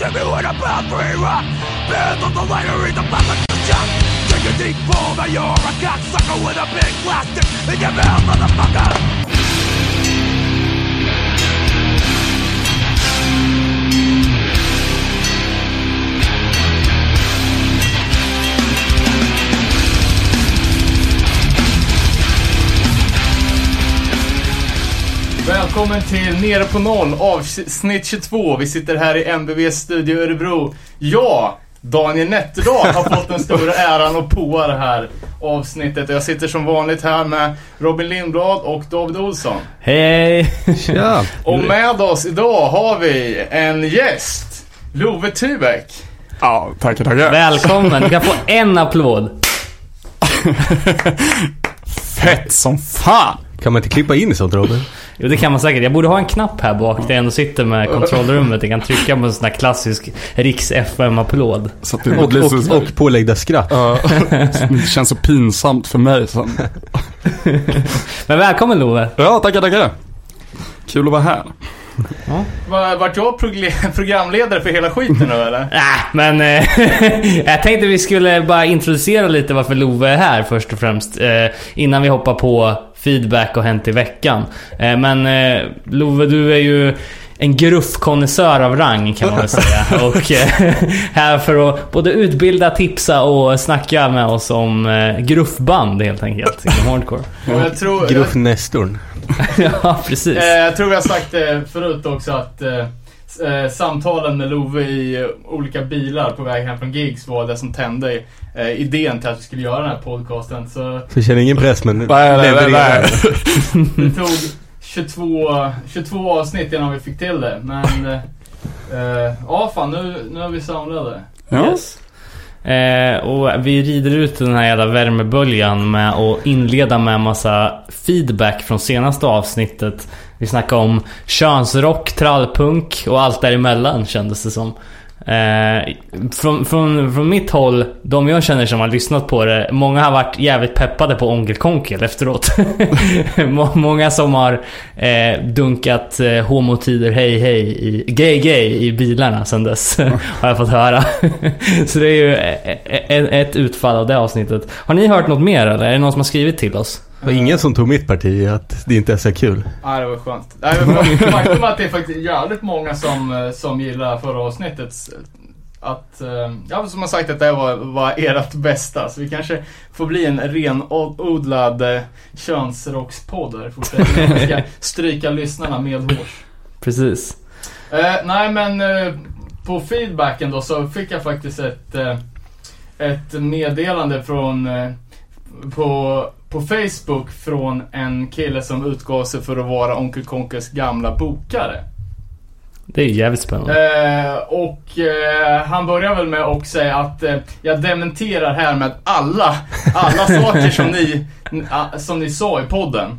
to me a bad free rock Band on the lighter in the back of Take a deep fall that you're a cocksucker with a big plastic in your mouth, motherfucker Välkommen till Nere på noll, avsnitt 22. Vi sitter här i MBVs studio i Örebro. Jag, Daniel Nätterdal, har fått den stora äran att påa det här avsnittet. Jag sitter som vanligt här med Robin Lindblad och David Olsson. Hej! Tja! Och med oss idag har vi en gäst, Love Tubeck. Ja, tackar, tackar. Välkommen! Du kan få en applåd. Fett som fan! Kan man inte klippa in sånt Robin? Jo, det kan man säkert. Jag borde ha en knapp här bak där jag ändå sitter med kontrollrummet. Jag kan trycka på en sån här klassisk Riks FM-applåd. Så att det Och, och, och påläggda skratt. Ja, det känns så pinsamt för mig sen. Men välkommen Love! Ja, tackar, tackar. Kul att vara här. Va- Vart jag programledare för hela skiten nu eller? Äh, men eh, jag tänkte vi skulle bara introducera lite varför Love är här först och främst. Eh, innan vi hoppar på feedback och hänt i veckan. Eh, men eh, Love, du är ju en gruffkonnässör av rang kan man väl säga. Och eh, här för att både utbilda, tipsa och snacka med oss om eh, gruffband helt enkelt. Inom hardcore. Och jag tror... Gruffnestorn. ja, precis. Eh, jag tror vi har sagt det förut också att eh, samtalen med Love i eh, olika bilar på väg hem från gigs var det som tände eh, idén till att vi skulle göra den här podcasten. Så Så känner ingen press men Nej, nej, nej, nej. det tog 22, 22 avsnitt innan vi fick till det. Men eh, eh, ja, fan nu, nu är vi samlade. Ja. Yes. Eh, och vi rider ut den här jävla värmeböljan med att inleda med en massa feedback från senaste avsnittet. Vi snackade om könsrock, trallpunk och allt däremellan kändes det som. Eh, från, från, från mitt håll, de jag känner som har lyssnat på det, många har varit jävligt peppade på Onkel efteråt. Många som har eh, dunkat eh, homotider hej hej, i, gay gay i bilarna sen dess. har jag fått höra. Så det är ju ett, ett utfall av det avsnittet. Har ni hört något mer eller? Är det någon som har skrivit till oss? Det var ingen som tog mitt parti i att det inte är så kul. Ja, det var skönt. Nej, men Faktum att det är faktiskt jävligt många som, eh, som gillar förra avsnittet. Att, eh, ja som har sagt att det var, var ert bästa. Så vi kanske får bli en renodlad eh, könsrockspodd här fortsättningen. Vi ska stryka lyssnarna med hårs. Precis. Eh, nej men eh, på feedbacken då så fick jag faktiskt ett, eh, ett meddelande från på, på Facebook från en kille som utgav sig för att vara Onkel Konkes gamla bokare. Det är jävligt spännande. Eh, och eh, han börjar väl med att säga att eh, jag dementerar här med alla, alla saker som ni, som ni sa i podden.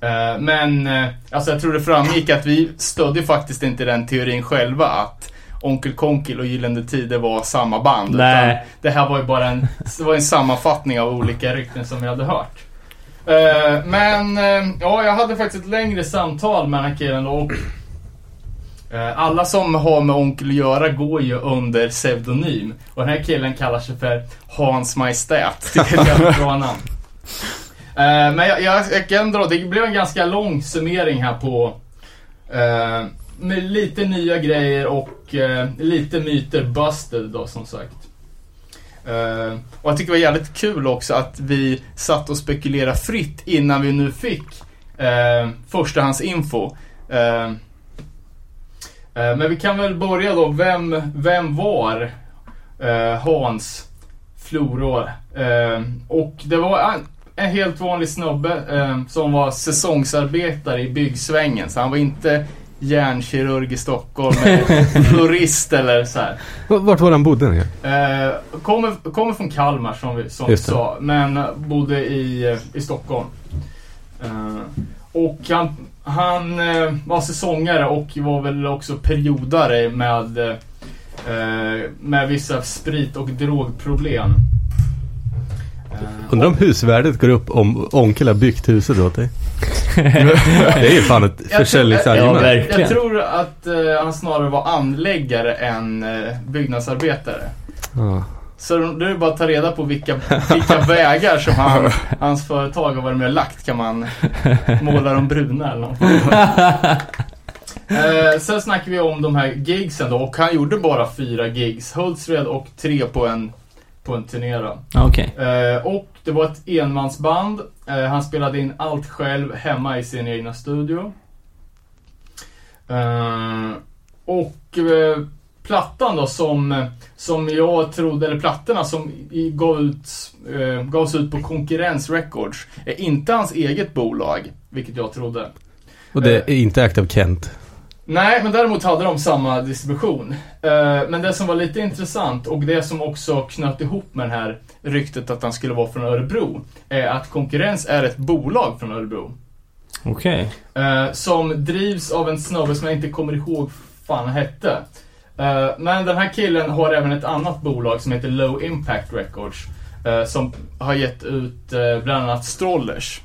Eh, men eh, alltså jag tror det framgick att vi stödde faktiskt inte den teorin själva att Onkel Konkel och Gyllene Tider var samma band. Nej. Utan det här var ju bara en, det var en sammanfattning av olika rykten som vi hade hört. Eh, men eh, ja, jag hade faktiskt ett längre samtal med den här killen och Eh, Alla som har med onkel att göra går ju under pseudonym. Och den här killen kallar sig för Hans Majestät. Det är ett jävligt bra namn. Men jag, jag, jag kan dra, det blev en ganska lång summering här på med lite nya grejer och eh, lite myter busted då som sagt. Eh, och jag tycker det var jävligt kul också att vi satt och spekulerade fritt innan vi nu fick eh, förstahandsinfo. Eh, Eh, Men vi kan väl börja då. Vem, vem var eh, Hans Florå? Eh, och det var en, en helt vanlig snubbe eh, som var säsongsarbetare i byggsvängen. Så han var inte hjärnkirurg i Stockholm florist eller så här. Vart var han bodde nu? Eh, kommer, kommer från Kalmar som vi, som vi sa, men bodde i, eh, i Stockholm. Eh, och han, han eh, var säsongare och var väl också periodare med, eh, med vissa sprit och drogproblem. Undrar om husvärdet går upp om onkel har byggt huset åt dig. Det är ju fan ett Jag försäljningsargument. Ja, verkligen. Jag tror att eh, han snarare var anläggare än eh, byggnadsarbetare. Ja. Så då är det bara att ta reda på vilka, vilka vägar som han, hans företag har varit med och lagt. Kan man måla dem bruna eller något. Eh, sen snackar vi om de här gigsen då och han gjorde bara fyra gigs. Hultsfred och tre på en, på en turné då. Okej. Eh, och det var ett enmansband. Eh, han spelade in allt själv hemma i sin egna studio. Eh, och eh, plattan då som, som jag trodde, eller plattorna som gav ut, eh, gavs ut på Konkurrens Records är inte hans eget bolag, vilket jag trodde. Och det är inte ägt av Kent. Nej, men däremot hade de samma distribution. Eh, men det som var lite intressant och det som också knöt ihop med det här ryktet att han skulle vara från Örebro är att Konkurrens är ett bolag från Örebro. Okej. Eh, som drivs av en snubbe som jag inte kommer ihåg fan hette. Eh, men den här killen har även ett annat bolag som heter Low Impact Records. som har gett ut bland annat Strollers.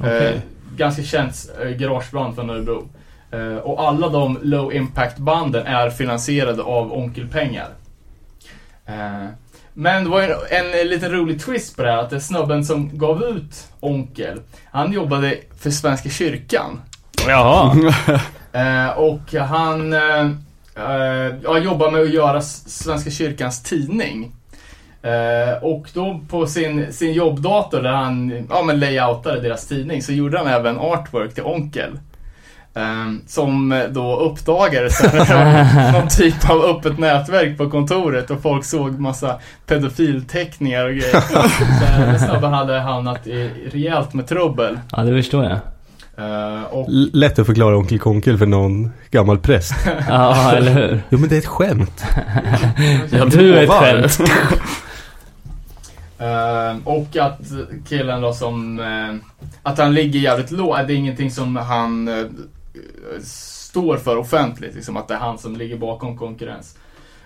Okej. ganska känt garageband från Örebro. Eh, och alla de Low Impact banden är finansierade av Onkelpengar. Eh, men det var en, en liten rolig twist på det här, att det snubben som gav ut Onkel, han jobbade för Svenska kyrkan. Jaha. Eh, och han eh, jobbar med att göra Svenska kyrkans tidning. Eh, och då på sin, sin jobbdator där han ja, men layoutade deras tidning så gjorde han även artwork till Onkel. Eh, som då uppdagades någon typ av öppet nätverk på kontoret och folk såg massa pedofilteckningar och grejer. Så snubben hade hamnat i rejält med trubbel. Ja, det förstår jag. Eh, och Lätt att förklara Onkel Konkel för någon gammal präst. Ja, eller hur? Jo men det är ett skämt. Ja, du är ett skämt. Eh, och att killen då som, eh, att han ligger jävligt lågt, det är ingenting som han eh, står för offentligt, liksom att det är han som ligger bakom konkurrens.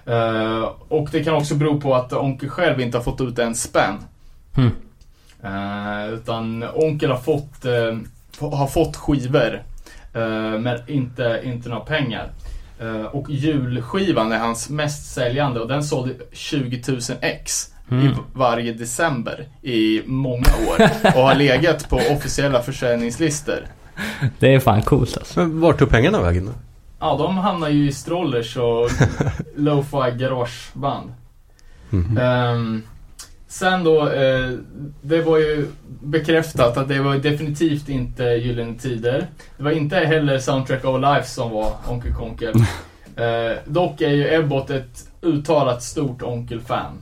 Eh, och det kan också bero på att Onkel själv inte har fått ut en spänn. Hmm. Eh, utan Onkel har fått, eh, f- har fått skivor, eh, men inte, inte några pengar. Eh, och julskivan är hans mest säljande och den sålde 20 000 ex i Mm. varje december i många år och har legat på officiella försäljningslistor. Det är fan coolt alltså. Men vart tog pengarna vägen då? Ja, de hamnar ju i strollers och lo-fi garageband. Mhm. Ehm, sen då, eh, det var ju bekräftat att det var definitivt inte Gyllene Tider. Det var inte heller Soundtrack of Life som var Onkel Konkel. Eh, dock är ju Ebbot ett uttalat stort Onkel-fan.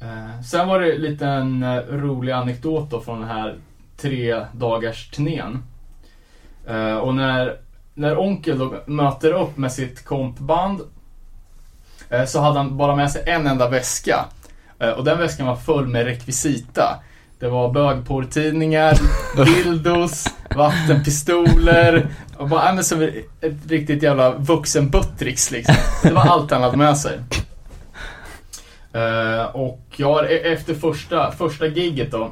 Eh, sen var det en liten eh, rolig anekdot då från den här tre dagars turnén. Eh, och när, när Onkel då möter upp med sitt kompband eh, så hade han bara med sig en enda väska. Eh, och den väskan var full med rekvisita. Det var bögporrtidningar, dildos, vattenpistoler och bara, men som ett riktigt jävla vuxen-buttricks liksom. Det var allt han hade med sig. Eh, och ja, e- efter första, första gigget då.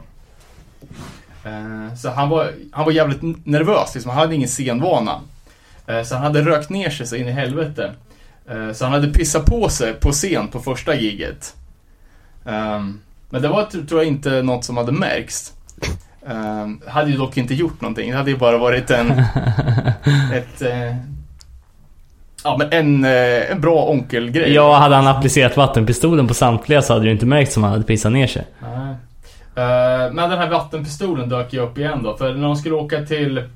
Eh, så han var, han var jävligt nervös, liksom. han hade ingen scenvana. Eh, så han hade rökt ner sig så in i helvete. Eh, så han hade pissat på sig på scen på första gigget. Ehm, men det var tr- tror jag inte något som hade märkts. Um, hade ju dock inte gjort någonting. Det hade ju bara varit en... ett... Ja men en, en bra onkelgrej. Ja, hade han applicerat vattenpistolen på samtliga så hade det ju inte märkt som han hade pissat ner sig. Nej. Eh, Men den här vattenpistolen dök ju upp igen då. För när de skulle åka till,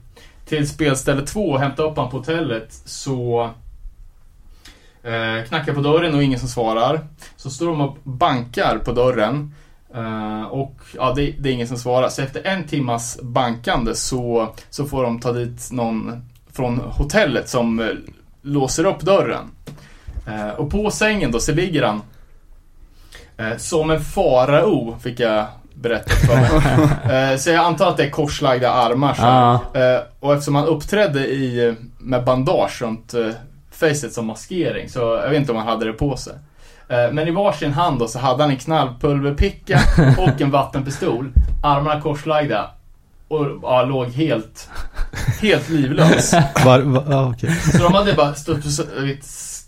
till spelställe 2 och hämta upp han på hotellet så eh, knackar på dörren och ingen som svarar. Så står de och bankar på dörren. Eh, och ja, det, det är ingen som svarar. Så efter en timmas bankande så, så får de ta dit någon från hotellet som eh, låser upp dörren. Eh, och på sängen då så ligger han Eh, som en farao fick jag berättat för mig. eh, så jag antar att det är korslagda armar. Så. Eh, och eftersom han uppträdde i, med bandage runt eh, facet som maskering så jag vet inte om han hade det på sig. Men i varsin hand då så hade han en knallpulverpicka och en vattenpistol. Armarna korslagda. Och ja, låg helt, helt livlös. Var, var, okej. Så de hade bara stått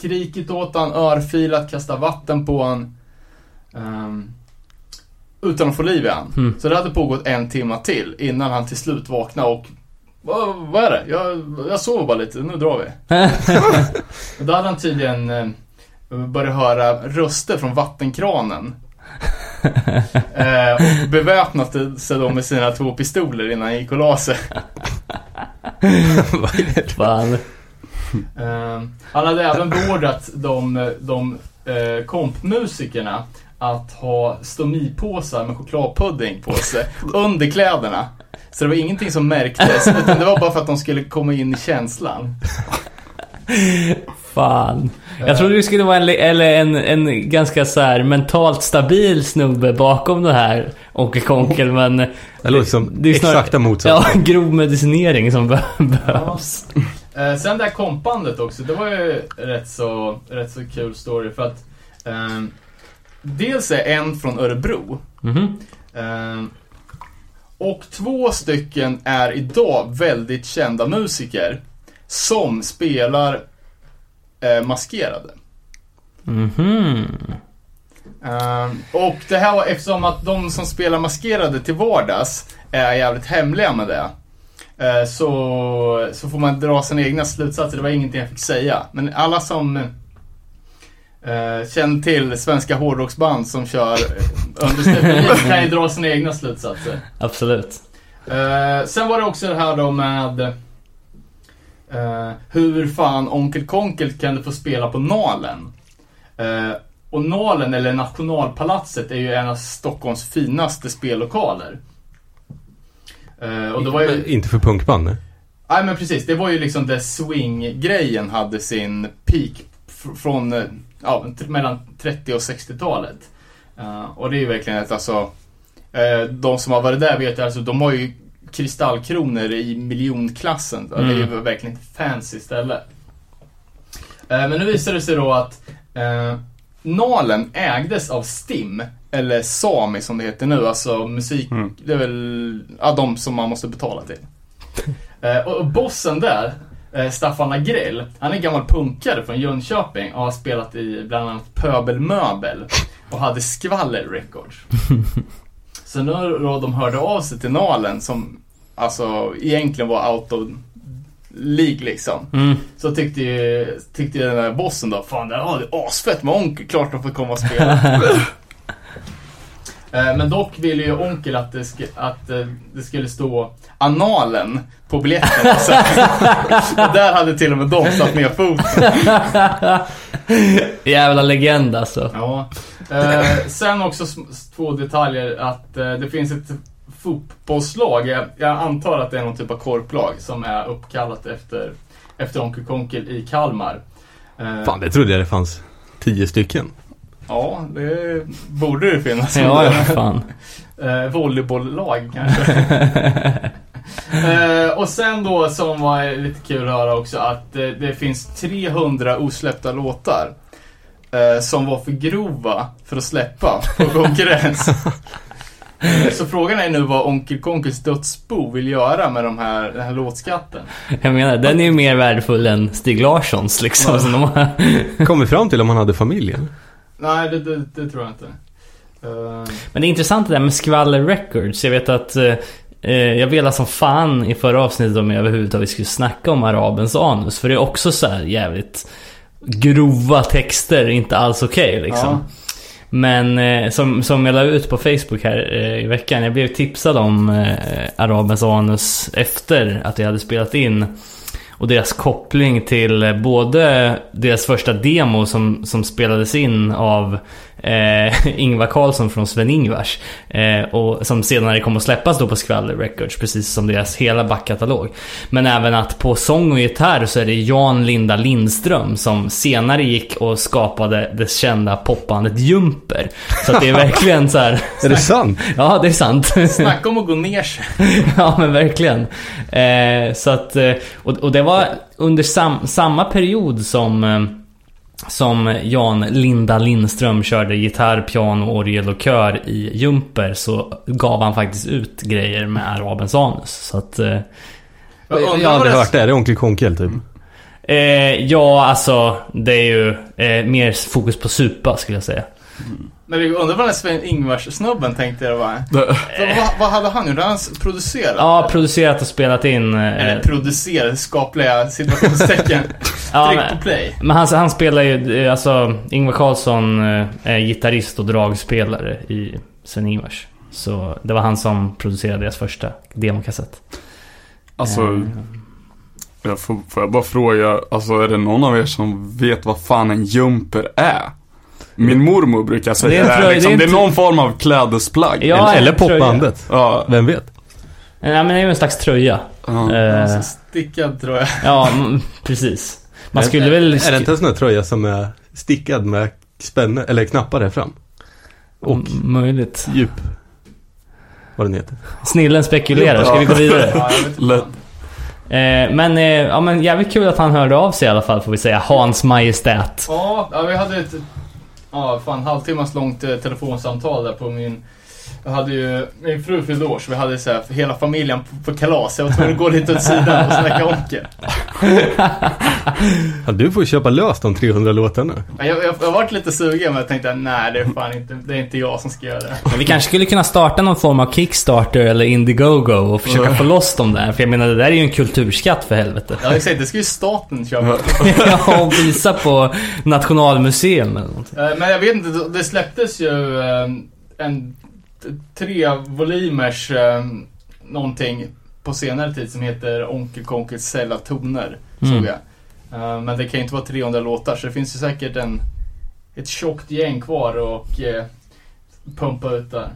skrikit åt han, örfilat, kastat vatten på han. ehm, utan att få liv i han. Mm. Så det hade pågått en timma till innan han till slut vaknade och vad, vad är det? Jag, jag sover bara lite, nu drar vi. och då hade han tydligen eh, börjat höra röster från vattenkranen. eh, och beväpnat sig då med sina två pistoler innan han gick och la sig. Fan. Eh, han hade även beordrat de, de eh, kompmusikerna att ha stomipåsar med chokladpudding på sig under kläderna. Så det var ingenting som märktes, utan det var bara för att de skulle komma in i känslan. Fan. Jag trodde det skulle vara en, eller en, en ganska så här mentalt stabil snubbe bakom det här Onkel Konkel men... Det låter som det är snar- exakta motsatsen. Ja, grov medicinering som be- behövs. Eh, sen det här kompbandet också, det var ju rätt så, rätt så kul story för att eh, Dels är en från Örebro Mhm. Eh, och två stycken är idag väldigt kända musiker som spelar eh, maskerade. Mhm. Eh, och det här var eftersom att de som spelar maskerade till vardags är jävligt hemliga med det. eh, Så, så får man dra sina egna slutsatser. Det var ingenting jag fick säga. Men alla som eh, känner till svenska hårdrocksband som kör eh, understöd kan ju dra sina egna slutsatser. Absolut. Eh, sen var det också det här då med eh, hur fan Onkel Konkel kunde få spela på Nalen. Eh, och Nalen, eller Nationalpalatset, är ju en av Stockholms finaste spellokaler. Och det var ju... Inte för punkband, nej. Nej men precis, det var ju liksom där swing-grejen hade sin peak fr- från, ja, mellan 30 och 60-talet. Eh, och det är ju verkligen ett alltså, eh, de som har varit där vet alltså, de har ju kristallkronor i miljonklassen. Det är ju Mm. verkligen ett fancy ställe. Eh, men nu visar det sig då att Nalen ägdes av STIM, eller Sami som det heter nu, alltså musik, Mm. det är väl, ja de som man måste betala till. Och bossen där, Staffan Agrell, han är gammal punkare från Jönköping och har spelat i bland annat Pöbel Möbel och hade Skvaller Records. Så nu då de hörde av sig till Nalen som alltså egentligen var out of League liksom. Mm. Så tyckte ju, tyckte ju den där bossen då, fan det är asfett med Onkel, klart de får komma och spela. Eh, Men dock ville ju Onkel att det, sk- att eh, det skulle stå analen på biljetten. Så, och där hade till och med de satt ner foten. Jävla legend alltså. Ja. Eh, sen också två detaljer att eh, det finns ett fotbollslag, jag, jag antar att det är någon typ av korplag som är uppkallat efter, efter Onkel Konkel i Kalmar. Eh, Fan, det trodde jag det fanns tio stycken. Ja, det borde det finnas. Ja, ja, fan. Eh, volleybolllag kanske. eh, och sen då som var lite kul att höra också att eh, det finns 300 osläppta låtar. Eh, som var för grova för att släppa på konkurrens. Eh, Så frågan är nu vad Onkel Konkels dödsbo vill göra med de här, den här låtskatten. Jag menar, den är ju mer värdefull än Stig Larssons liksom. Så de har... Kom vi fram till om han hade familjen? Nej, det, det, det tror jag inte. Eh, Men det är intressant det där med Skvaller Records. Jag vet att eh, eh, jag velade som fan i förra avsnittet om jag överhuvudtaget skulle snacka om Arabens anus. För det är också så här jävligt grova texter, inte alls okej liksom. Ja. Men eh, som, som jag la ut på Facebook här eh, i veckan. Jag blev tipsad om eh, Arabens anus efter att jag hade spelat in. Och deras koppling till eh, både deras första demo som, som spelades in av eh, Ingvar Carlsson från Sven-Ingvars. Eh, och som senare kom att släppas då på Skvaller Records, precis som deras hela backkatalog. Men även att på sång och gitarr så är det Jan Linda Lindström som senare gick och skapade det kända popbandet Jumper. Så att det är verkligen så här. Är det sant? Ja, det är sant. Snacka om att gå ner sig. ja men verkligen. Eh, så att, eh, och, och det var under sam, samma period som, eh, som Jan Linda Lindström körde gitarr, piano, orgel och kör i Jumper så gav han faktiskt ut grejer med arabens anus. Så att... Eh, Jag har aldrig hört det. Är det Onkel Konkel typ? eh, ja, alltså det är ju eh, mer fokus på supa skulle jag säga. Men jag undrar vad den Sven-Ingvars-snubben tänkte jag var. Så vad, vad hade han gjort? Hade han producerat? Ja, producerat och spelat in... Eh, Eller producerat, skapliga situationstecken. ja, Tryck men, på play. men han, han spelar ju, eh, alltså Ingvar Carlsson eh, är gitarrist och dragspelare i Sven-Ingvars. Så det var han som producerade deras första demokassett. Alltså, Eh, jag får, får jag bara fråga, alltså är det någon av er som vet vad fan en jumper är? Min mormor brukar säga Det är här, tröja- liksom. det är det är någon form av klädesplagg. Ja, eller, eller tröja. popbandet. Ja, Vem vet? Nej men det är ju en slags tröja. ja. Eh, Alltså, stickad tror jag. ja, mm, precis. Man skulle väl... Är det inte en sån här tröja som är stickad med spänne, eller knappar där fram? Och M- Möjligt. djup. Vad den heter. Snillen spekulerar, ska vi gå vidare? Ja. Eh, men, eh, ja men jävligt kul att han hörde av sig i alla fall får vi säga. Hans Majestät. Ja, ja, vi hade ett ja, fan, halvtimmas långt eh, telefonsamtal där på min... Jag hade ju, min fru fyllde år så vi hade så här, hela familjen på, på kalas. Jag var tvungen att gå lite åt sidan och snacka onkel. Ja, du får köpa lös de 300 låtarna. Jag, jag, jag har varit lite sugen men jag tänkte nej det är fan inte, det är inte jag som ska göra det. Men vi kanske skulle kunna starta någon form av Kickstarter eller Indiegogo och försöka få loss dem där. För jag menar det där är ju en kulturskatt för helvete. Ja exakt, det ska ju staten köpa. ja, och visa på Nationalmuseum eller något. Eh, Men jag vet inte, det- släpptes ju eh, en tre volymers eh, någonting på senare tid som heter Onkel Konkels sälla toner. Mm. Såg jag. Eh, Men det kan ju inte vara 300 låtar så det finns ju säkert en, ett tjockt gäng kvar och eh, pumpa ut där.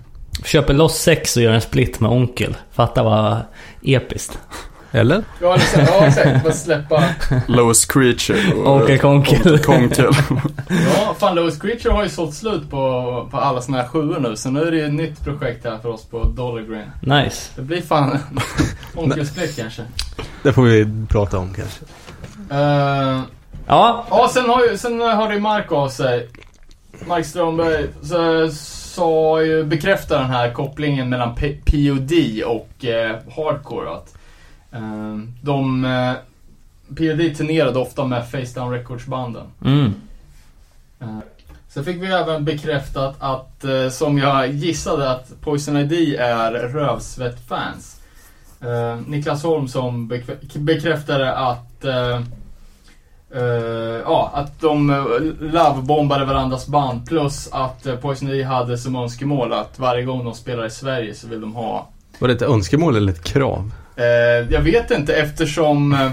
Köper loss sex och gör en split med Onkel. Fatta vad episkt. Eller? Ja, så, exakt, bara släppa. Lowest Creature och Onkel Konkel. Onkel Konkel. Ja, fan Lewis Creature har ju sålt slut på, på alla såna här sjuor nu så nu är det ju ett nytt projekt här för oss på Dollar Green. Nice. Det blir fan Onkel Split kanske. Det får vi prata om kanske. Eh, Ja, Ja, sen har, ju, sen har det Mark av sig. Mark Strömberg så, sa ju, bekräftar den här kopplingen mellan P- POD och eh, Hardcore. Att, de, eh, POD turnerade ofta med Face Down Records-banden. mm. Eh, Sen fick vi även bekräftat att, eh, som jag gissade, att Poison ID är Rövsvett-fans. Eh, Niklas Holm som bekräftade att eh, ja, att de lovebombade varandras band plus att Poison ID hade som önskemål att varje gång de spelar i Sverige så vill de ha Var det ett önskemål eller ett krav? Eh, jag vet inte eftersom eh,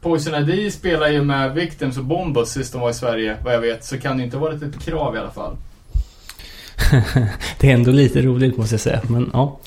Poison ID spelar ju med Victims och Bombus sist de var i Sverige, vad jag vet, så kan det inte ha varit ett krav i alla fall. Det är ändå lite roligt måste jag säga. Men ja.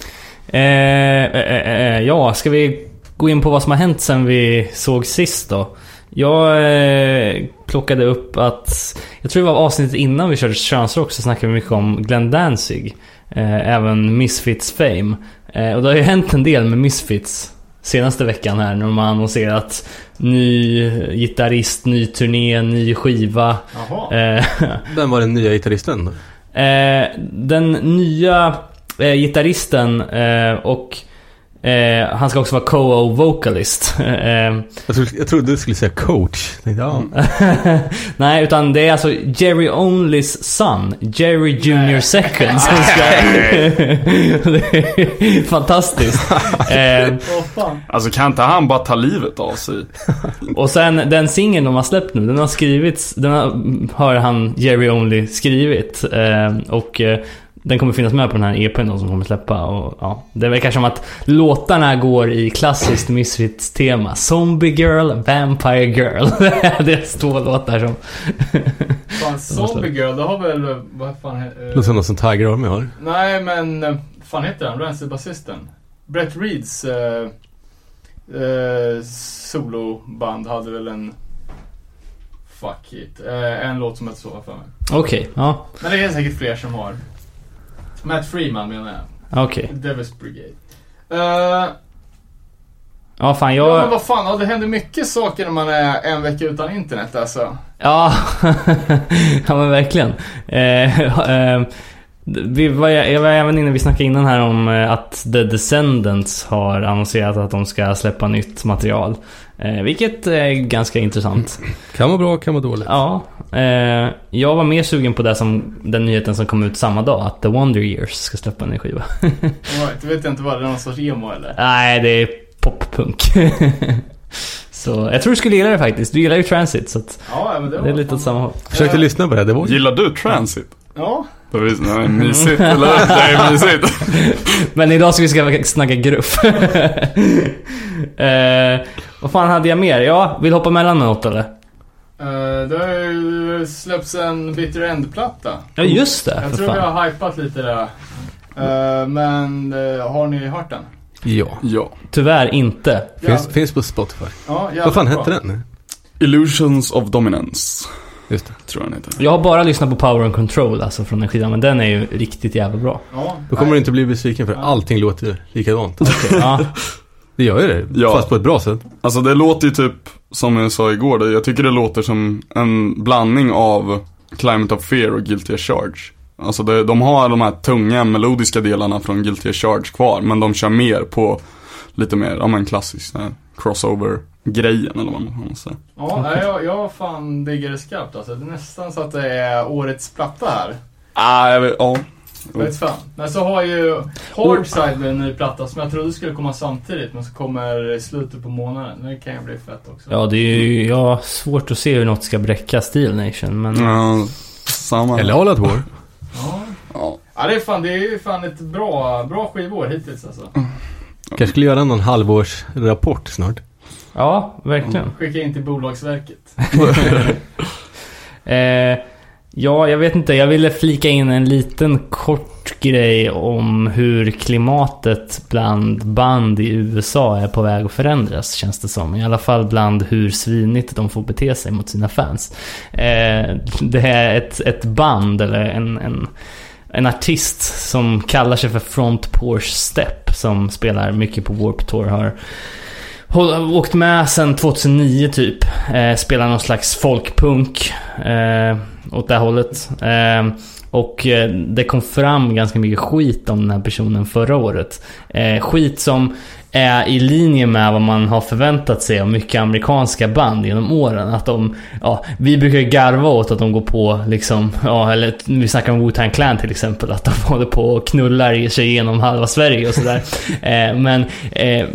Eh eh, eh, eh, eh, ja, ska vi gå in på vad som har hänt sen vi såg sist då? Jag eh, plockade upp att, jag tror det var avsnittet innan vi körde könsrock så snackade vi mycket om Glenn Danzig. Eh, även Misfits Fame. Eh, och det har ju hänt en del med Misfits senaste veckan här när de har annonserat ny gitarrist, ny turné, ny skiva. Jaha. Eh, Vem var den nya gitarristen? Eh, den nya eh, gitarristen eh, och eh, han ska också vara co-vocalist. eh, Jag trodde, jag trodde du skulle säga coach. Ja. nej, utan det är alltså Jerry Onlys son, Jerry Junior Second som ska... fantastiskt. Eh. Alltså kan inte han bara ta livet av sig? och sen den singeln de har släppt nu, den har skrivits, den har, har han Jerry Only skrivit. Eh, och eh, den kommer finnas med på den här EPn då som kommer släppa. Och, ja, det verkar som att låtarna går i klassiskt Misfits-tema. Zombie Girl, Vampire Girl. det är två låtar som... fan Zombie Girl, det har väl, vad fan he- eh, Låter som något som Tiger Army har. Nej men, eh, fan heter han? Rancid-basisten? Brett Reeds eh, eh, soloband hade väl en Fuck it. Eh, en låt som hette så för mig. Okej, ja. Men det är säkert fler som har. Matt Freeman menar jag. Okej. Devil's Brigade. Eh, Ja, fan Ja, men jag... vad fan, ja, det händer mycket saker när man är en vecka utan internet alltså. Ja, ja men verkligen. Eh, eh, vi var, jag var även inne, vi snackade innan här om att The Descendants har annonserat att de ska släppa nytt material. Eh, vilket är ganska intressant. Kan vara bra, kan vara dåligt. Ja, eh, jag var mer sugen på det som, den nyheten som kom ut samma dag, att The Wonder Years ska släppa en ny skiva. Right, vet jag inte vad det är, någon sorts emo eller? Nej, det är poppunk. Så jag tror du skulle gilla det faktiskt. Du gillar ju Transit, så att Ja, men det var det är lite åt samma håll. Försökte lyssna på det, det var Gillar du Transit? Ja, Det nej, mysigt, eller? Det är mysigt. Men idag ska vi ska snacka gruff. eh, vad fan hade jag mer? Ja, vill hoppa mellan något eller? eh, det har ju släppts en Bitter End-platta. Ja, just det. Jag tror vi fan. har hypat lite där. Eh, men eh, har ni hört den? Ja. Ja. Tyvärr inte. Finns, Ja, finns på Spotify. ja, Vad fan bra. hette den? Illusions of Dominance, Just det. tror jag heter. Jag har bara lyssnat på Power and Control alltså från den skivan, men den är ju riktigt jävla bra. Ja, Då kommer nej. du inte bli besviken för allting låter ju likadant. Ja, Det gör ju det, Ja. fast på ett bra sätt. Alltså det låter ju typ, som jag sa igår, jag tycker det låter som en blandning av Climate of Fear och Guilty as Charge. Alltså det, de har de här tunga melodiska delarna från Guilty as Charge kvar, men de kör mer på lite mer, ja men klassisk sån crossover-grejen eller vad man måste säga. Ja, jag, jag fan digger det skarpt alltså. Det är nästan så att det är årets platta här. Ah, jag vet, ja. Jag vet fan. Men så har ju Hardside med en ny platta som jag trodde skulle komma samtidigt men så kommer i slutet på månaden. Det kan ju bli fett också. ja det är ju har svårt att se hur något ska bräcka Steel Nation, men... Ja, samma. Eller All Out War. Ja. Ja. ja, det är fan, det är ju fan ett bra, bra skivår hittills alltså. Kanske skulle göra någon halvårsrapport snart. Ja, verkligen. Skicka in till Bolagsverket. Eh, ja, jag vet inte. Jag ville flika in en liten kort grej om hur klimatet bland band i USA är på väg att förändras, känns det som. I alla fall bland hur svinigt de får bete sig mot sina fans. Eh, det är ett, ett band, eller en, en, en artist som kallar sig för Front Porch Step, som spelar mycket på Warp Tour, har Åkt med sen 2009 typ. Eh, spelar någon slags folkpunk eh, åt det hållet. Eh, och eh, det kom fram ganska mycket skit om den här personen förra året. Eh, skit som är i linje med vad man har förväntat sig av mycket amerikanska band genom åren. Att de, ja, vi brukar garva åt att de går på liksom, ja, eller vi snackar om Wu-Tang Clan till exempel, att de håller på och knullar sig igenom halva Sverige och sådär. eh, men eh,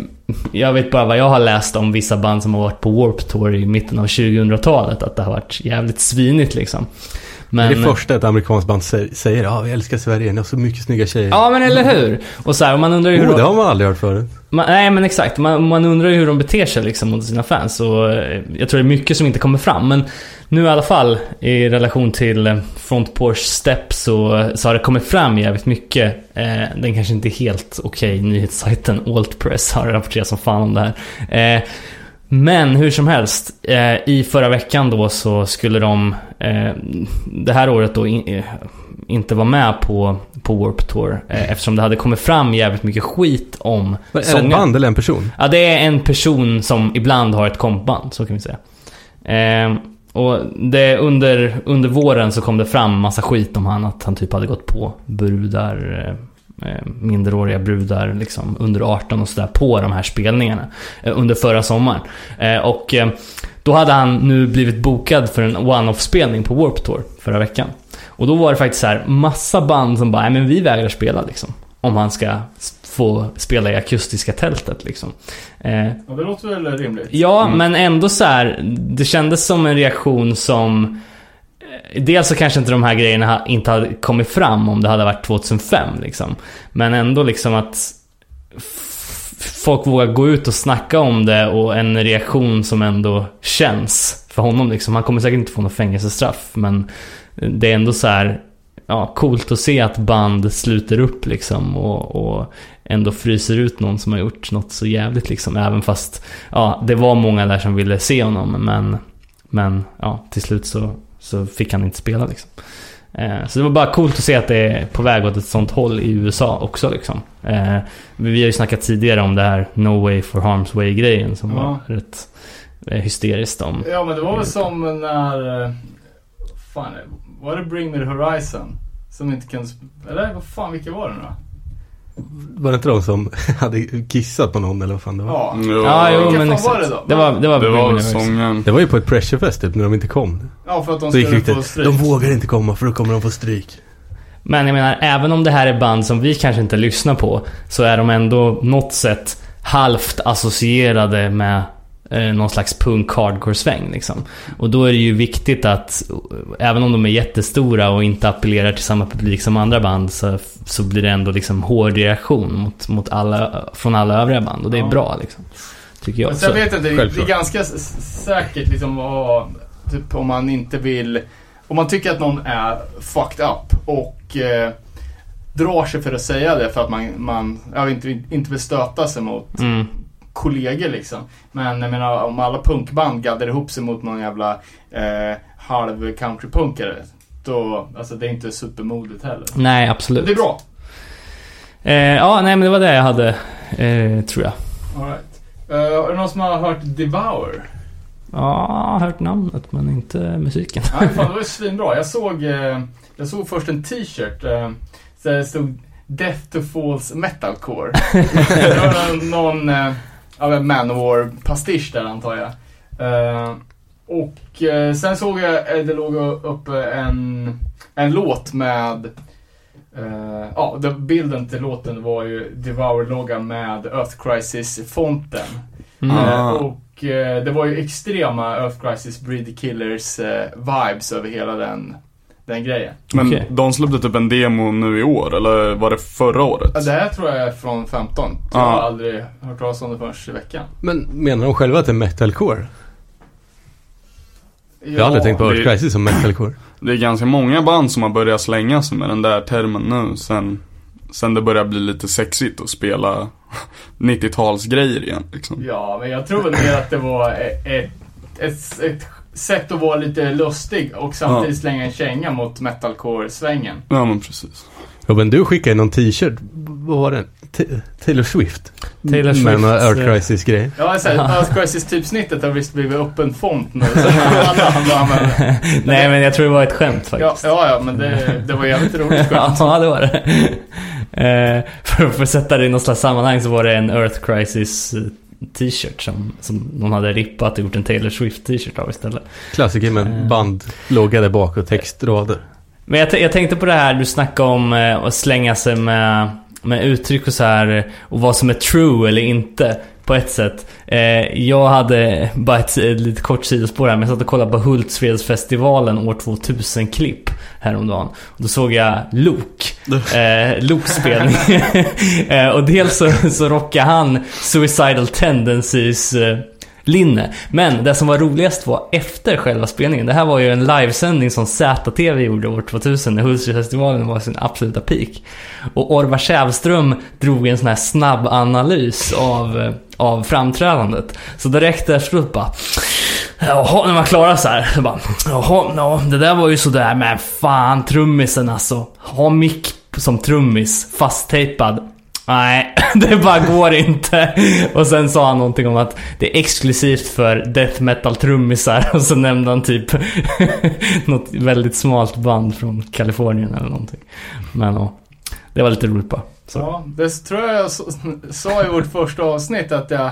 jag vet bara vad jag har läst om vissa band som har varit på Warp Tour i mitten av 2000-talet, att det har varit jävligt svinigt liksom. Men, Det är första ett amerikanskt band sä- säger ja, vi älskar Sverige, ni har så mycket snygga tjejer. Ja men eller hur? Och så här, man undrar ju hur oh, de- det har man aldrig hört förut. Man, nej men exakt, man, man undrar ju hur de beter sig liksom mot sina fans och eh, jag tror det är mycket som inte kommer fram. Men nu i alla fall i relation till eh, Front Porch Step så, så har det kommit fram jävligt mycket. Eh, den kanske inte är helt okej, nyhetssajten Altpress har rapporterat som fan om det här. Eh, men hur som helst, eh, i förra veckan då så skulle de eh, det här året då in, eh, inte vara med på, på Warp Tour eh, eftersom det hade kommit fram jävligt mycket skit om Är det ett band eller en person? Ja, det är en person som ibland har ett kompband, så kan vi säga. Och det, under, under våren så kom det fram massa skit om han, att han typ hade gått på brudar, eh, eh minderåriga brudar liksom under 18 och sådär på de här spelningarna eh, under förra sommaren. Eh, och eh, då hade han nu blivit bokad för en one-off-spelning på Warp Tour förra veckan. Och då var det faktiskt så här massa band som bara, nej men vi vägrar spela liksom. Om han ska få spela i akustiska tältet liksom. Eh, Ja, det låter väl rimligt. Ja, Mm. men ändå så här. Det kändes som en reaktion som... eh, Dels så kanske inte de här grejerna inte hade kommit fram om det hade varit 2005 liksom. Men ändå liksom att folk vågar gå ut och snacka om det och en reaktion som ändå känns för honom liksom. Han kommer säkert inte få något fängelsestraff men det är ändå så här ja, coolt att se att band sluter upp liksom och, och ändå fryser ut någon som har gjort något så jävligt liksom. Även fast, ja, det var många där som ville se honom men, men ja, till slut så, så fick han inte spela liksom. Eh, så det var bara coolt att se att det är på väg åt ett sånt håll i USA också liksom. Eh, vi har ju snackat tidigare om det här No Way for Harm's Way grejen som Ja. var rätt eh, hysteriskt om. Ja men det var väl som när... eh, Fan, var det Bring Me The Horizon? Som inte kunde... Eller vad fan, vilka var det nu då? Var det inte de som hade kissat på någon eller vad fan det var? Ja. Jo, Ja, jo men fan exakt. var det då? Det var, det var, det var sången. Det var ju på ett pressurefest typ när de inte kom. Ja, för att de skulle få stryk. de vågar inte komma för då kommer de få stryk. Men jag menar, även om det här är band som vi kanske inte lyssnar på så är de ändå något sätt halvt associerade med någon slags punk hardcore sväng liksom. Och då är det ju viktigt att, eh, även om de är jättestora och inte appellerar till samma publik som andra band så, så blir det ändå liksom hård reaktion mot, mot alla, från alla övriga band. Och det är Ja. bra liksom. Tycker jag. Men sen Så, vet jag inte, det är ganska säkert liksom vad, typ om man inte vill, om man tycker att någon är fucked up och eh, drar sig för att säga det för att man, man ja, inte, inte vill stöta sig mot mm. Kollegor liksom. Men jag menar om alla punkband gaddar ihop sig mot någon jävla eh, halv countrypunkare. Då, alltså det är inte supermodigt heller. Nej, absolut. Det är bra. Eh, ja, nej men det var det jag hade, eh, tror jag. All right. Eh, är det någon som har hört Devour? Ja, hört namnet men inte musiken. Nej, fan, det var ju svinbra. Jag såg, eh, jag såg först en t-shirt. Eh, så det stod Death to Falls Metalcore. det var någon, eh, en Manowar-pastisch där antar jag. Eh, och eh, sen såg jag, eh, det låg uppe en, en låt med Ja, det- bilden till låten var ju Devour-loggan med Earth Crisis-fonten. Mm. Ah. och det var ju extrema Earth Crisis Breed Killers vibes över hela den, den grejen. Men Okej. de släppte typ en demo nu i år, eller var det förra året? Ja, det här tror jag är från 15. Jag har aldrig hört talas om det förrän i veckan. Men menar de själva att det är metalcore? Jag har aldrig tänkt på Earth Crisis som metalcore. Det är ganska många band som har börjat slänga sig med den där termen nu sen, sen det börjar bli lite sexigt att spela 90-talsgrejer igen liksom. Ja, men jag tror väl mer att det var ett, ett, ett, ett sätt att vara lite lustig och samtidigt slänga en känga mot metalcore-svängen. Ja men precis. Robin, du skickade någon t-shirt. Vad var det? T- Taylor Swift? Taylor Swift, Med Earth eh, Crisis-grejer. Ja, så här, Earth Crisis-typsnittet har visst blivit öppen font nu. Nej men jag tror det var ett skämt Ja, faktiskt. ja, ja, men det, det var jävligt roligt skämt. Ja, det var det. Eh, för att få sätta det i något slags sammanhang så var det en Earth Crisis eh, t-shirt som, som någon hade rippat och gjort en Taylor Swift t-shirt av istället. Klassiker med en bandlogga där bak och textrader. Men jag, jag tänkte på det här du snackade om eh, att slänga sig med, med uttryck och så här och vad som är true eller inte på ett sätt. Eh, jag hade bara ett, ett lite kort sidospår här, men jag satt och kollade på Hultsfredsfestivalen år 2000-klipp häromdagen. Och då såg jag Luke, eh, Lukes spelning. eh, och dels så, så rockade han Suicidal Tendencies eh, linne. Men det som var roligast var efter själva spelningen. Det här var ju en livesändning som ZTV gjorde år 2000 när Hultsfredsfestivalen var sin absoluta peak. Och Orvar Sävström drog en sån här snabb analys av, av framträdandet. Så direkt efteråt bara Jaha, när man klarar så här. så Bara, Jaha, ja, det där var ju sådär men fan trummisen alltså. Ha mick som trummis, fasttejpad. Nej, det bara går inte. Och sen sa han någonting om att det är exklusivt för death metal trummisar. Och så nämnde han typ något väldigt smalt band från Kalifornien eller någonting. Men ja, det var lite roligt bara. Så. Ja, det tror jag jag sa i vårt första avsnitt att jag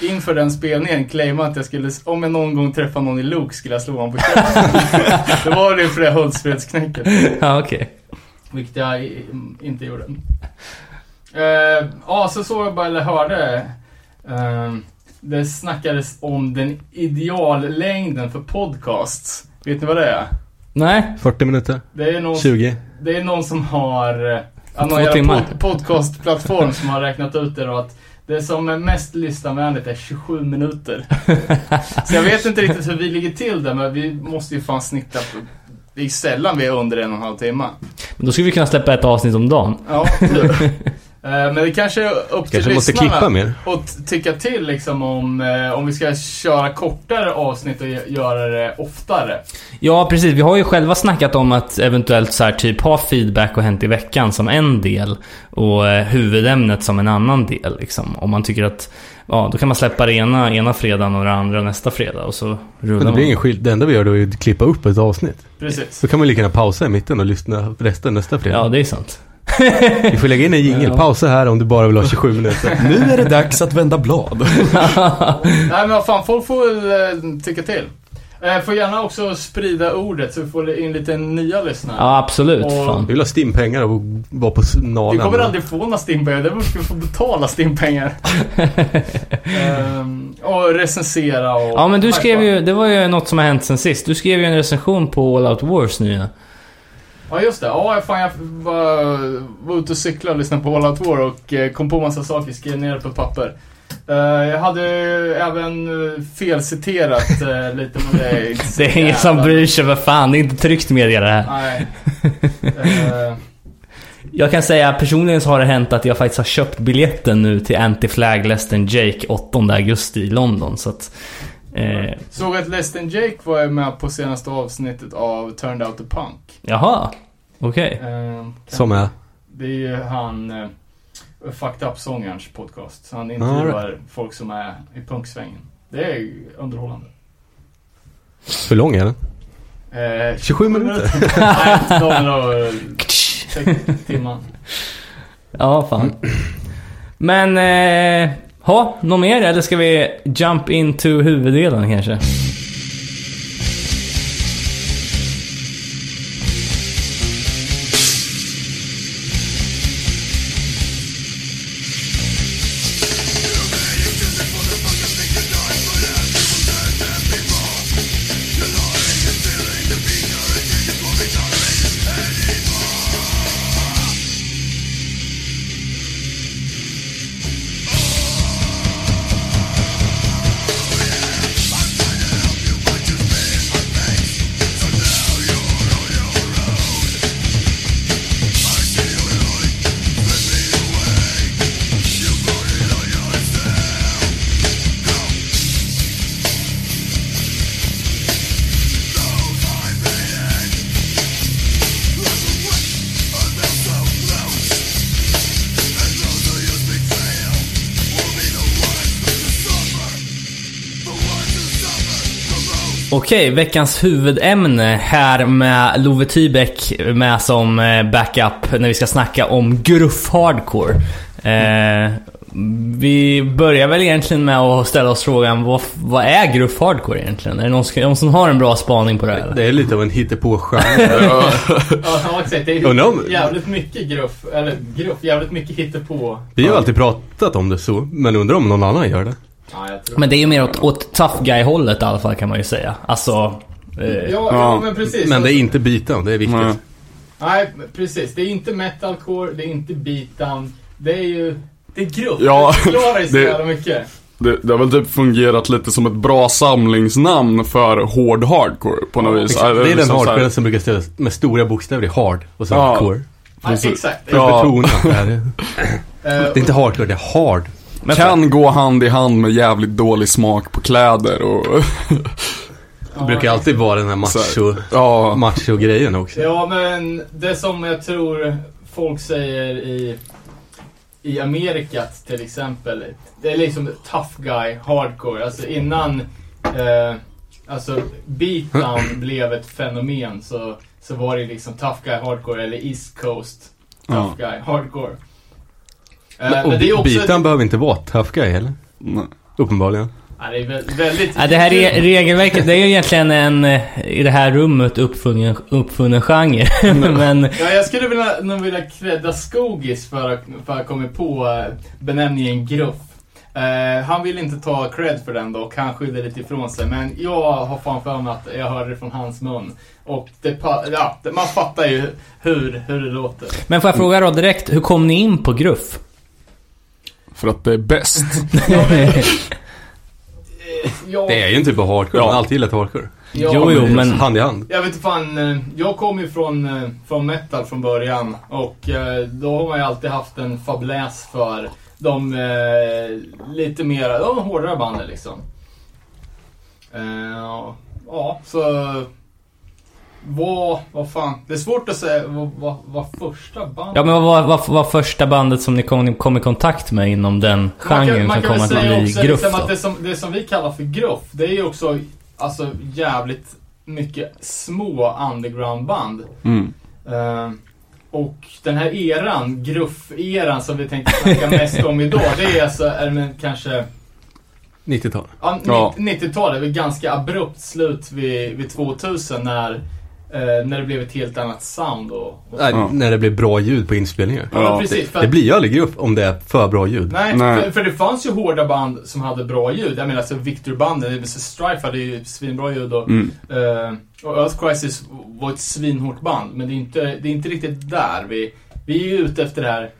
inför den spelningen claimade att jag skulle, om jag någon gång träffar någon i Luke skulle jag slå honom på käften. det var det för det Hultsfredsknäcket. Ja, okej. Vilket jag inte gjorde. Eh, ja, så såg jag bara, eller hörde. eh, det snackades om den ideallängden för podcasts. Vet ni vad det är? Nej, 40 minuter? Det är någon, 20? det är någon som har... eh, Två timmar. pod, podcastplattform som har räknat ut det då att det som är mest lyssnarvänligt är 27 minuter. Så jag vet inte riktigt hur vi ligger till där, men vi måste ju fan snitta på... Det är sällan vi är under en och en halv timme. men då skulle vi kunna släppa ett avsnitt om dagen. Ja, Men det kanske är upp till Kanske måste lyssnarna klippa mer. att tycka till liksom om, eh, om vi ska köra kortare avsnitt och gö- göra det oftare. Ja, precis. Vi har ju själva snackat om att eventuellt så här typ ha feedback och hänt i veckan som en del och eh, huvudämnet som en annan del. Liksom. Om man tycker att, ja, då kan man släppa det ena, ena fredagen och det andra nästa fredag och så rullar Men det man. blir ingen skill- Det enda vi gör då är att klippa upp ett avsnitt. Precis. Så kan man lika gärna pausa i mitten och lyssna resten nästa fredag. Ja, det är sant. Vi får lägga in en jingel. Pausa här om du bara vill ha 27 minuter. Nu är det dags att vända blad. Nej men vad fan, folk får väl eh, tycka till. Eh, får gärna också sprida ordet så vi får in lite nya lyssnare. Ja, absolut. Och- Fan. Vi vill ha stimpengar och vara på nalen. Vi kommer aldrig få några stimpengar, det måste vi få betala stimpengar. Ehm, och recensera och... Ja, men du skrev ju, det var ju något som har hänt sen sist. Du skrev ju en recension på All Out Wars nya. Ja just det, ja fan jag var, var ute och cyklade och lyssnade på All Out War och eh, kom på massa saker, skrev ner det på papper. Eh, jag hade även eh, felciterat lite inte så Det är ingen som bryr sig, vad fan. Det är inte tryckt media det här. Nej. Jag kan säga personligen så har det hänt att jag faktiskt har köpt biljetten nu till Anti-Flag Less than Jake 8 augusti i London. Så att... Eh, såg att Less than Jake var med på senaste avsnittet av Turned Out the Punk. jaha. Okej. Eh, kan- Som är. Det är ju han uh, Fucked Up-sångarens podcast. Så han intervjuar folk som är i punksvängen. Det är ju underhållande. Hur lång är den? Eh, 27 minuter. Nej, de timmar. Ja, fan. Men... Eh, ha, något mer? Eller ska vi jump into huvuddelen kanske? Okej, veckans huvudämne här med Love Tybeck med som eh, backup när vi ska snacka om gruff hardcore. Eh, vi börjar väl egentligen med att ställa oss frågan, vad, vad är gruff hardcore egentligen? Är det någon, som- någon som har en bra spaning på det här? eller? Det är lite av en hittepå-genre. Ja, ja, exakt. Det är jävligt mycket gruff, eller gruff, jävligt mycket hittepå. Vi har alltid pratat om det så, men undrar om någon annan gör det. Ja, Men det är ju mer åt, åt tough guy-hållet i alla fall kan man ju säga. Alltså... Eh, Ja, ja, Ja, men precis. Men det är inte beatdown, det är viktigt. Nej. Nej, precis. Det är inte metalcore, det är inte beatdown. Det är ju... Det är gruff. Ja, det förklarar ju så jävla mycket. Det, det har väl typ fungerat lite som ett bra samlingsnamn för hård hardcore på något vis. Exakt. Det är den liksom här- hardcore som brukar ställas med stora bokstäver i hard och så Ja. core. Ja, exakt. För att Ja. betona Eh, det är inte hardcore, det är hard. Men Kan gå hand i hand med jävligt dålig smak på kläder och... Det brukar alltid vara den här macho, Ja, macho-grejen också. Ja, men det som jag tror folk säger i, i Amerikat till exempel. Det är liksom tough guy, hardcore. Alltså innan eh, alltså beatdown blev ett fenomen så, så var det liksom tough guy, hardcore eller East Coast tough Ja. guy, hardcore. Men, och men det är också... beatdown behöver inte vara tough guy heller. nej. Uppenbarligen. Ja, det är vä- väldigt... Ja, det här re regelverket, det är ju egentligen en, eh, i det här rummet uppfunnen, uppfunnen genre. Men Ja, jag skulle vilja, nog vilja credda Skogis för att, för att ha kommit på eh, benämningen gruff. Eh, han vill inte ta cred för den dock, han skyller lite ifrån sig. Men jag har fan för mig att jag hörde det från hans mun. Och det, ja, man fattar ju hur, hur det låter. Men får jag fråga då direkt, hur kom ni in på gruff? För att det är bäst. Eh, Det är ju en typ av hardcore, man har alltid gillat hardcore. Ja, Jo, jo, men- Hand i hand. Jag vet inte fan, eh, jag kom ju från, eh, från metal från början och då har man ju alltid haft en fabläs för de lite mer, de hårdare banden liksom. Ja, så... Vad, vad fan, det är svårt att säga vad, vad, vad första bandet... Ja men vad var, vad första bandet som ni kom, kom i kontakt med inom den genren som kom att bli också gruff liksom då? att det som, det som vi kallar för gruff, det är ju också alltså jävligt mycket små undergroundband. Mm. Eh, och den här eran, gruff-eran som vi tänkte snacka mest om idag, det är alltså, är men kanske 90-tal. ja, Ja. 90-talet, det var ganska abrupt slut vid, vid 2000 när, eh, när det blev ett helt annat sound och, och Nej, Ja. När det blir bra ljud på inspelningar. Ja, Ja, precis. För Det att, blir ju aldrig grupp om det är för bra ljud. nej, Nej. För, för det fanns ju hårda band som hade bra ljud. Jag menar alltså Victor-banden. Strife hade ju svinbra ljud och, Mm. eh, och Earth Crisis var ett svinhårt band. Men det är inte, det är inte riktigt där. Vi, vi är ju ute efter det här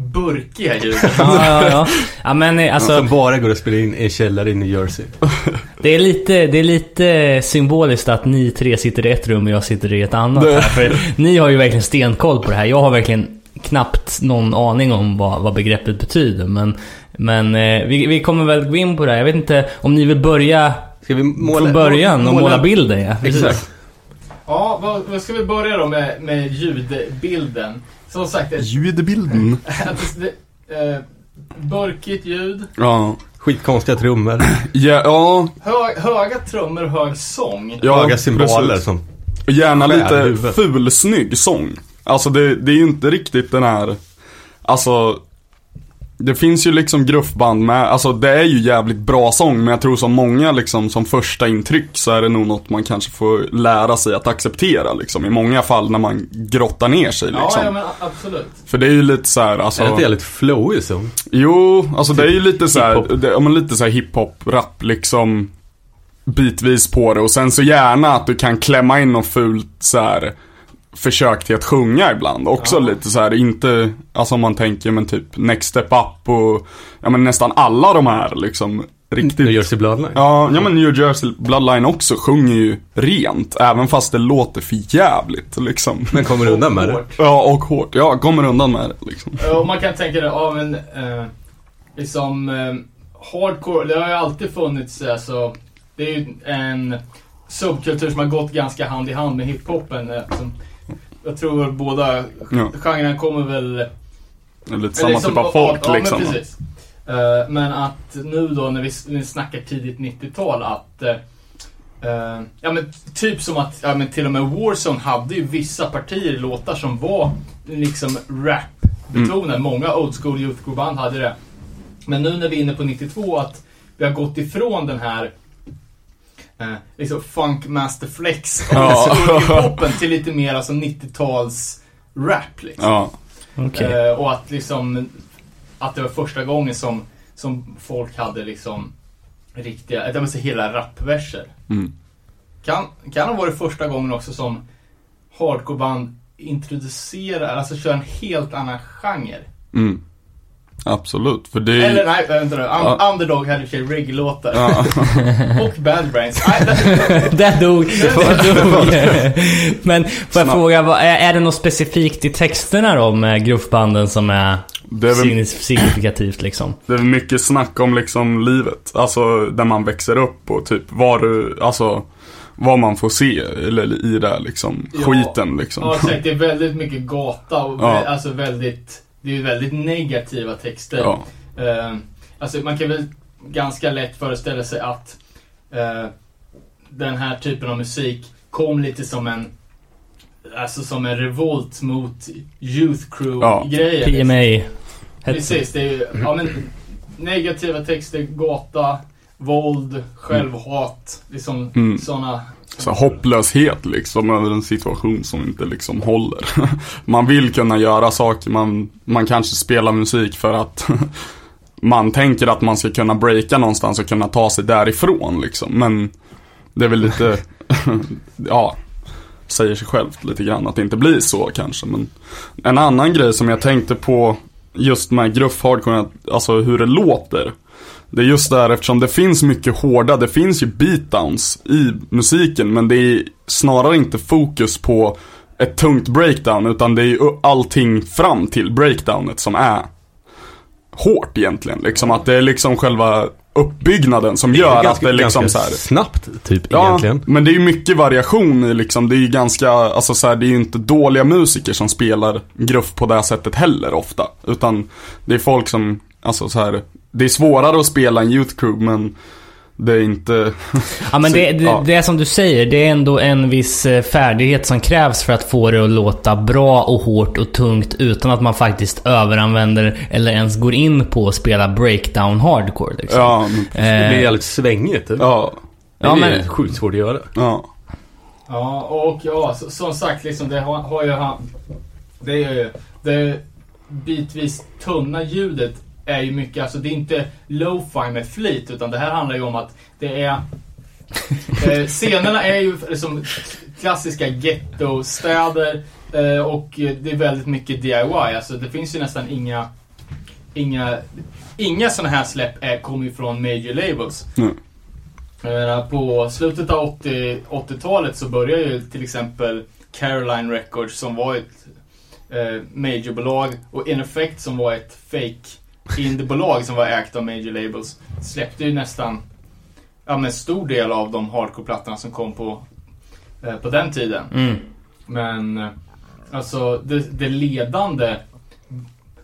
burkiga ljudet. Ja, ja, ja. ja men eh, alltså, Som bara går att spela in i en källare i New Jersey. det är, lite, det är lite symboliskt att ni tre sitter i ett rum och jag sitter i ett annat här. För ni har ju verkligen stenkoll på det här. Jag har verkligen knappt någon aning om vad, vad begreppet betyder. Men, men eh, vi, vi kommer väl gå in på det här. Jag vet inte om ni vill börja Ska vi måla... från början och måla- måla bilden ja. Precis. Exakt. Ja, vad, vad ska vi börja då med, med ljudbilden? Som sagt, Ljudbilden. det, eh, burkigt ljud, Ja. Skitkonstiga trummor. Ja, ja, hö, höga trummor och hög sång. ja Höga cymbaler som... Och gärna lite huvudet. fulsnygg sång. Alltså det, det är ju inte riktigt den här, alltså det finns ju liksom gruffband med, alltså det är ju jävligt bra sång men jag tror som många liksom som första intryck så är det nog något man kanske får lära sig att acceptera liksom i många fall när man grottar ner sig Ja, liksom. ja men absolut. För det är ju lite så här, alltså Är det inte jävligt flowig sång? Jo, alltså det är ju lite så här, Hiphop. det, ja, men lite så här hiphop, rap liksom bitvis på det och sen så gärna att du kan klämma in något fult så här försök till att sjunga ibland. Också Ja. lite så här, inte, alltså om man tänker men typ Next Step Up och, ja men nästan alla de här liksom riktigt. New Jersey Bloodline? Ja, ja men New Jersey Bloodline också sjunger ju rent, även fast det låter för jävligt liksom. Men kommer undan med det? Hårt. Ja, och hårt. Ja, kommer undan med det liksom. Och man kan tänka det, ja men eh, liksom eh, hardcore, det har ju alltid funnits alltså, det är ju en subkultur som har gått ganska hand i hand med hiphopen. Eh, som, jag tror båda Ja. genrerna kommer väl lite Eller samma liksom- typ av folk ja, liksom. Men, precis. Eh, men att nu då när vi, när vi snackar tidigt 90-tal att eh, Ja men typ som att, ja men till och med Warzone hade ju vissa partier låtar som var liksom rap-betonade. Många old school youth band hade det. Men nu när vi är inne på 92 att vi har gått ifrån den här eh, liksom funk master flex Ja. till lite mer alltså 90-tals rap liksom. Ja. Okej. Eh, och att liksom Att det var första gången som Som folk hade liksom Riktiga, jag vill säga hela rapverser. Mm. Kan, kan ha varit första gången också som Hardcoreband introducerar, alltså kör en helt annan genre. Mm. Absolut, för det är Eller nej, vänta nu. Un- Ja. Underdog hade i och för sig reggae-låtar. Ja. Och Bad Brains. Nej, det, Där dog. Där dog. Men får jag Snabbt. fråga, är, det något specifikt i texterna då med gruffbanden som är, Det är, väl, signi- signifikativt liksom? det är mycket snack om liksom livet. Alltså där man växer upp och typ vad du, alltså vad man får se eller i det liksom Ja. skiten liksom. ja, exakt. Det är väldigt mycket gata och Ja. alltså väldigt, det är väldigt negativa texter. Ja. Eh, alltså man kan väl ganska lätt föreställa sig att eh, den här typen av musik kom lite som en Alltså som en revolt mot Youth Ja. Crew-grejer. PMA. Precis, det är ju, ja men negativa texter, gata, våld, självhat, liksom Mm. sådana. Så hopplöshet liksom över en situation som inte liksom håller. Man vill kunna göra saker, man, man kanske spelar musik för att man tänker att man ska kunna breaka någonstans och kunna ta sig därifrån liksom. Men det är väl lite, ja, säger sig självt lite grann att det inte blir så kanske. Men en annan grej som jag tänkte på just med gruff hardcore, alltså hur det låter. Det är just där eftersom det finns mycket hårda, det finns ju beatdowns i musiken men det är snarare inte fokus på ett tungt breakdown utan det är ju allting fram till breakdownet som är hårt egentligen. Liksom att det är liksom själva uppbyggnaden som gör att det är liksom så här. snabbt typ Ja, egentligen. men det är ju mycket variation i liksom, det är ju ganska, alltså så här, det är ju inte dåliga musiker som spelar gruff på det här sättet heller ofta. Utan det är folk som, alltså så här, det är svårare att spela en youth crew men det är inte, Ja men det, det, Ja. det är som du säger, det är ändå en viss eh, färdighet som krävs för att få det att låta bra och hårt och tungt utan att man faktiskt överanvänder eller ens går in på att spela breakdown hardcore liksom. ja, men- Det blir Eh, jävligt svängigt. Det ja, Ja, är men- sjukt svårt att göra. ja. Ja, och ja, så, som sagt liksom det har, har ju han... Det är ju... Det bitvis tunna ljudet är ju mycket, alltså det är inte lo-fi med flit utan det här handlar ju om att det är... eh, scenerna är ju liksom klassiska gettostäder eh, och det är väldigt mycket DIY. Alltså det finns ju nästan inga... Inga, inga sådana här släpp är, kommer ju från major labels. Mm. Menar, på slutet av 80 80-talet så började ju till exempel Caroline Records som var ett eh, majorbolag och In Effect som var ett fake indiebolag som var ägt av major labels släppte ju nästan ja, men stor del av de hardcore-plattorna som kom på, eh, på den tiden. mm. Men eh, alltså det, det ledande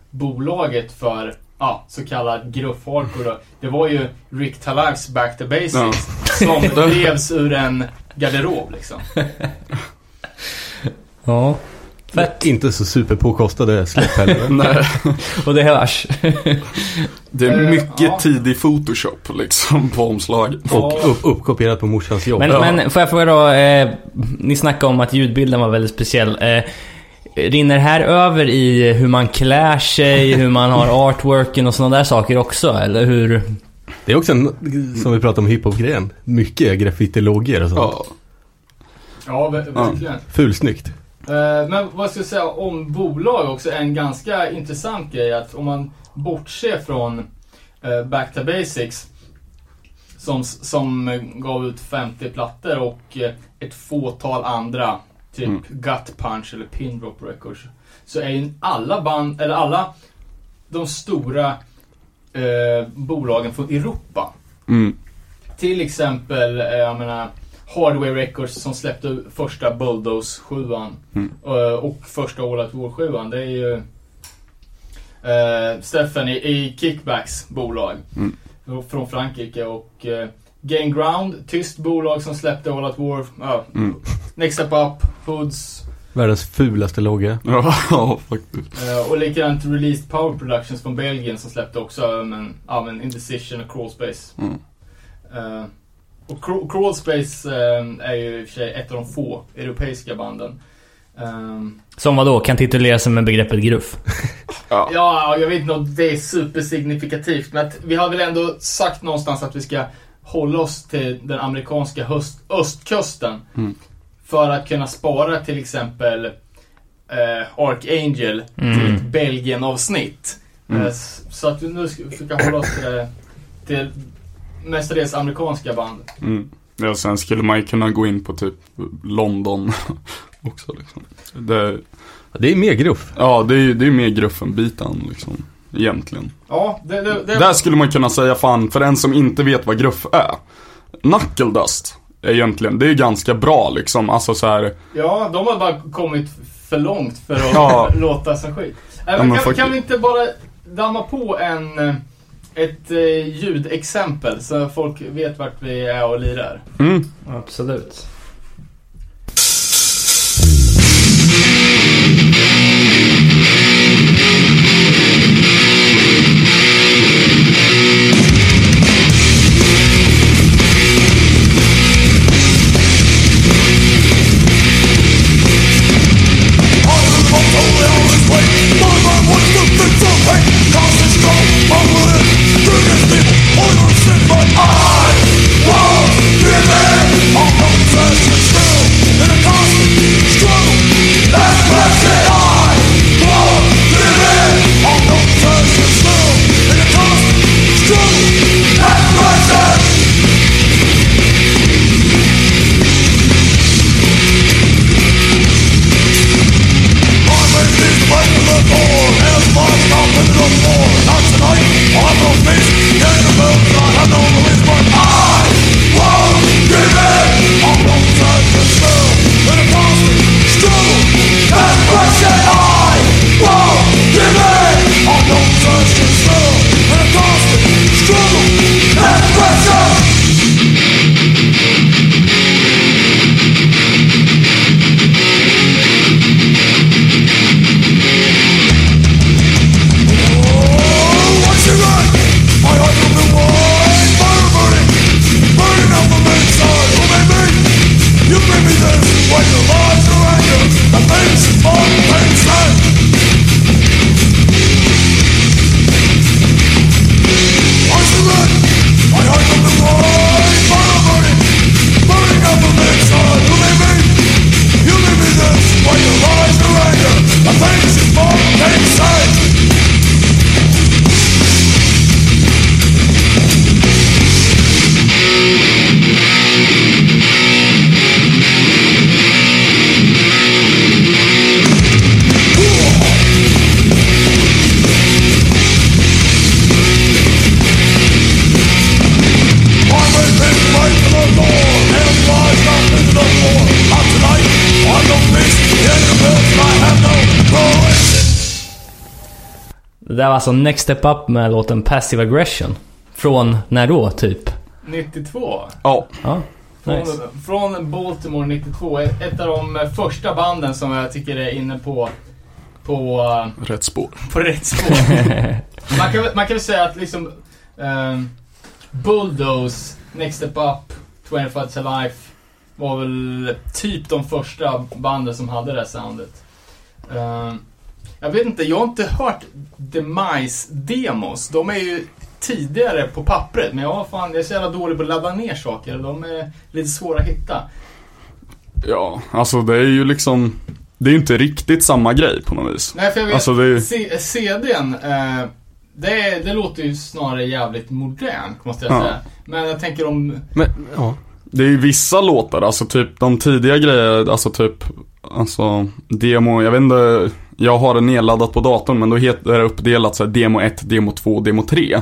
bolaget för ja, så kallad gruff hardcore då, det var ju Rick Talars Back to Basics Ja. som drevs ur en garderob liksom. Ja. Fett. Inte så superpåkostade släpp heller. Nej, Och det hörs. det är Eh, mycket ja. tidig photoshop liksom på omslaget. Och upp, uppkopierat på morsans jobb. Men, Ja. men får jag fråga då, eh, ni snackade om att ljudbilden var väldigt speciell. Eh, rinner här över i hur man klär sig, hur man har artworken och sådana där saker också? Eller hur? Det är också en, som vi pratade om hiphop-grejen. Mycket graffitilogier och sånt. Ja, Ja, ver- verkligen. Fulsnyggt. Eh, Men vad ska jag säga om bolag också? En ganska intressant grej att om man bortser från eh, Back to Basics som, som gav ut 50 plattor och eh, ett fåtal andra typ Mm. Gut Punch eller Pin Drop Records så är ju alla band, eller alla de stora eh, bolagen från Europa mm, till exempel, jag menar, Hardware Records som släppte första Bulldoze 7 Mm. eh, och första All Out War 7 Det är ju eh, Steffen i, i Kickbacks bolag Mm. från Frankrike och eh, Gain Ground, tyst bolag som släppte All Out War. Ja, mm. Next Step Up, Hoods Världens fulaste logga. Ja, faktiskt. eh, och likadant Released Power Productions från Belgien som släppte också men, ja, men Indecision och Crawl Space. Mm. Eh, och Crawl, Crawl Space eh, är ju i och för sig ett av de få europeiska banden. Ehm, Som vad då kan titulera sig med begreppet gruff? Ja. ja, jag vet inte om det är supersignifikativt men vi har väl ändå sagt någonstans att vi ska hålla oss till den amerikanska höst, östkusten. Mm. För att kunna spara till exempel eh, Archangel till Mm. ett Belgien-avsnitt. Mm. Eh, Så att vi nu ska försöka hålla oss till, det- till mestadels amerikanska band. Mm. Ja, sen skulle man ju kunna gå in på typ London också liksom. Det, Det är mer gruff. ja, det är ju det är mer gruff än bitan liksom. Egentligen. Ja, det, det, det Där skulle man kunna säga fan, för en som inte vet vad gruff är. Knuckle Dust är egentligen, det är ganska bra liksom. Alltså så här, Ja, de har bara kommit för långt för att Ja. låta som skit. Äh, Ja, kan, kan vi inte bara damma på en, eh, ett eh, ljudexempel så folk vet vart vi är och lirar? mm. Absolut. Alltså Next Step Up med låten Passive Aggression. Från när då, typ? 92. Ja, Ja, Från, nice. från Baltimore 92. Ett av de eh, första banden som jag tycker är inne på, på, eh, rätt spår. på rätt spår. man, kan, man kan väl säga att liksom um, Bulldoze, Next Step Up, 25 to Life var väl typ de första banden som hade det här soundet. Ehm, jag vet inte, jag har inte hört Demise-demos. De är ju tidigare på pappret, men jag, fan, jag är så jävla dålig på att ladda ner saker. De är lite svåra att hitta. Ja, alltså det är ju liksom, det är ju inte riktigt samma grej på något vis. Nej, för jag vet, Alltså det är C- CDn, eh, det, det låter ju snarare jävligt modernt, måste jag Ja. säga. Men jag tänker om... Men, ja. det är ju vissa låtar, alltså typ de tidiga grejer, alltså typ, alltså demo, jag vet inte, jag har det nedladdat på datorn men då heter det uppdelat så här demo 1, demo 2, demo 3.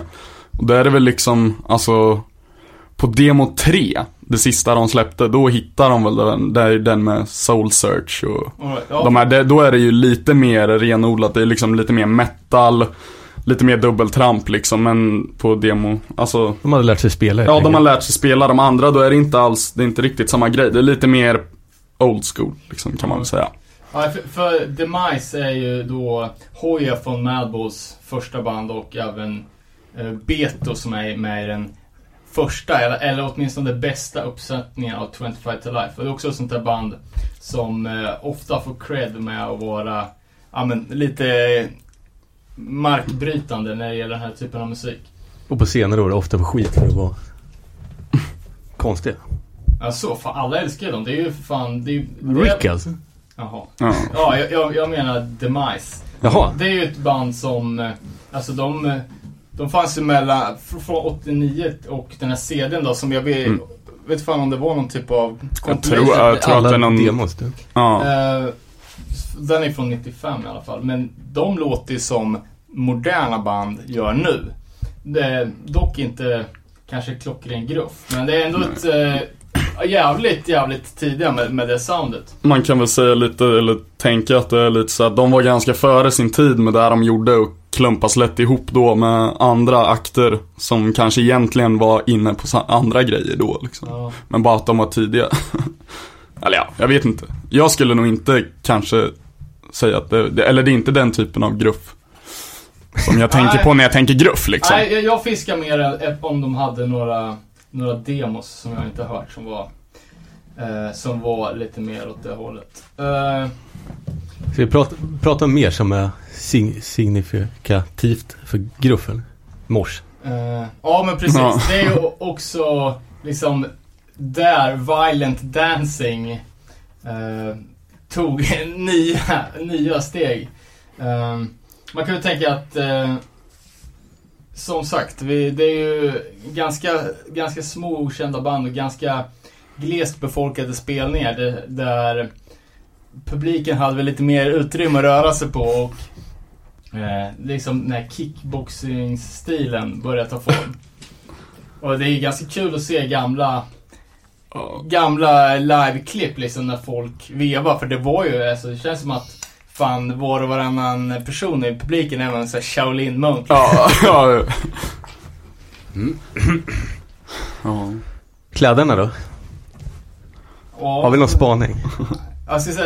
Och där är det väl liksom, alltså, på demo 3, det sista de släppte, då hittar de väl den, det är den med Soul Search och Ja, De här, då är det ju lite mer renodlat, det är liksom lite mer metal, lite mer dubbeltramp liksom, men på demo, alltså De hade lärt sig spela Ja, de har lärt sig spela, de andra då är det inte alls, det är inte riktigt samma grej, det är lite mer old school liksom kan man väl säga. Ja, för, för Demise är ju då Hoya från Madballs första band och även eh, Beto som är med i den första, eller, eller åtminstone den bästa uppsättningen av 25 to Life. Och det är också ett sånt där band som eh, ofta får cred med att vara ja, men, lite markbrytande när det gäller den här typen av musik. Och på senare år ofta på skit för att vara konstiga. Alltså, fan, alla älskar ju dem. Det är ju för fan... Det är, det är, Rick alltså? Jaha. Ja. Ja, jag, jag, menar Demise. Jaha. Det är ju ett band som, eh, alltså de, de fanns ju mellan, fr- från 89 och den här CDn då som jag vet, Mm. vet fan om det var någon typ av Jag tror, jag tror att Alla det är någon, demos du. ja. Eh, den är från 95 i alla fall. Men de låter ju som moderna band gör nu. Det är dock inte kanske klockren gruff. Men det är ändå ett eh, jävligt, jävligt tidiga med, med det soundet. Man kan väl säga lite, eller tänka att det är lite så att de var ganska före sin tid med det de gjorde och klumpas lätt ihop då med andra akter som kanske egentligen var inne på andra grejer då liksom. Ja. Men bara att de var tidiga. eller ja, jag vet inte. Jag skulle nog inte kanske säga att det, eller det är inte den typen av gruff. Som jag tänker på när jag tänker gruff liksom. Nej, jag, jag fiskar mer om de hade några, några demos som jag inte hört som var, eh, som var lite mer åt det hållet. Eh, Ska vi prata, prata om mer som är sig, signifikativt för gruffen? Mors. eh, ja, men precis. Ja. Det är ju också liksom där Violent Dancing eh, tog nya, nya steg. Eh, man kan ju tänka att eh, som sagt, vi, det är ju ganska, ganska små okända band och ganska glest befolkade spelningar där, där publiken hade väl lite mer utrymme att röra sig på och eh, liksom när kickboxing-stilen började ta form. Och det är ganska kul att se gamla gamla live-klipp liksom när folk vevar för det var ju, alltså det känns som att fan var och varannan person i publiken är en sån här Shaolin Monk. Ja, ja. ja. Kläderna då? Och, Har vi någon spaning? Alltså, så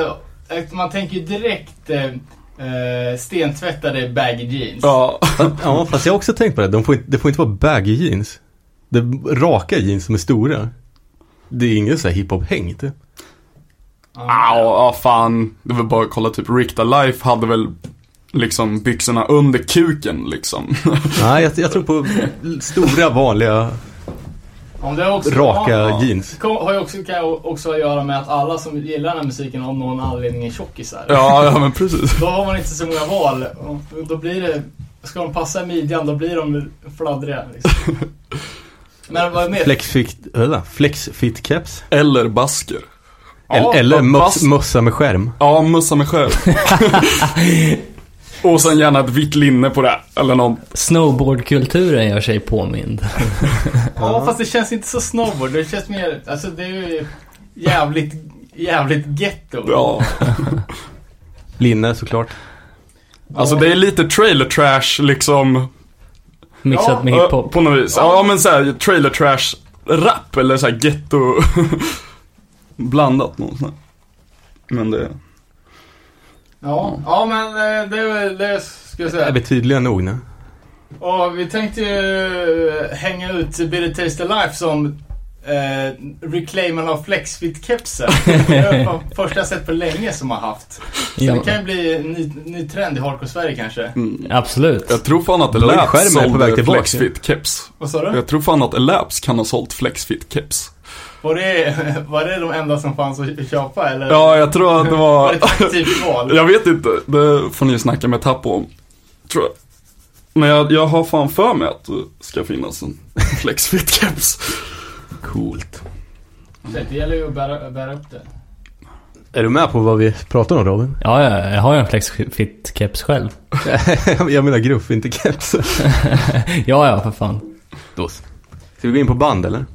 här, man tänker ju direkt eh, eh, stentvättade baggy jeans. Ja. Ja, fast jag har också tänkt på det. De får, inte- det får inte vara baggy jeans. Det är raka jeans som är stora. Det är ingen så här hiphop-häng typ. Ja. Ja, ja fan. Det var bara att kolla typ Rick the Life hade väl liksom byxorna under kuken liksom. Nej, jag, jag tror på stora vanliga Om det också, raka ja, jeans. Kom, har ju också, kan ju också att göra med att alla som gillar den här musiken av någon anledning är tjockisar. ja, ja men precis. Då har man inte så många val. Och Då blir det, ska de passa i midjan, då blir de fladdriga. Liksom. Men vad är mer? Flexfit, eller, flexfit caps. Eller basker. Ja, eller möss, mössa med skärm. Ja, mössa mig själv. Och sen gärna ett vitt linne på det. Eller någon. Snowboardkulturen gör sig påmind. Ja, fast det känns inte så snowboard. Det känns mer, alltså det är ju jävligt, jävligt getto. Ja. Linne såklart. Alltså det är lite trailer trash liksom. Mixat Ja, med hiphop. På något vis. Ja, men såhär trailer trash rap eller såhär ghetto blandat någonstans. Men det, Ja, ja men eh, det, är väl- det ska jag säga. Är vi tydliga nog nu? Och vi tänkte ju eh, hänga ut Bitter Taste Life som eh, reclaimen av Flexfit-kepsen. det är första sett på länge som har haft. Så Ja. det kan ju bli en ny, ny trend i Hardcore-Sverige kanske. mm. Absolut. Jag tror fan att Elapse sålde tillbaka. Flexfit keps. Vad sa du? Jag tror fan att Elapse kan ha sålt Flexfit keps. Var det, var det de enda som fanns att köpa eller? Ja, jag tror att det Var var... det ett aktivt val? jag vet inte, det får ni snacka med Tappo om. Tror jag. Men jag, jag har fan för mig att det ska finnas en Flexfit keps. Coolt. Det gäller ju att bära, bära upp det. Är du med på vad vi pratar om Robin? Ja, ja, jag har ju en Flexfit-keps själv. jag menar gruff, inte keps. ja, ja, för fan. Då. Ska vi gå in på band eller?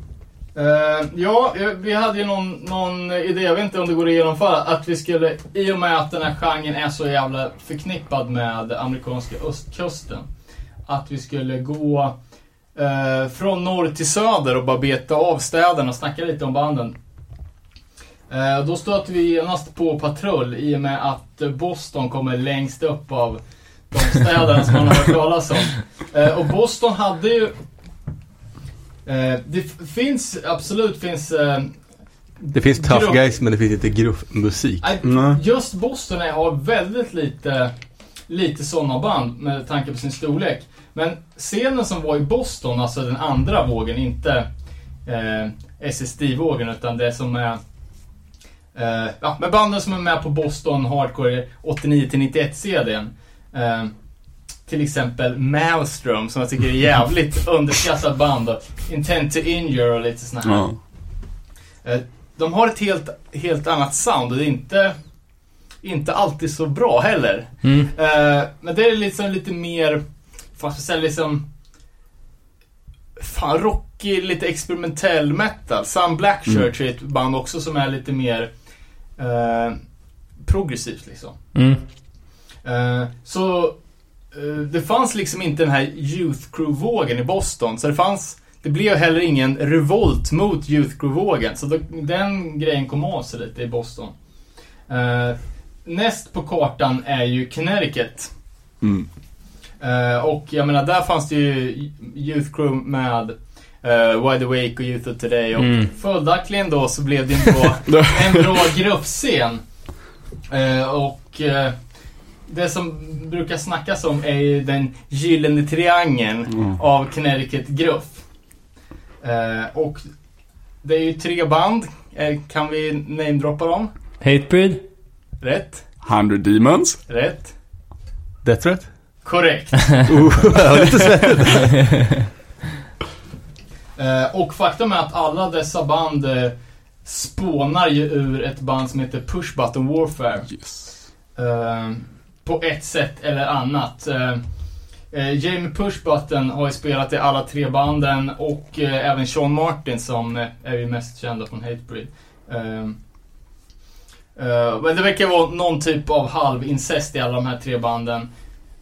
Uh, ja, eh, vi hade ju någon, någon idé, jag vet inte om det går att genomföra, att vi skulle, i och med att den här genren är så jävla förknippad med amerikanska östkusten, att vi skulle gå uh, från norr till söder och bara beta av städerna och snacka lite om banden. Uh, då stöter vi genast på patrull i och med att Boston kommer längst upp av de städerna som man har hört talas om. Och Boston hade ju det f- finns, absolut finns... Eh, Det finns tough Gruff. guys men det finns inte gruffmusik. Nej. just Boston är- har väldigt lite, lite sådana band med tanke på sin storlek. Men scenen som var i Boston, alltså den andra vågen, inte eh, SSD-vågen utan det som är eh, ja, med banden som är med på Boston Hardcore 89-91 CDn. Eh, till exempel Maelstrom som jag tycker är jävligt underskattat band. och Intent to Injure och lite såna här. Ja. Eh, De har ett helt, helt annat sound och det är inte, inte alltid så bra heller. Mm. Eh, Men det är liksom lite mer, jag säga, liksom... Fan, rockig, lite experimentell metal. Sam Blackchurch är ett band också som är lite mer eh, progressivt liksom. Mm. Eh, så det fanns liksom inte den här Youth Crew-vågen i Boston. Så det fanns, det blev heller ingen revolt mot Youth Crew-vågen. Så då, den grejen kom av sig lite i Boston. Eh, näst på kartan är ju Connecticut. Mm. Eh, och jag menar, där fanns det ju Youth Crew med eh, Wide Awake och Youth of Today. Och Mm. följaktligen då så blev det en bra, en bra gruppscen. Eh, och eh, det som brukar snackas om är ju den gyllene triangeln Mm. av Connecticut gruff. Eh, och det är ju tre band. Eh, kan vi namedroppa dem? Hatebreed? Rätt? 100 Demons. Rätt? Death Threat? Korrekt. Oh, lite svettig. Eh, och faktum är att alla dessa band eh, spånar ju ur ett band som heter Push Button Warfare. Yes. På ett sätt eller annat. Eh, eh, Jamie Pushbutton har ju spelat i alla tre banden och eh, även Sean Martin som eh, är ju mest kända från Hatebreed. Eh, eh, men det verkar vara någon typ av halvincest i alla de här tre banden.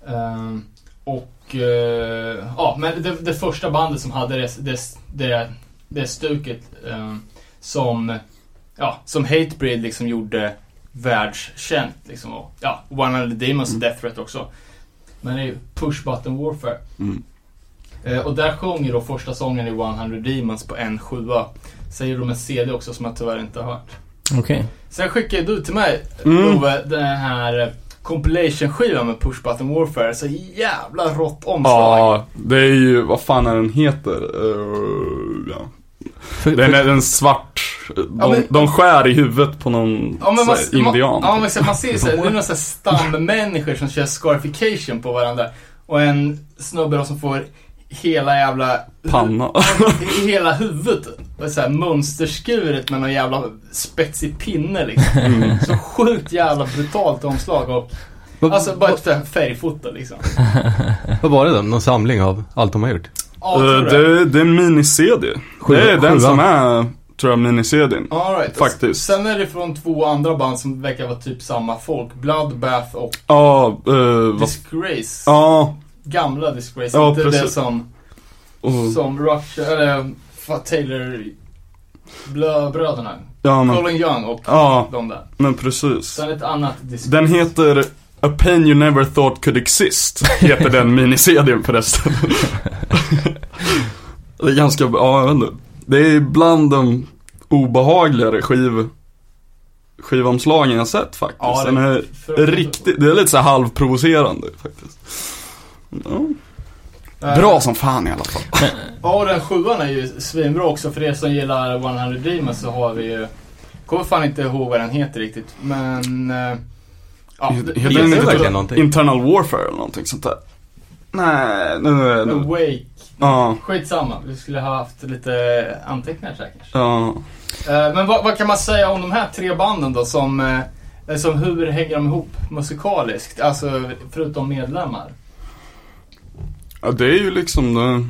Eh, och eh, ja, men det, det första bandet som hade det, det, det, det stuket eh, som, ja, som Hatebreed liksom gjorde världskänt liksom. Och, ja, 100 Demons och Death Threat också. Men det är ju Push Button Warfare. Mm. Eh, och där sjunger då första sången i 100 Demons på en sjua. Säger de en CD också som jag tyvärr inte har hört. Okej. Sen skickade du till mig, Mm. Love, den här eh, compilation-skivan med Push Button Warfare. Så jävla rått omslag. Ja, det är ju, vad fan är den heter? Uh, ja. För, Den är en svart, de, Ja, men- de skär i huvudet på någon Ja men man, så här, indian. Man, ja, men så- man ser så här, det är några stammänniskor som kör scarification på varandra. Och en snubbe då som får hela jävla... Panna. Hela huvudet. Och så här mönsterskuret med någon jävla spetsig pinne liksom. Mm. Så sjukt jävla brutalt omslag och... vad, Alltså bara ett här färgfoto liksom. vad var det då? Någon samling av allt de har gjort? Ja, Eh, det. det, det är en mini-CD. Sju- det är den som är tror jag. All right. Faktiskt. Sen är det från två andra band som verkar vara typ samma folk. Bloodbath och Ja, vad... Disgrace. Ja, Gamla Disgrace. Ja, inte det precis. som, och, som Rush, eller fa- Taylor Blö, bröderna. ja, men, Colin Young och ja, de där. men precis. Sen ett annat Disgrace. Den heter A Pain You Never Thought Could Exist, heter den miniserien förresten. det är ganska, ja jag vet inte. Det är bland de obehagligare skiv, skivomslagen jag sett faktiskt. Ja, det- den är riktigt, det är lite så här halvprovocerande faktiskt. Ja. Eh, Bra som fan i alla fall. Ja, och den sjuan är ju svinbra också. För er som gillar 100 Demons så har vi ju... Kommer fan inte ihåg vad den heter riktigt, men... eh, Ja, det- Heter det den inte verkligen typ någonting. Internal Warfare eller någonting sånt där? Nej, nu är det... Awake. Ja, Skitsamma, vi skulle ha haft lite anteckningar så här kanske. ja. Eh, Men vad, vad kan man säga om de här tre banden då som... eh, Som hur hänger de ihop musikaliskt? Alltså förutom medlemmar. Ja, det är ju liksom det.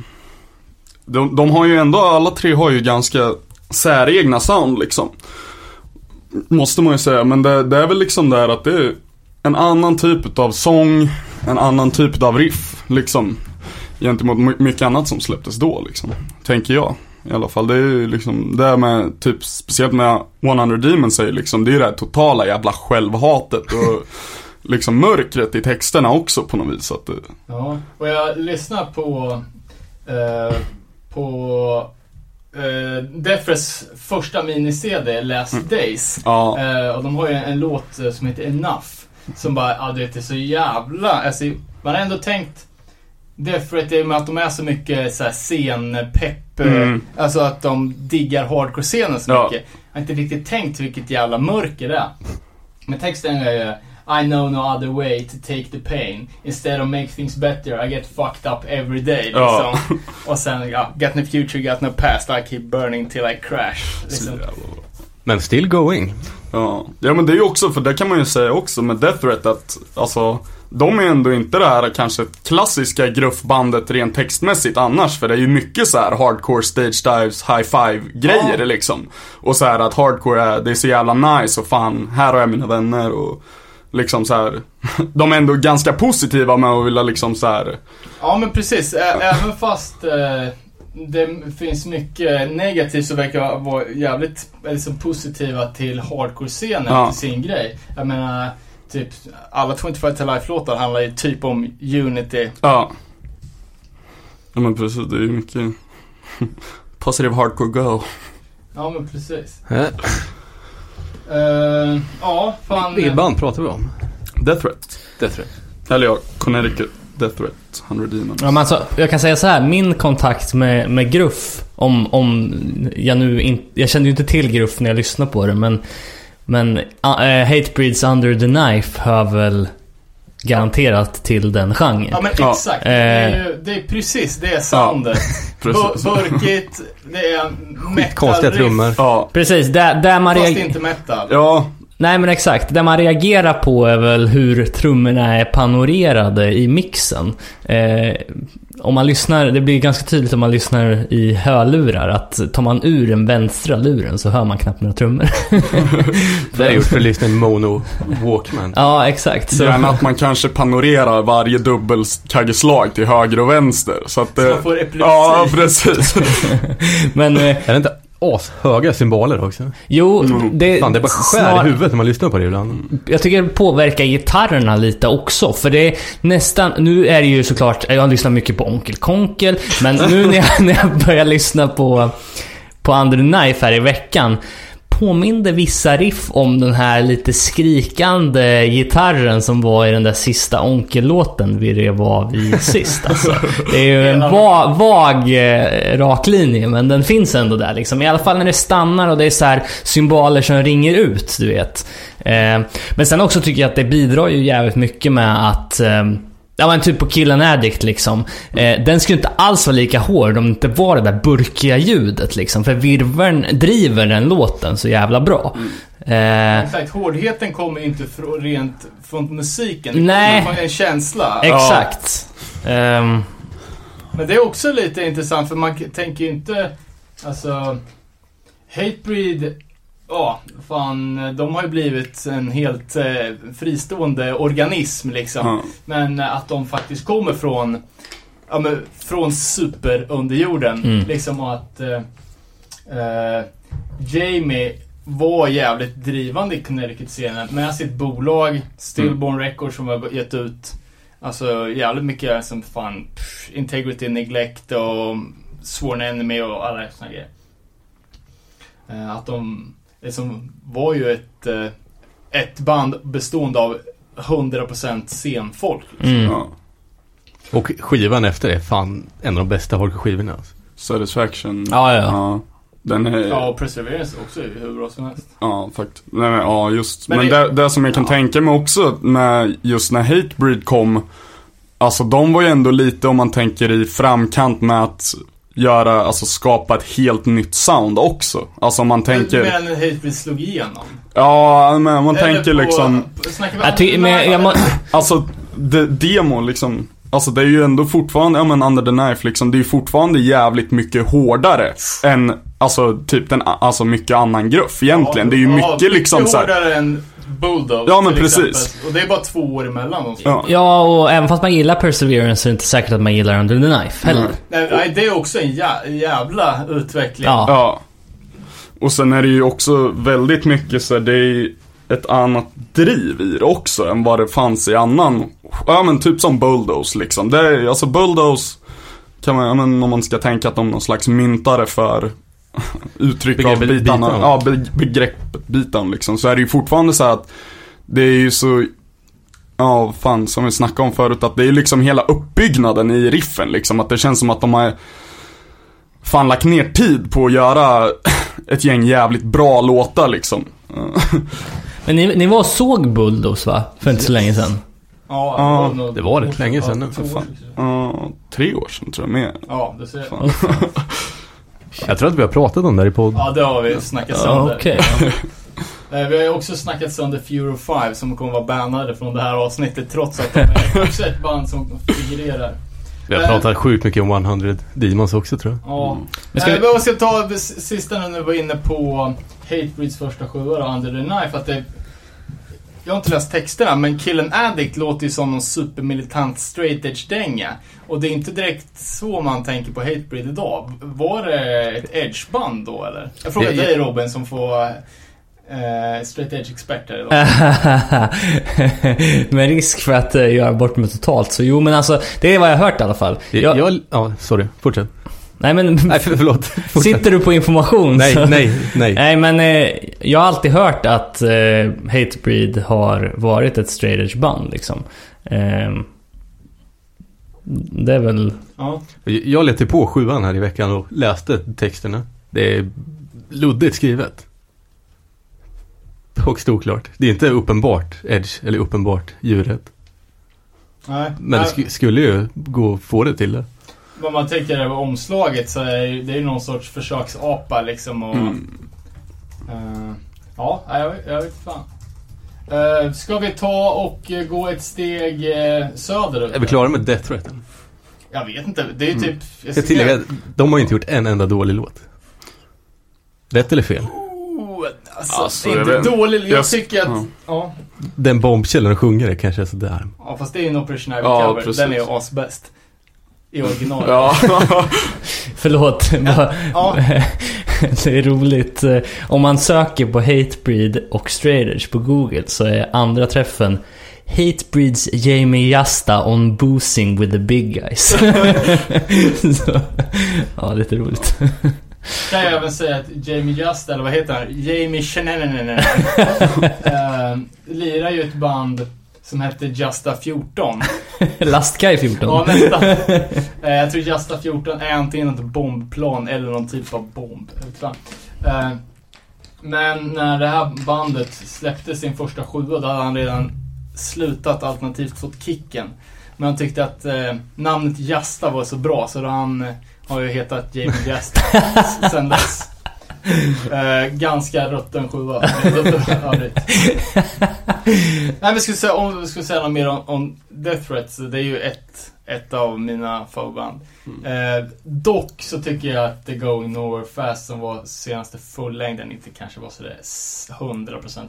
De, de har ju ändå, alla tre har ju ganska säregna sound liksom. Måste man ju säga, men det, det är väl liksom där att det är en annan typ av sång, en annan typ av riff liksom. Gentemot my- mycket annat som släpptes då liksom. Tänker jag. I alla fall, det är ju liksom, det här med typ, speciellt med 100 Demons är liksom, det är ju det här totala jävla självhatet och liksom mörkret i texterna också på något vis. Att det, Ja, och jag lyssnar på... Eh, på... Eh, Defres första mini-CD, Last Days. ja. Eh, och de har ju en, låt som heter Enough. Som bara, ja du vet det är så jävla, alltså man har ändå tänkt Därför att det är med att de är så mycket så här scenpepp, Mm. alltså att de diggar hardcore-scenen så Ja. mycket. Jag har inte riktigt tänkt vilket jävla mörker det är. Men texten är ju I know no other way to take the pain. Instead of make things better I get fucked up every day. Liksom. Ja. Och sen, ja, got no future, got no past, I keep burning till I crash. Liksom. Men still going. Ja. ja men det är ju också, för det kan man ju säga också med Death Threat att, alltså, de är ändå inte det här kanske klassiska gruffbandet rent textmässigt annars, för det är ju mycket så här hardcore stage dives, high five grejer Ja. liksom. Och så här att hardcore är, det är så jävla nice och fan, här har jag mina vänner och liksom så här. De är ändå ganska positiva med att vilja liksom så här. Ja men precis, Ä- även fast eh, det finns mycket negativt så verkar jag vara jävligt liksom, positiva till hardcore-scenen Ja. till sin grej. Jag menar, typ alla 25 to Life-låtar handlar ju typ om Unity. Ja. Ja men precis, det är ju mycket positive hardcore go. Ja men precis. Eh, Eh, ja, fan. Vilket band pratar vi om? Death Threat. Death Threat. Eller ja, Connecticut Death Threat, 100 Demons. Ja, men alltså, jag kan säga så här, min kontakt med, med Gruff, om, om jag nu inte... Jag kände ju inte till Gruff när jag lyssnade på det, men... Men uh, Hatebreeds Under the Knife hör väl garanterat till den genren. Ja men Ja. exakt. Det, är ju, det är precis det soundet. Bu- Burkigt, det är Konstiga metal-riff, trummor. Ja. Precis, där, där man Fast inte metal. Ja, Nej men exakt, det man reagerar på är väl hur trummorna är panorerade i mixen. Eh, om man lyssnar, det blir ganska tydligt om man lyssnar i hörlurar att tar man ur den vänstra luren så hör man knappt några trummor. Det är gjort för att lyssna i mono Walkman. ja, exakt. Så, gärna att man kanske panorerar varje dubbelkaggeslag till höger och vänster. Så att Så det... man får epilepsi. Ja, precis. men eh, Är det inte ashöga symboler också? jo, det, Fan, det bara skär snar- i huvudet när man lyssnar på det ibland. Jag tycker det påverkar gitarrerna lite också. För det är nästan... Nu är det ju såklart... Jag lyssnar mycket på Onkel Konkel. Men nu när jag, när jag börjar lyssna på, på Under the Knife här i veckan. Påminde vissa riff om den här lite skrikande gitarren som var i den där sista Onkel-låten vi rev av i sist. Alltså. Det är ju en va, vag eh, rak linje, men den finns ändå där liksom. I alla fall när det stannar och det är så här symboler som ringer ut, du vet. Eh, men sen också tycker jag att det bidrar ju jävligt mycket med att eh, Ja men typ på Killen Addict liksom. Eh, den skulle inte alls vara lika hård om det inte var det där burkiga ljudet liksom. För virveln driver den låten så jävla bra. Eh, Exakt, hårdheten kommer inte från, rent från musiken. Det Nej. kommer från en känsla. exakt. Ehm, Men det är också lite intressant för man tänker ju inte, alltså Hatebreed, ja, fan, de har ju blivit en helt eh, fristående organism liksom. Ja. Men att de faktiskt kommer från, ja men från superunderjorden. Mm. Liksom och att eh, eh, Jamie var jävligt drivande i Connecticut-scenen med sitt bolag Stillborn Records som har gett ut Alltså jävligt mycket som fan pff, Integrity Neglect och Sworn Enemy och alla såna grejer. Eh, att de liksom var ju ett eh, ett band bestående av 100% scenfolk. Mm. Ja. Och skivan efter är fan en av de bästa folkskivorna. Alltså. Satisfaction. Ja, ja. Den är, Ja, ja, och Perseverance också är hur bra som helst. faktiskt. Nej, men, ja, just. Men Men, det- det, det som jag kan Ja. tänka mig också med just när Hatebreed kom. Alltså de var ju ändå lite om man tänker i framkant med att göra, alltså skapa ett helt nytt sound också. Alltså om man tänker, när Hatebreed slog igenom? ja men man Eller tänker på- liksom, Jag ty- men jag, må, alltså de, demo liksom. Alltså det är ju ändå fortfarande, ja men under the knife liksom, det är ju fortfarande jävligt mycket hårdare än, alltså typ den, alltså mycket annan gruff egentligen. det är ju Ja, mycket liksom så här, hårdare än Bulldog Ja, men till precis. exempel. Och det är bara två år emellan dem. ja. ja, och även fast man gillar Perseverance så är det inte säkert att man gillar Under the Knife heller. Nej. Nej, det är också en jä jävla utveckling. Ja. Ja. Och sen är det ju också väldigt mycket så här, det är ett annat driv i det också än vad det fanns i annan, ja men typ som Bulldoze liksom. Det är, alltså Bulldoze kan man, ja men om man ska tänka att de är någon slags myntare för uttryck av Begreppet bitarna, beatdown. ja be, begreppet beatdown liksom. Så är det ju fortfarande så att det är ju så Ja, fan som vi snackade om förut att det är liksom hela uppbyggnaden i riffen liksom. Att det känns som att de har fan lagt ner tid på att göra ett gäng jävligt bra låtar liksom. Men ni, ni var och såg Bulldoze va? För inte så länge sedan. Ja, nog- det var rätt länge sedan nu, Ja, för fan. Ja, tre år sedan tror jag mer. Ja, det ser Fan. Jag tror att vi har pratat om det här i podd. Ja, det har vi snackat sönder. okej. Eh, Vi har ju också snackat sönder Furo 5 som kommer vara bannade från det här avsnittet trots att de är också ett band som figurerar. Vi har pratat sjukt mycket om 100 Demons också tror jag. Ja. Men ska Eh, vi- vi ska ta sista nu när vi var inne på Hatebreeds första sjua då, Under the Knife. Att det, jag har inte läst texterna, men Killen Addict låter ju som någon supermilitant straight edge-dänga. Och det är inte direkt så man tänker på Hatebreed idag. Var det ett edge-band då eller? Jag frågar dig Robin som får eh, straight edge-expert här idag. Med risk för att uh, göra bort mig totalt. Så jo, men alltså, det är vad jag har hört i alla fall. Jag, jag, ja, sorry. Fortsätt. Nej men, Nej, för, förlåt. Fortsätt. sitter du på information? Nej, så- nej, nej. Nej men eh, jag har alltid hört att eh, Hatebreed har varit ett straight edge band liksom. Ehm, det är väl... Ja. Jag letade på sjuan här i veckan och läste texterna. Det är luddigt skrivet. Högst oklart. Det är inte uppenbart Edge eller uppenbart djuret. Nej. Men det Nej, sk- skulle ju gå att få det till det. Vad man tänker över omslaget så är det är ju någon sorts försöksapa liksom och... Mm. eh, ja, jag, vet- jag vet fan. Uh, ska vi ta och eh, gå ett steg uh, söderut? Är vi klara med Death Threat? Jag vet inte. Det är ju typ... Jag ska tillägga, de har ju inte gjort en enda dålig låt. Rätt eller fel? Oh, alltså, Alltså, inte jag dålig. Jag jag- tycker att... ja. Ja. Den bombkällan och sjunger är kanske är sådär. ja, fast det är ju en Operation Ivy Ja, cover. precis. Den är ju asbäst. I original. Ja. Förlåt. bara- Ja. det är roligt. Eh, Om man söker på Hatebreed och straight edge på Google så är andra träffen Hatebreeds Jamie Jasta on boozing with the big guys. så, ja, lite roligt. Kan jag även säga att Jamie Just, eller vad heter han? Jamie Shenanenenen. uh, lirar ju ett band som hette Justa 14. Lastguy 14. Ja, nästan. Eh, jag tror Justa 14 är antingen ett bombplan eller någon typ av bomb. Eh, men när det här bandet släppte sin första sjua, då hade han redan slutat alternativt fått kicken. Men han tyckte att eh, namnet Jasta var så bra så då han har ju hetat Jamie Jasta sen dess. Eh, ganska rutten sjua. Nej, vi skulle säga, om vi skulle säga något mer om, om Death Threats. Det är ju ett ett av mina favoritband. Eh, dock så tycker jag att The Going Nowhere Fast som var senaste fullängden inte kanske var sådär s- 100%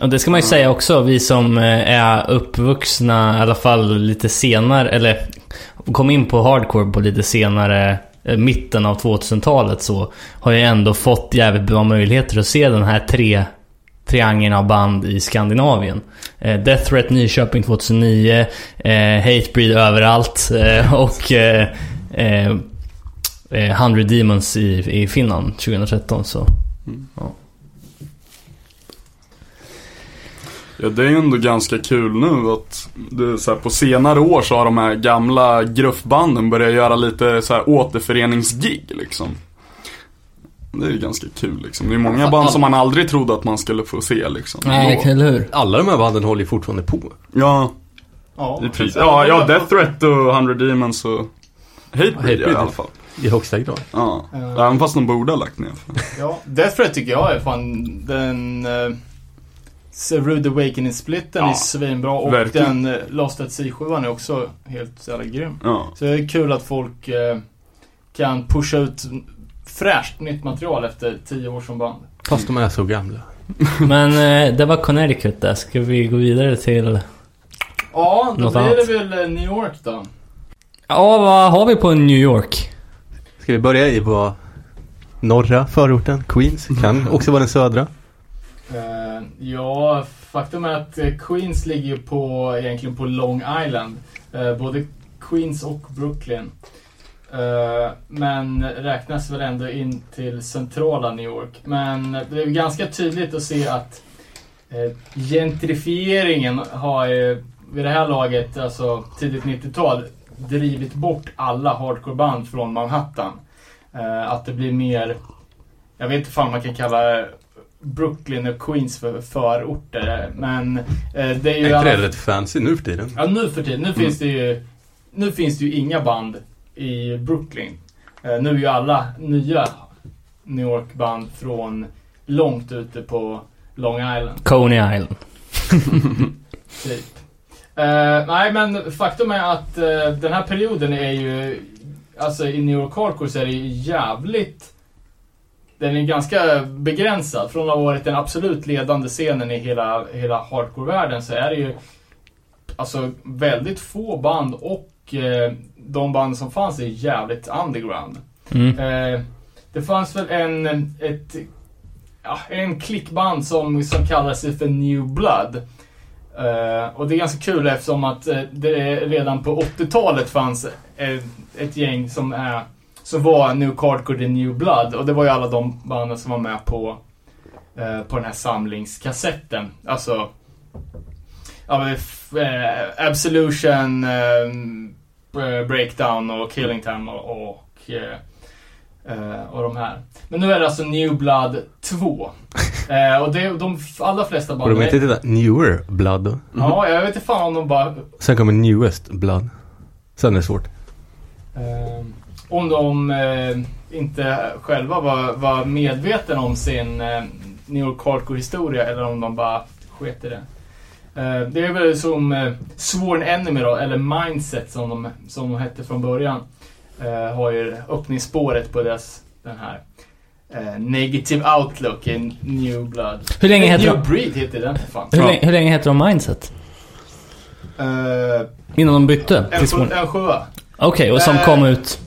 Och det ska man ju säga också, vi som eh, är uppvuxna i alla fall lite senare, eller kom in på hardcore på lite senare, mitten av 2000-talet så har ju ändå fått jävligt bra möjligheter att se den här tre triangeln av band i Skandinavien. Eh, Death Threat Nyköping 2009, eh, Hatebreed överallt eh, och eh, eh, eh, 100 Demons i, i Finland 2013 så. Ja, det är ju ändå ganska kul nu att det så här, på senare år så har de här gamla gruffbanden börjat göra lite så här återföreningsgig liksom. Det är ju ganska kul liksom. Det är många band som man aldrig trodde att man skulle få se liksom. Nej, eller hur? Alla de här banden håller ju fortfarande på. Ja, Ja. Ja, ja, Death Threat och 100 Demons och Hatebreed ja, i alla fall. I högsta grad. Ja, Ja. även fast de borde ha lagt ner. Ja, Death Threat tycker jag är fan den... Rude Awakening-splitten Ja, är svinbra och verkligen. den uh, Lost at Sea 7 är också helt jävla grym. Ja. Så det är kul att folk eh, kan pusha ut fräscht nytt material efter tio år som band. Fast de är så gamla. Men eh, det var Connecticut där. Ska vi gå vidare till... Ja, då Något blir annat? det väl eh, New York då. Ja, vad har vi på New York? Ska vi börja i på norra förorten, Queens. Kan också vara den södra. Ja, faktum är att eh, Queens ligger ju på, egentligen på Long Island. Eh, både Queens och Brooklyn. Eh, men räknas väl ändå in till centrala New York. Men det är ju ganska tydligt att se att eh, gentrifieringen har ju vid det här laget, alltså tidigt 90-tal, drivit bort alla hardcoreband från Manhattan. Att det blir mer, jag vet inte fan man kan kalla Brooklyn och Queens för förorter. Men eh, det är ju... Är inte alla- det rätt fancy nu för tiden? Ja, nu för tiden. Nu finns det ju... Nu finns det ju inga band i Brooklyn. Eh, nu är ju alla nya New York-band från långt ute på Long Island. Coney Island. Typ. Eh, nej, men faktum är att eh, den här perioden är ju... Alltså i New York Hardcore så är det ju jävligt... Den är ganska begränsad. Från att ha varit den absolut ledande scenen i hela, hela hardcore-världen så är det ju alltså väldigt få band och eh, de band som fanns är jävligt underground. Mm. Eh, det fanns väl en, ett, ja, en klickband som, som kallar sig för New Blood. Eh, och det är ganska kul eftersom att eh, det redan på 80-talet fanns ett, ett gäng som, är, som var New Hardcore The New Blood. Och det var ju alla de banden som var med på, eh, på den här samlingskassetten. Alltså Ja, eh, Absolution, eh, Breakdown och Killing Time och, och, eh, eh, och de här. Men nu är det alltså New Blood 2. eh, och det, de allra flesta Och band... de heter inte det Newer Blood då? Ja, jag vet inte fan om de bara... Sen kommer Newest Blood. Sen är det svårt. Eh, om de eh, inte själva var, var medvetna om sin eh, New York Hardcore-historia eller om de bara sket i det. Eh, det är väl som eh, Sworn Enemy då, eller Mindset som de, som de hette från början. Eh, har ju öppningsspåret på deras, den här eh, Negative Outlook i New Blood. Hur länge Nej, heter New de? Breed heter den för fan. Hur, länge, hur länge heter de Mindset? Eh, Innan de bytte? en, till en sjua. Okej, och som Eh. kom ut...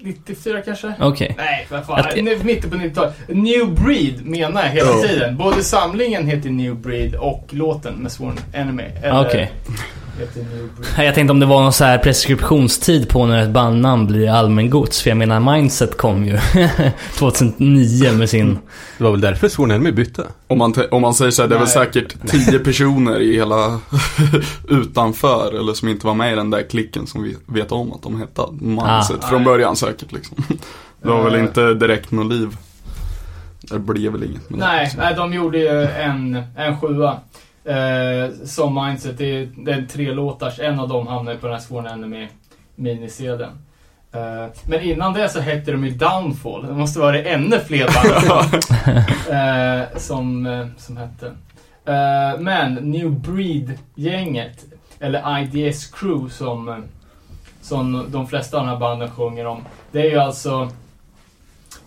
94 kanske? Okej. Nej, vad fan. Att- Nu, Mitten på 90-talet. New Breed menar jag hela Ja. tiden. Både samlingen heter New Breed och låten med Sworn Enemy. Okej. Breed. Jag tänkte om det var någon så här preskriptionstid på när ett bandnamn blir allmängods. För jag menar, Mindset kom ju 2009 med sin... Det var väl därför Sworn Enemy bytte? Om man, om man säger så här, det är väl säkert tio personer i hela utanför eller som inte var med i den där klicken som vi vet om att de hette Mindset Ah. från början säkert liksom. Det var väl Eh. inte direkt något liv. Det blev väl inget med Nej, det. nej, de gjorde ju en, en sjua. Eh, som Mindset. Det är, det är tre låtars. En av dem hamnar på den här Sworn Enemy minisedeln. Eh, men innan det så hette de ju Downfall. Det måste vara ännu fler band eh, som, eh, som hette. Eh, men New Breed-gänget. eller IDS Crew som, som de flesta av de här banden sjunger om. Det är ju alltså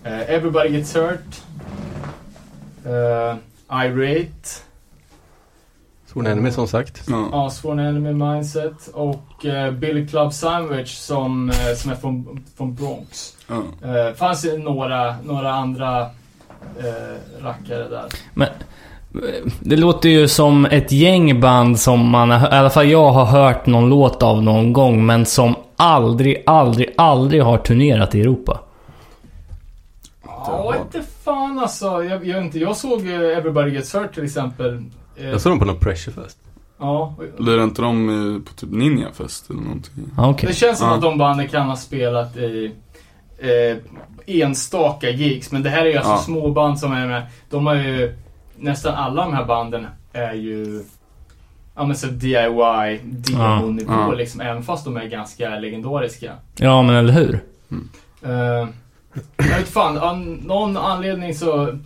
eh, Everybody Gets Hurt, Irate, Sworn Enemy som sagt. Ja. Ja, Sworn Enemy Mindset och eh, Billy Club Sandwich som, eh, som är från, från Bronx. Ja. Eh, fanns ju några, några andra eh, rackare där. Men eh, det låter ju som ett gäng band som man, i alla fall jag har hört någon låt av någon gång, men som aldrig, aldrig, aldrig har turnerat i Europa. Ja, inte fan alltså. Jag, jag, inte, jag såg eh, Everybody Gets Hurt till exempel. Jag såg dem på någon pressurefest. ja, Lirar inte de på typ Ninjafest eller någonting? Ja, Okej. Det känns som Ja. att de banden kan ha spelat i eh, enstaka gigs. Men det här är ju alltså Ja. små band som är med. De har ju, nästan alla de här banden är ju Ja men så DIY, demo-nivå Ja. liksom. Även fast de är ganska legendariska. Ja, men eller hur? Uh, jag vet fan, av någon anledning så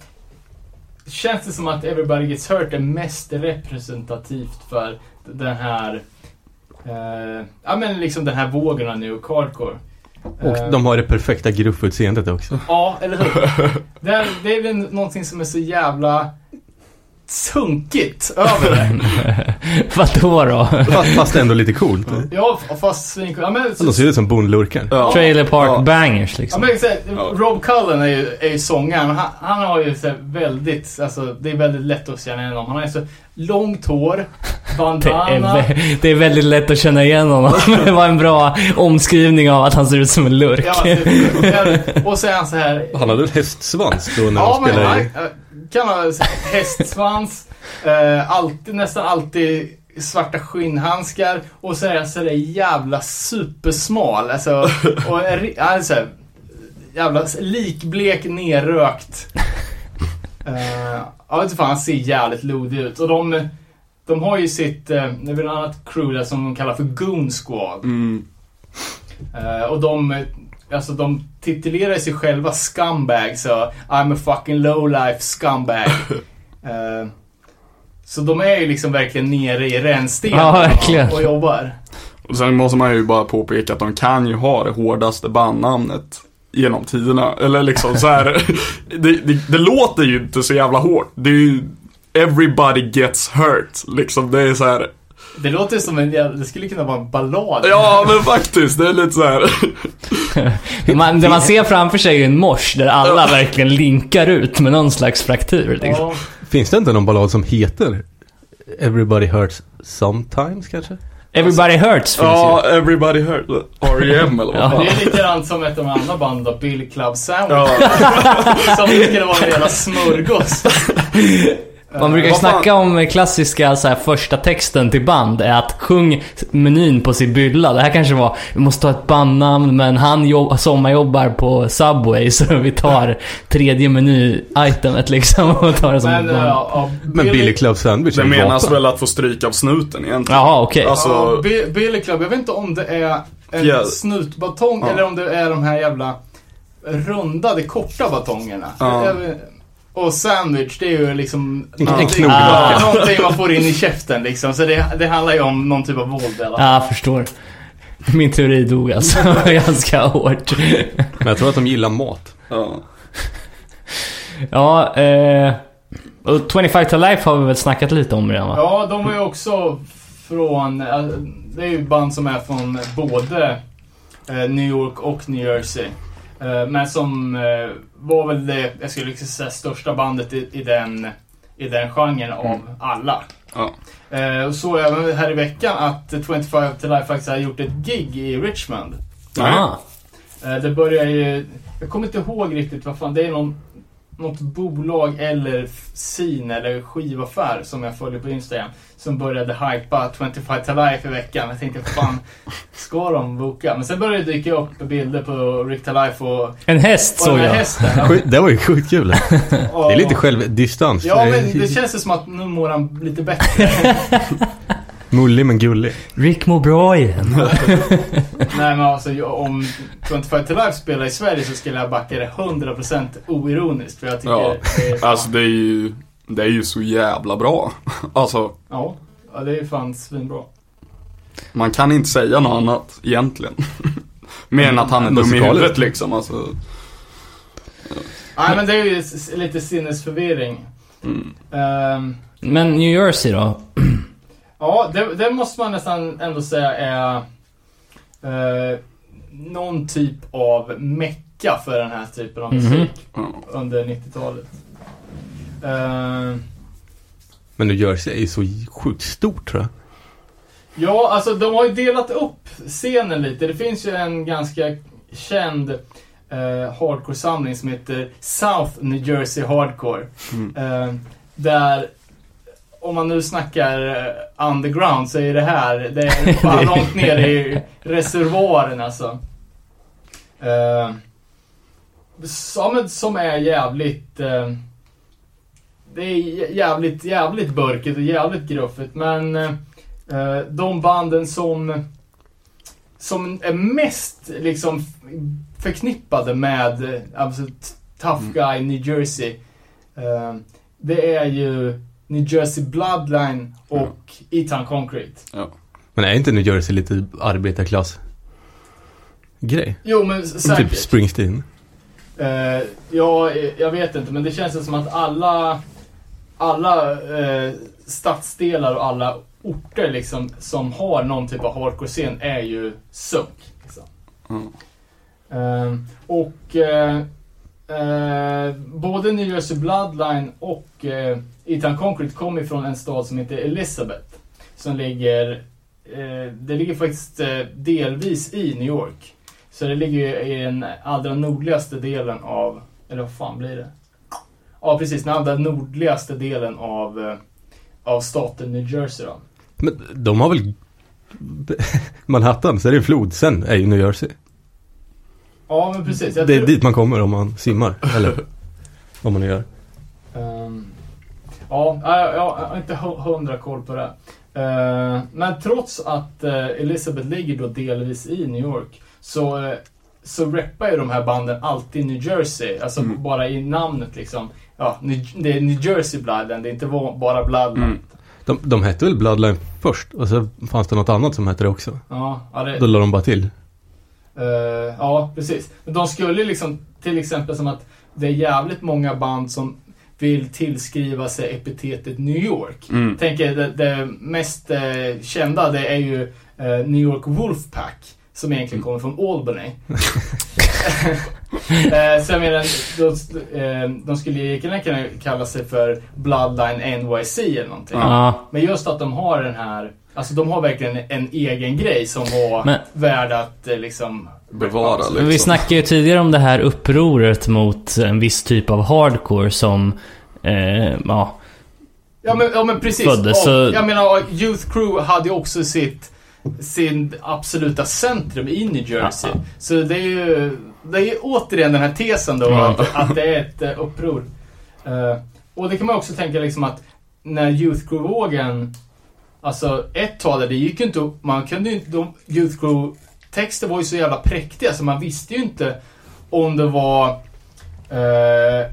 känns det som att Everybody Gets Hurt är mest representativt för den här eh, Ja men liksom den här vågen av York Hardcore. Och Eh, de har det perfekta gruffutseendet också. Ja, eller hur? Det är, det är väl någonting som är så jävla sunkigt över det. Vadå då? Fast, fast ändå lite coolt. Ja, fast svinkul. Ja, men, De ser ut som bondlurkar. Ja. Trailer Park Ja. Bangers Ja, liksom. men, så, Ja. Rob Cullen är ju, är ju sångaren. Han, han har ju så väldigt, alltså det är väldigt lätt att känna igen honom. Han har ju så långt hår, Det är, bandana. det är väldigt lätt att känna igen honom. Det var en bra omskrivning av att han ser ut som en lurk. Ja, det- och så är han så här. Han hade väl hästsvans då när Ja, men spelade han i... kan ha hästsvans, eh, alltid, nästan alltid svarta skinnhandskar och så är han sådär jävla supersmal. Alltså, och är ri- han är så här, jävla likblek, nerrökt. Uh, jag vet inte fan, han ser jävligt lodig ut. Och de, de har ju sitt, eh, det är väl annat crew där som de kallar för Goon Squad. Mm. Eh, och de, alltså de titulerar sig själva scumbag så I'm a fucking lowlife scumbag. Eh, så de är ju liksom verkligen nere i rännstenen Ja, verkligen. och jobbar. Och sen måste man ju bara påpeka att de kan ju ha det hårdaste bandnamnet genom tiderna. Eller liksom så här. det, det, det låter ju inte så jävla hårt. Det är ju Everybody gets hurt. Liksom det är så här. Det låter som en det skulle kunna vara en ballad. Ja men faktiskt, det är lite så här. Man, det man ser framför sig är ju en mors där alla verkligen linkar ut med någon slags fraktur. Liksom. Ja, Finns det inte någon ballad som heter Everybody Hurts Sometimes kanske? Everybody Hurts finns Ja, Everybody hurt. R.E.M. eller vad Ja. det är likadant som ett av de andra banden då, Bill Club Sandwich. Ja. Som skulle vara en jävla smörgås. Man brukar ju snacka om klassiska så här, första texten till band är att sjung menyn på sin bylla. Det här kanske var, vi måste ha ett bandnamn men han jobb, sommarjobbar på Subway så vi tar tredje meny-itemet liksom och tar det som Men, ett band. ja, Men Billy Club Sandwich är Det menas väl att få stryk av snuten egentligen. Jaha, okej. Alltså, Ja, Bi- Billy Club, jag vet inte om det är en Ja. snutbatong Ja. eller om det är de här jävla rundade, korta batongerna. Ja. Jag vet- Och sandwich, det är ju liksom... Någonting-. Ja, Någonting man får in i käften liksom. Så det, det handlar ju om någon typ av våld eller? Ja, jag förstår. Min teori dog alltså ganska hårt. Men jag tror att de gillar mat. ja. Ja, eh... Och 25 to Life har vi väl snackat lite om redan va? Ja, de var ju också från... eh, Det är ju band som är från både eh, New York och New Jersey. Eh, Men som eh, var väl det, jag skulle liksom säga, största bandet i, i den i den genren av alla. Ja. Eh, och så även här i veckan att 25 to Life faktiskt har gjort ett gig i Richmond. Ah. Eh, det börjar ju... Jag kommer inte ihåg riktigt vad fan, det är någon, något bolag eller scene eller skivaffär som jag följer på Instagram som började hypa 25 to Life i veckan. Jag tänkte fan, ska de boka? Men sen började det dyka upp bilder på Rick to Life och, En häst såg jag. hästen. Det var ju sjukt kul. Det är lite självdistans. Ja, men det känns ju som att nu mår han lite bättre. Mullig men gullig. Rick mår bra igen. Nej men alltså jag- om 25 to Life spelar i Sverige så skulle jag backa det 100% oironiskt. För jag tycker Ja, det är fan, Alltså det är ju, det är ju så jävla bra. Alltså, ja, ja, det är fan svinbra. Man kan inte säga något annat egentligen. Mer än att han är dum i huvudet liksom. Alltså, Nej men det är ju lite sinnesförvirring. mm. Ehm, Men New Jersey då? Ja, det, det måste man nästan ändå säga är eh, någon typ av mecka för den här typen av Mhm. musik ja. under 90-talet. Ehm, Men New Jersey är ju så sjukt stort tror jag. Ja, alltså de har ju delat upp scenen lite. Det finns ju en ganska känd eh, hardcore-samling som heter South New Jersey Hardcore. Mm. Eh, där, om man nu snackar eh, underground så är det här, det är fan långt ner i reservoaren alltså. Eh, som, som är jävligt... Eh, det är jävligt, jävligt burkigt och jävligt gruffigt men Eh, de banden som som är mest liksom förknippade med alltså, Tough Mm. Guy New Jersey. eh, det är ju New Jersey Bloodline och Eton Concrete. Men är inte New Jersey lite arbetarklass grej? Jo men s- säkert. Typ Springsteen. Eh, ja, jag vet inte men det känns som att alla alla eh, stadsdelar och alla orter liksom som har någon typ av hardcore-scen är ju sunk. Liksom. Ja. Ehm, och eh, både New Jersey Bloodline och Eton Concrete kommer ifrån en stad som heter Elizabeth. Som ligger, eh, det ligger faktiskt eh, delvis i New York. Så det ligger i den allra nordligaste delen av, eller vad fan blir det? Ja precis, den allra nordligaste delen av, eh, av staten New Jersey då. Men de har väl Manhattan, så är det en flod. Sen är ju New Jersey. Ja men precis. Det är tror- dit man kommer om man simmar. Eller vad man nu gör. Ja, jag, jag har inte hu- hundra koll på det. Ehm, men trots att eh, Elizabeth ligger då delvis i New York så, uh, så rappar ju de här banden alltid New Jersey. Alltså Mm. bara i namnet liksom. Ja, det är New Jersey Bloodline, det är inte bara Bloodline. Mm. De, de hette väl Bloodline först och så fanns det något annat som hette det också. Ja, ja, det, Då la de bara till. Eh, ja, precis. Men de skulle liksom, till exempel som att det är jävligt många band som vill tillskriva sig epitetet New York. Mm. Tänker det, det mest eh, kända det är ju eh, New York Wolfpack. Som egentligen kommer från Albany. eh, så jag menar, de, eh, de skulle egentligen kunna kalla sig för Bloodline NYC eller någonting. Ja. Men just att de har den här, alltså de har verkligen en egen grej som var Men- värd att eh, liksom Bevara Men liksom. vi snackade ju tidigare om det här upproret mot en viss typ av hardcore som, eh, ja, Ja men, ja, men precis. Föddes, och, så- Jag menar, Youth Crew hade ju också sitt sin absoluta centrum i New Jersey. Ja. Så det är ju det är ju återigen den här tesen då Ja. att, att det är ett uh, uppror. Eh, och det kan man också tänka liksom att när Youth Crew-vågen Alltså ett tag där, det gick ju inte att- Man kunde ju inte, de Youth Crew texter var ju så jävla präktiga så man visste ju inte om det var eh,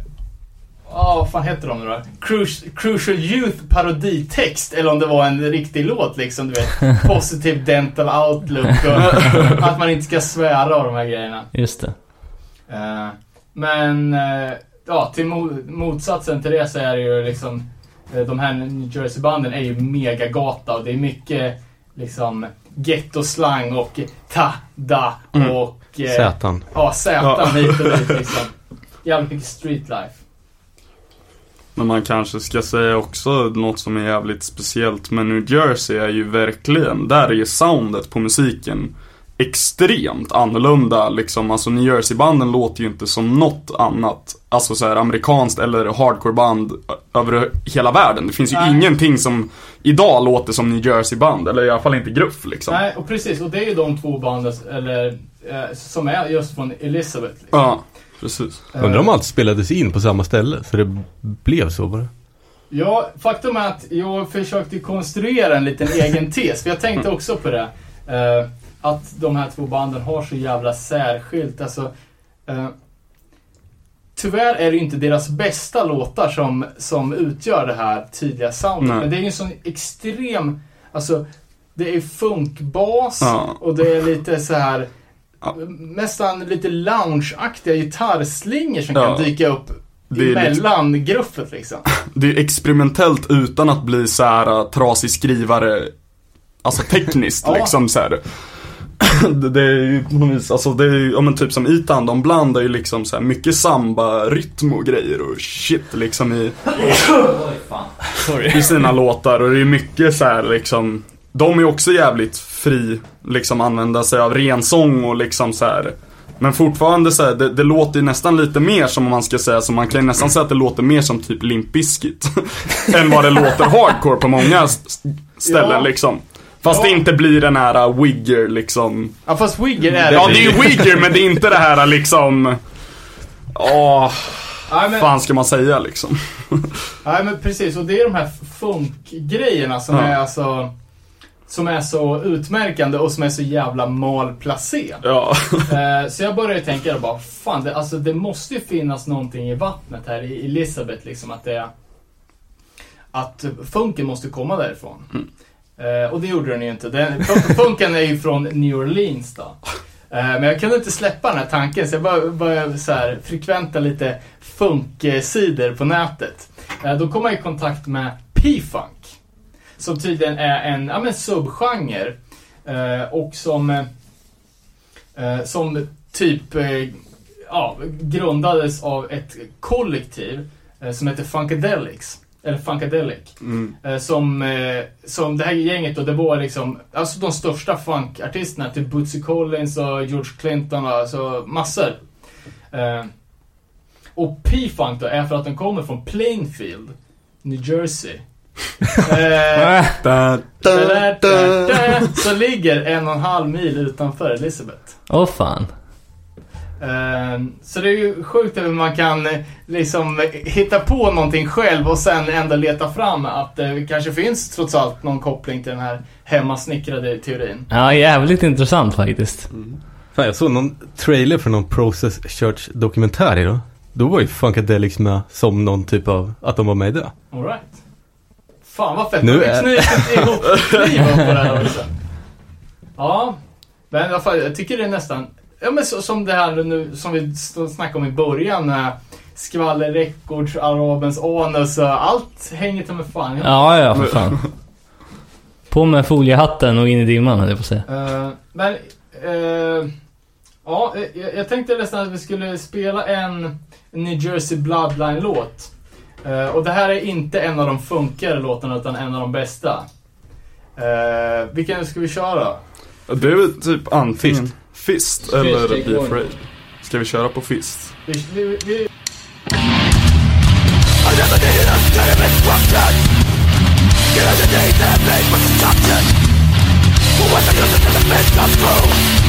Ja, vad fan heter de nu då? Crucial, Crucial Youth paroditext eller om det var en riktig låt liksom, du vet. Positive Dental Outlook och att man inte ska svära och de här grejerna. just det. Eh, men, eh, ja, till mo- motsatsen till det så är det ju liksom eh, de här New Jersey-banden är ju megagata och det är mycket liksom ghetto-slang och ta, da Mm. och eh, Sätan. ja, Z hit och dit liksom. Jävligt mycket street life. Men man kanske ska säga också något som är jävligt speciellt med New Jersey är ju verkligen, där är ju soundet på musiken extremt annorlunda liksom. Alltså New Jersey-banden låter ju inte som något annat. Alltså så här amerikanskt eller hardcore-band över hela världen. Det finns ju Nej. ingenting som idag låter som New Jersey-band, eller i alla fall inte gruff liksom. Nej, och precis. Och det är ju de två banden eller, eh, som är just från Elizabeth. Liksom. Ja, precis. Eh, Undrar om allt spelades in på samma ställe, så det blev så bara. Ja, faktum är att jag försökte konstruera en liten egen tes. För jag tänkte också på det. Eh, att de här två banden har så jävla särskilt. Alltså, eh, tyvärr är det ju inte deras bästa låtar som, som utgör det här tydliga soundet. Nej. Men det är ju en sån extrem... Alltså, det är funkbas Ja. och det är lite så här Ja. nästan lite loungeaktiga gitarrslingor som Ja. kan dyka upp Det är lite- gruffet liksom. Det är experimentellt utan att bli så här äh, trasig skrivare, alltså tekniskt liksom så här. Det, är ju på något vis, alltså det är ju, ja men typ som Itan, de blandar ju liksom så här mycket samba-rytm och grejer och shit liksom i, i sina låtar och det är mycket så här liksom De är också jävligt fri, liksom använda sig av rensång och liksom så här. Men fortfarande så här, det, det låter ju nästan lite mer som om man ska säga, så man kan ju nästan säga att det låter mer som typ Limp Bizkit Än vad det låter hardcore på många ställen Ja. liksom Fast det inte blir den här uh, Wigger liksom Ja fast Wigger är Ja det är ju Wigger men det är inte det här liksom Åh, Nej, men, fan ska man säga liksom? nej men precis, och det är de här funkgrejerna som Ja. är alltså som är så utmärkande och som är så jävla malplacé. Ja, Eh, så jag började tänka då bara, fan det, alltså, det måste ju finnas någonting i vattnet här i Elisabeth liksom att det att funken måste komma därifrån. Eh, Eh, och det gjorde den ju inte. Den, funken är ju från New Orleans då. Eh, men jag kunde inte släppa den här tanken så jag började, började så här, frekventa lite funksidor på nätet. Eh, då kom jag i kontakt med P-funk. Som tydligen är en ja, men subgenre. Eh, och som eh, som typ eh, ja, grundades av ett kollektiv eh, som heter Funkadelics. Eller Funkadelic. mm. Eh, som, eh, som det här gänget då, det var liksom, alltså de största funkartisterna, typ Bootsy Collins och George Clinton och alltså massor. Eh, och P-Funk då är för att den kommer från Plainfield, New Jersey. så ligger en och en halv mil utanför Elizabeth. Åh fan. Eh, Så det är ju sjukt hur man kan eh, liksom eh, hitta på någonting själv och sen ändå leta fram att det kanske finns trots allt någon koppling till den här hemmasnickrade teorin. Ja, jävligt intressant faktiskt. Fan, jag såg någon trailer för någon Process Church dokumentär idag. Då var ju Funkadelics med som någon typ av, att de var med i det. All right. Fan vad fett. Nu Nu är- knutit ihop på det här också. Ja, men i alla fall, jag tycker det är nästan, ja men så, som det här nu som vi snackade om i början. Med Skvaller Records, Arabens Anus och allt hänger till med fan ihop. Ja, ja, för fan. På med foliehatten och in i dimman, höll jag på att säga. Eh, men, eh, ja, jag, jag tänkte nästan att vi skulle spela en New Jersey Bloodline-låt. Eh, och det här är inte en av de funkigare låtarna, utan en av de bästa. Uh, vilken ska vi köra? Det är väl typ antingen Fist, eller Fist, Be Afraid Ska vi köra på Fist? Vi, vi, vi, Never again, my ears are closed.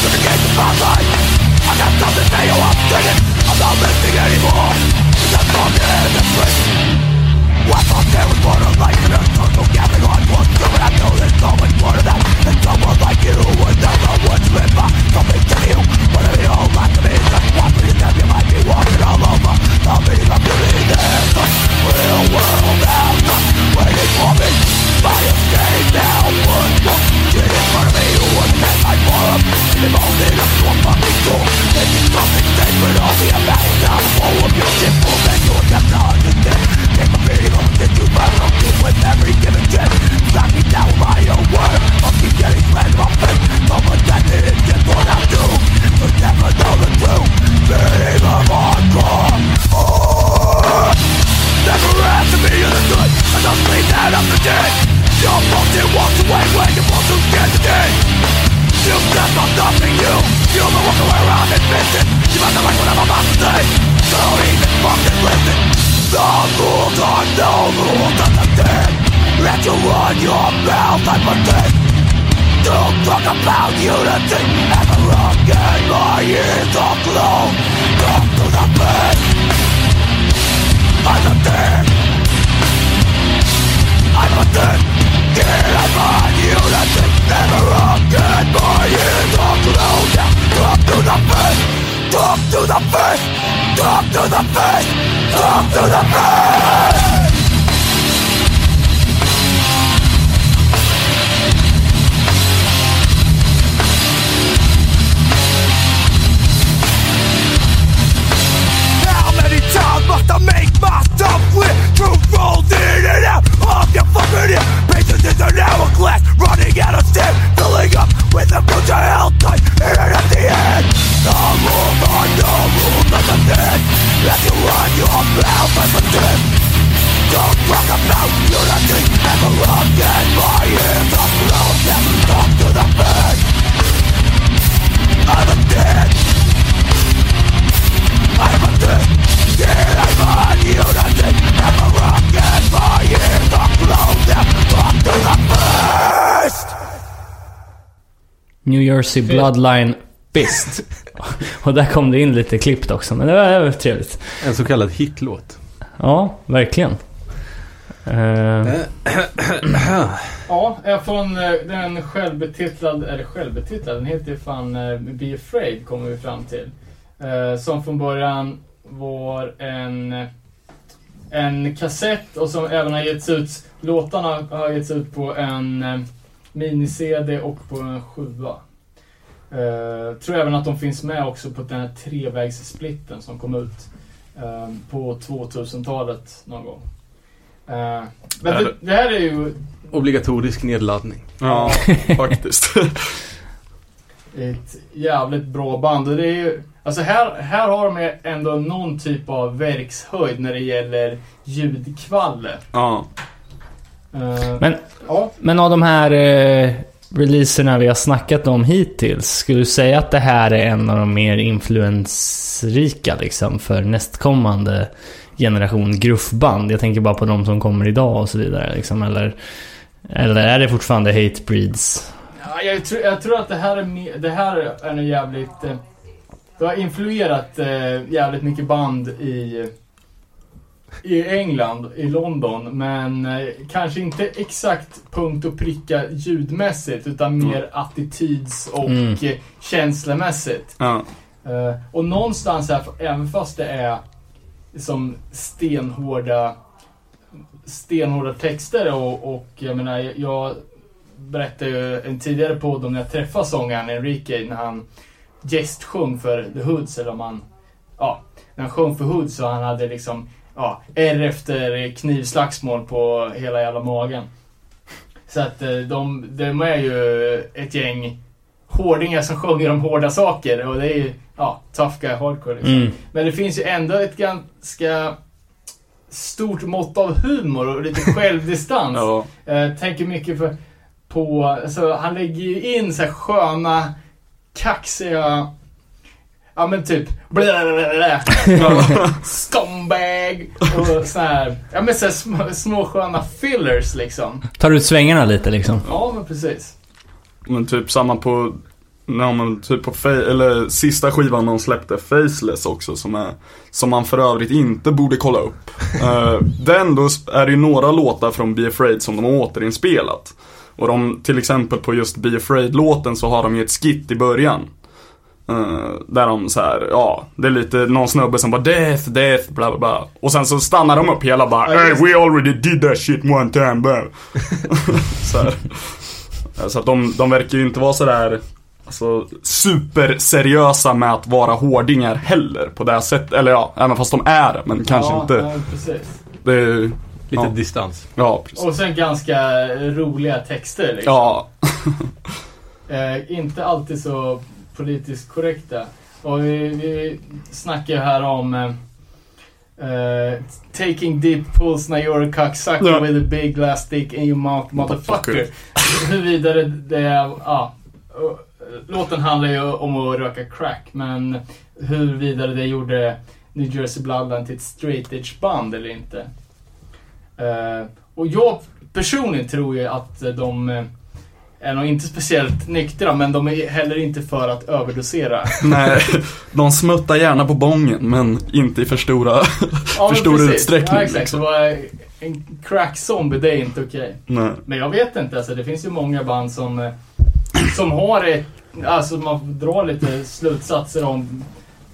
Drop to the I got nothing to you, I'm thinking I'm not missing anymore It's a fucking difference What's up there with more of life in a circle gathering on one group And I know there's so much more to that And someone like you would never would remember Something to you, but I mean all that to me just one thing step, you might be walking all over The meaning of beauty, there's a real world out Waiting for me, my escape now would you get in front of me work that I follow Involved enough to a fucking door Taking something sacred off the American Full of your simple that you have to understand Take my feeling of this to my with every given chance Slap me down my own word Of me getting rid of it From a death it is just what I do To never know the truth Being a hardcore Never asked to be in I don't sleep that I'm your multi walks away when you want to get the day You've just not nothing you You may walk away around and miss it. You might not like what I'm about to say So don't even fucking listen The rules are no rules at the dead Let you run your mouth, I'm a dead Don't talk about unity ever again. My ears are closed Come to the bed. I'm a dead. I'm a dead skin of my unity Never my ear Talk to the whole Talk to the face Talk to the face Talk to the face must I make rolling out of your fucking ear. This is an hourglass running out of steam Filling up with the future hell time. In at the end. No room for no room at the pit If you run your mouth as a tip Don't talk about unity Ever again my ears are blown Never talk to the pit I'm a dead New Jersey Bloodline Fist. Och där kom det in lite klippt också, men det var, det var trevligt. En så kallad hitlåt. Ja, verkligen. Eh, Ja, är från eh, den självbetitlad, eller självbetitlad, den heter ju fan eh, Be Afraid kommer vi fram till. Eh, som från början var en, en kassett och som även har getts ut, låtarna har getts ut på en eh, mini-CD och på en sjua. Eh, tror även att de finns med också på den här trevägssplitten som kom ut eh, på 2000-talet någon gång. Eh, men det, det här är ju Obligatorisk nedladdning. Ja, faktiskt. ett jävligt bra band. Och det är ju, alltså här, här har de ändå någon typ av verkshöjd när det gäller ljudkvalle. ja. Eh, Men- Ja, Men av de här eh, releaserna vi har snackat om hittills, skulle du säga att det här är en av de mer influensrika liksom för nästkommande generation gruffband? Jag tänker bara på de som kommer idag och så vidare liksom, eller, eller är det fortfarande Hate Breeds? Ja, jag, tror, jag tror att det här är, me- det här är nog jävligt... Eh, det har influerat eh, jävligt mycket band i, i England, i London. Men eh, kanske inte exakt punkt och pricka ljudmässigt utan mer attityds och Mm. eh, känslomässigt. ja. Eh, och någonstans här, även fast det är som stenhårda stenhårda texter och, och jag menar, jag berättade ju en tidigare podd om när jag träffade sångaren Enrique när han gästsjöng för The Hoods, eller om han, ja, när han sjöng för Hoods så han hade liksom, ja, R efter knivslagsmål på hela jävla magen. Så att eh, de, de är ju ett gäng hårdingar som sjunger om hårda saker och det är ju, ja, tough guy hardcore liksom. Mm. Men det finns ju ändå ett ganska stort mått av humor och lite självdistans. ja. Jag tänker mycket för, på, alltså han lägger ju in så här sköna, kaxiga, ja men typ blablabla, scumbag och så här, ja men så här små, små sköna fillers liksom. Tar ut svängarna lite liksom? Ja men precis. Men typ samma på, ja, men typ på eller sista skivan de släppte, Faceless också, som är, som man för övrigt inte borde kolla upp. Eh, den då är det ju några låtar från Be Afraid som de har återinspelat. Och de, till exempel på just Be Afraid-låten så har de ju ett skit i början. Eh, där de så här, ja, det är lite någon snubbe som bara death, death, bla bla bla. Och sen så stannar de upp hela bara, hey we already did that shit one time, bro. så här. Så att de, de verkar ju inte vara sådär Alltså superseriösa med att vara hårdingar heller på det sättet. Eller ja, även fast de är men kanske ja, inte. Ja, precis. Det är, Lite Ja. distans. ja, precis. Och sen ganska roliga texter liksom. Ja, Eh, inte alltid så politiskt korrekta. Och vi, vi snackar ju här om eh, eh, taking deep pulls när you're a cocksucker Ja. with a big glass dick in your mouth motherfucker. Huruvida det, det är, ja. eh, Låten handlar ju om att röka crack men huruvida det gjorde New Jersey Bloodline till ett straight edge band eller inte. Eh, och jag personligen tror ju att de eh, är nog inte speciellt nyktra, men de är heller inte för att överdosera. nej. De smuttar gärna på bången, men inte i för stora. Ja, För stor utsträckning, Ja, exakt. liksom. En crack-zombie, det är inte okej. nej. Men jag vet inte, alltså, det finns ju många band som, eh, som har ett, alltså man drar lite slutsatser om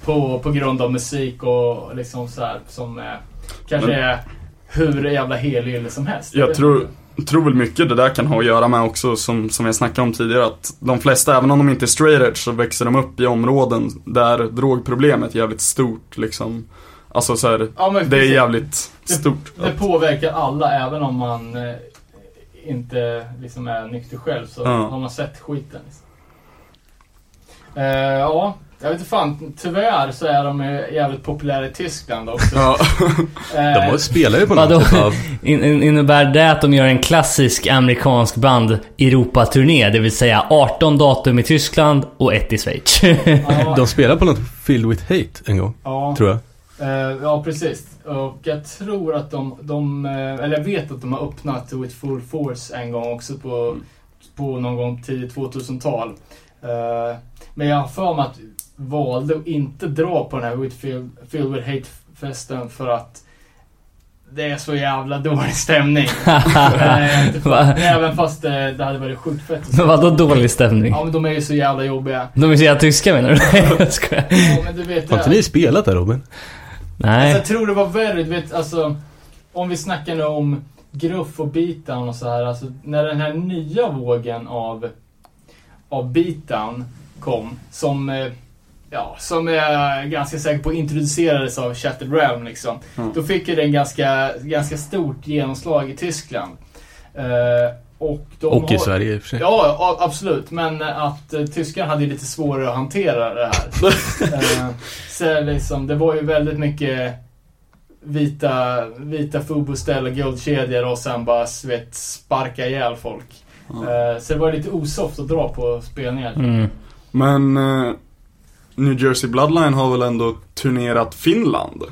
På, på grund av musik och liksom så här som kanske Men- är hur jävla helylle som helst. Jag tror, tror väl mycket det där kan ha att göra med också som, som jag snackade om tidigare att de flesta, även om de inte är straight edge så växer de upp i områden där drogproblemet är jävligt stort liksom. Alltså så här, Ja, det är jävligt stort. Det påverkar alla även om man eh, inte liksom är nykter själv så Ja. har man sett skiten. Liksom. Eh, ja, jag vet inte fan. Tyvärr så är de jävligt populära i Tyskland också. Ja. De Eh, har- spelar ju på något typ av... In, in, innebär det att de gör en klassisk amerikansk band Europa-turné? Det vill säga 18 datum i Tyskland och ett i Schweiz. ja, De spelar på något Filled with Hate en gång, ja, tror jag. eh, ja, precis. Och jag tror att de, de, eh, eller jag vet att de har öppnat With Full Force en gång också på, på någon gång tidigt 2000-tal. Eh, men jag har för mig att valde att inte dra på den här With Filled, with Hate-festen för att det är så jävla dålig stämning. Eh, inte Va? fa- Även fast eh, det hade varit sjukt fett. Men vadå dålig stämning? Ja men de är ju så jävla jobbiga. De är så jävla tyska menar du? jag skojar. Ja men du vet Har inte ni spelat där Robin? Alltså, Nej. jag tror det var värre, du vet alltså Om vi snackar nu om gruff och beatdown och så här, alltså när den här nya vågen av av beatdown kom som eh, Ja, som jag är ganska säker på introducerades av Shattered Realm liksom. Mm. Då fick ju den ganska, ganska stort genomslag i Tyskland. Eh, och de Och i har- Sverige i och för sig. Ja, absolut. Men att eh, tyskarna hade lite svårare att hantera det här. eh, så liksom, det var ju väldigt mycket vita, vita fuboställ och guldkedjor och sen bara vet, sparka ihjäl folk. Eh, så det var lite osoft att dra på spelningar. Mm. Men eh, New Jersey Bloodline har väl ändå turnerat Finland?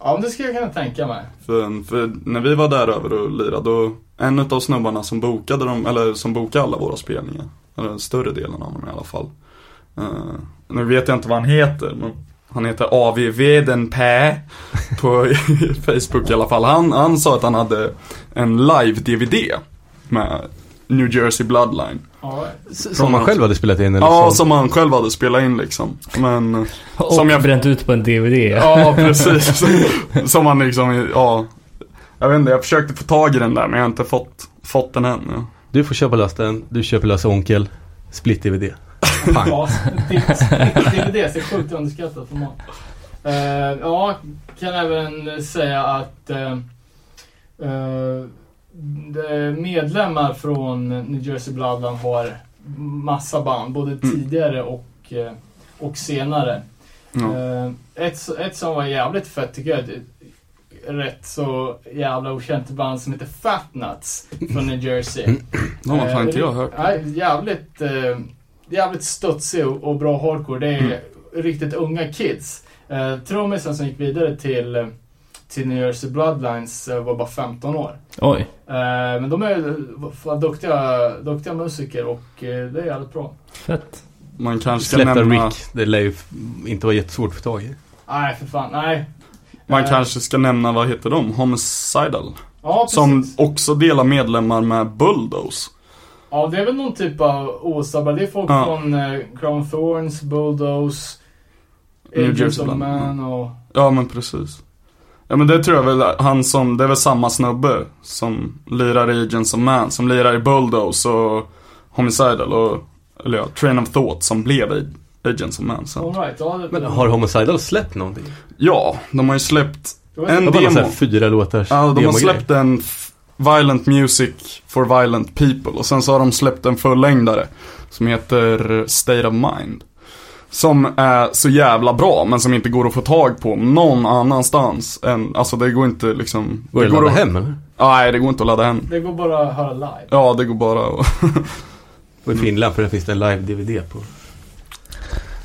Ja, det skulle jag kunna tänka mig. För, för när vi var där över och lirade, då en av snubbarna som bokade dem, eller som bokade alla våra spelningar, eller den större delen av dem i alla fall. Eh, nu vet jag inte vad han heter, men han heter AV Vedenpä på Facebook i alla fall. Han, han sa att han hade en live-DVD med New Jersey Bloodline. Ja, Som man själv hade spelat in eller Ja, som... som han själv hade spelat in liksom. Men, eh, Och Som jag- bränt ut på en DVD. ja precis. som han liksom, ja. Jag vet inte, jag försökte få tag i den där men jag har inte fått, fått den än. Ja. Du får köpa lös den, du köper lös onkel. Split-DVD. Pang. ja DVD är sjukt underskattat format. Uh, ja, kan även säga att eh, de medlemmar från New Jersey Bloodline har massa band, både tidigare och, eh, och senare. Eh, ett, ett som var jävligt fett tycker jag, rätt så jävla okänt band som heter Fat Nuts från New Jersey. De har fan inte jag Eh, hört. Nej, jävligt, eh, jävligt studsig och, bra hardcore. Det är Mm. riktigt unga kids. Eh, Trummisen som gick vidare till, eh, till New Jersey Bloodlines eh, var bara 15 år. Oj. Eh, men de är duktiga, duktiga musiker och eh, det är jävligt bra. Fett. Man kanske ska Släppte nämna, Rick. Det lär ju inte vara jättesvårt att få tag i. Nej, för fan. Nej. man kanske ska nämna, vad heter de? Homicidal. Ja, precis. Som också delar medlemmar med Bulldoze. Ja, det är väl någon typ av osabbar. Det är folk Ja. från eh, Crown Thorns, Bulldoze, New Jersey Man och... Ja men precis. Ja men det tror jag väl, han som, det är väl samma snubbe som lirar i Agents of Man, som lirar i Bulldoze och Homicidal och, eller ja, Train of Thought som blev i Agents of Man sen. All right, ja, Men har Homicidal släppt någonting? Ja, de har ju släppt en Det var bara demo. fyra låtar. Ja, de har släppt en Violent Music for Violent People och sen så har de släppt en fullängdare som heter State of Mind. Som är så jävla bra men som inte går att få tag på någon annanstans än, alltså det går inte liksom Går det att går ladda att- hem eller? Nej, det går inte att ladda hem. Det går bara att höra live. Ja, det går bara att... Och i Finland för där finns det en live-DVD på.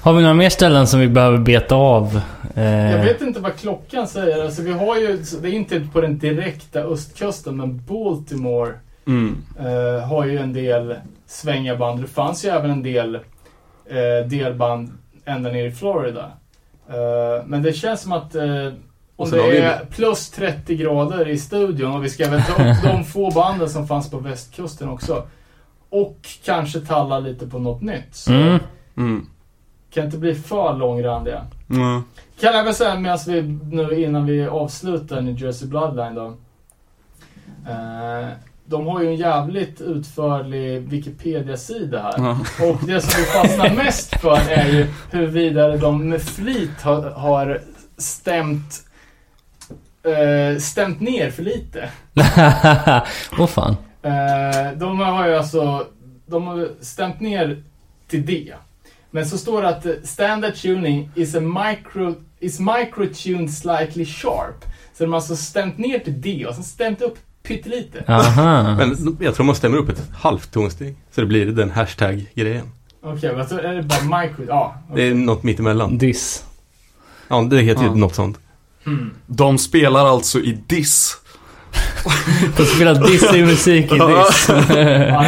Har vi några mer ställen som vi behöver beta av? Eh, Jag vet inte vad klockan säger. Alltså, vi har ju, det är inte på den direkta östkusten, men Baltimore Mm. eh, har ju en del svängarband. Det fanns ju även en del eh, delband ända ner i Florida. Eh, men det känns som att eh, om det vi- är plus 30 grader i studion och vi ska väl ta upp de få banden som fanns på västkusten också. Och kanske talla lite på något nytt. Så Mm. Mm. kan inte bli för långrandiga. Mm. Kan även säga medan vi nu innan vi avslutar New Jersey Bloodline då. Eh, de har ju en jävligt utförlig Wikipedia-sida här. Ja. Och det som vi fastnar mest för är ju huruvida de med flit har, har stämt eh, stämt ner för lite. Åh fan. Eh, de har ju alltså de har stämt ner till D. Men så står det att standard tuning is a micro is micro-tuned slightly sharp. Så de har alltså stämt ner till D och sen stämt upp pyttelite. Aha. Men jag tror man stämmer upp ett halvt tonsteg. Så det blir den hashtag-grejen. Okej, men så är det bara micro... Ja. Det är något mittemellan. Diss. Ja, det heter ju Ja. något sånt. Hmm. De spelar alltså i diss. De spelar dissig musik i diss. Ja,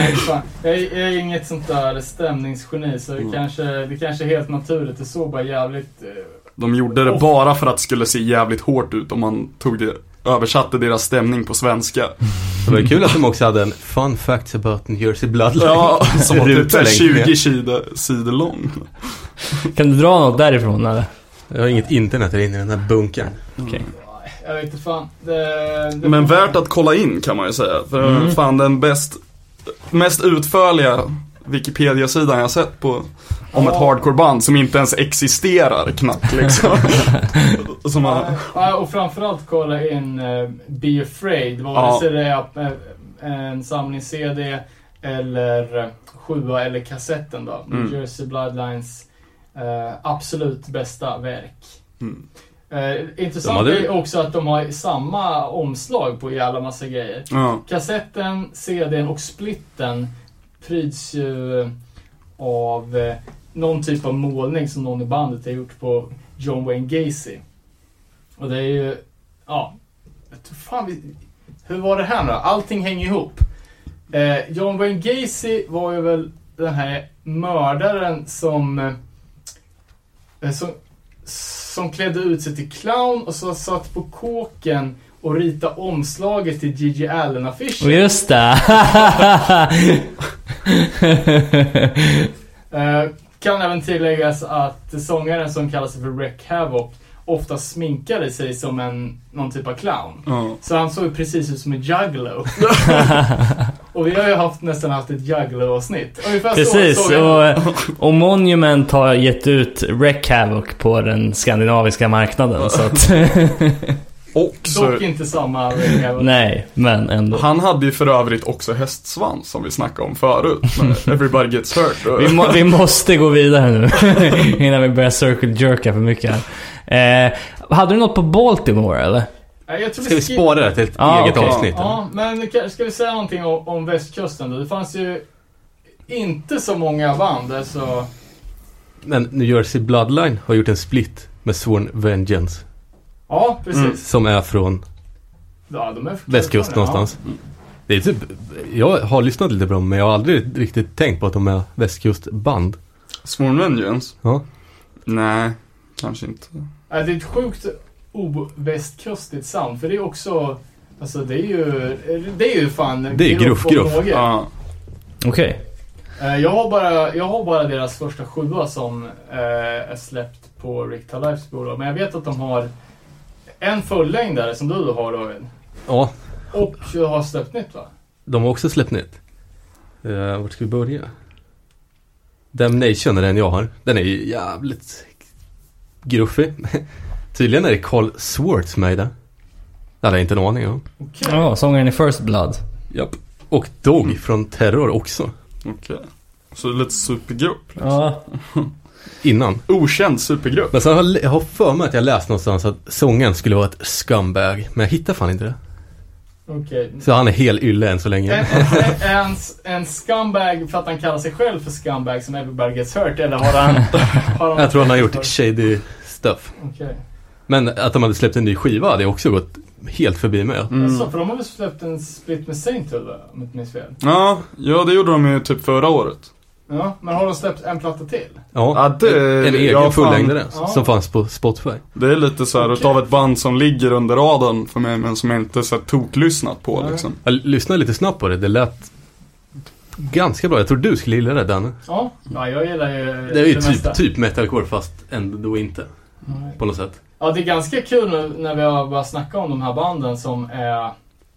jag, är- jag är inget sånt där stämningsgeni så det, Mm. kanske, det kanske är helt naturligt. Det såg bara jävligt... Eh, De gjorde det bara för att det skulle se jävligt hårt ut om man tog det, översatte deras stämning på svenska. Det var kul att de också hade en fun facts about New Jersey Bloodline. Ja, som var typ Ruta så här längst 20 ner. sidor, sidor lång. Kan du dra något därifrån eller? Jag har inget internet här inne i den här bunkern. Okej. jag vet inte fan. Det, det Men värt att kolla in kan man ju säga. För Mm. fan den bäst, mest utförliga Wikipedia-sidan jag sett på om ett hardcore-band som inte ens existerar knappt liksom. som har, ja, och framförallt kolla in uh, Be Afraid. Vare Ja. sig det är eh, en samling CD eller sjua eller kassetten då. New Mm. Jersey Bloodlines eh, absolut bästa verk. Mm. Eh, intressant De hade- är också att de har samma omslag på jävla massa grejer. ja. Kassetten, CDn och splitten pryds ju eh, av eh, någon typ av målning som någon i bandet har gjort på John Wayne Gacy. Och det är ju, ja, jag fan vi, hur var det här nu då? Allting hänger ihop. Eh, John Wayne Gacy var ju väl den här mördaren som, eh, eh som, som klädde ut sig till clown och så satt på kåken och ritade omslaget till Gigi Allen-affischen. Just det. Eh, kan även tilläggas att sångaren som kallar sig för Wreck Havoc ofta sminkade sig som en, någon typ av clown. Ja. Så han såg precis ut som en juggalo. och vi har ju haft, nästan haft ett juggalo-avsnitt. Precis, så och, och Monument har gett ut Wreck Havoc på den skandinaviska marknaden. Så att, Och så, Dock inte samma nej, men ändå. han hade ju för övrigt också hästsvans som vi snackade om förut. Everybody gets hurt. Vi, må, vi måste gå vidare nu innan vi börjar circle jerka för mycket här. Eh, hade du något på Baltimore eller? Jag tror Ska vi spara det till ett Ja, eget okej. avsnitt? Ja, men ka- ska vi säga någonting om, om västkusten då? Det fanns ju inte så många band, alltså. Men New Jersey Bloodline har gjort en split med Sworn Vengeance. Ja, precis. Mm. Som är från Ja, de är västkust ja. någonstans. Det är typ, jag har lyssnat lite på dem men jag har aldrig riktigt tänkt på att de är västkustband. Sworn Vengeance? Ja. Nej, kanske inte. Ja, det är ett sjukt ovästkustigt sound, för det är också... Alltså det är ju... Det är ju fan... Det är gruff, gruff. något. Ja. Okej. Eh, Jag har, bara, jag har bara deras första sjua som eh, är släppt på Rick Lives bolag. Men jag vet att de har en fullängdare som du har David. Ja, Och jag har släppt nytt va? de har också släppt nytt. Uh, vart ska vi börja? Damnation är den jag har. Den är ju jävligt gruffig. Tydligen är det Carl Swartz med i den. Det hade jag inte en aning om. Ja, sångaren i First Blood. Japp. Och Dog från Terror också. Okej. Så det är lite supergrupp. Ja. Innan. Okänd supergrupp. Men sen har jag har för mig att jag läst någonstans att sången skulle vara ett scumbag. Men jag hittar fan inte det. Okej. Så han är hel ylle än så länge. en, en, en scumbag för att han kallar sig själv för scumbag som Everybody Gets Hurt eller har han... Har Jag tror han har gjort shady stuff. Okej. Men att de hade släppt en ny skiva hade också gått helt förbi mig. Mm. Alltså, för de har väl släppt en split med Sainthood va? Om jag inte minns fel. Ja, ja, det gjorde de ju typ förra året. Ja, men har de släppt en platta till? Ja, Ja, det- en egen ja, fan. fullängdare Ja. som fanns på Spotify. Det är lite så här Okej. utav ett band som ligger under radarn för mig men som jag inte så toklyssnat på Nej. liksom. Jag lyssnade lite snabbt på det. Det lät ganska bra. Jag tror du skulle gilla det Dan. Ja, ja jag gillar ju Det är ju mesta. typ, typ metalcore fast ändå inte. På något sätt. Ja, det är ganska kul nu när vi har börjat snacka om de här banden som är,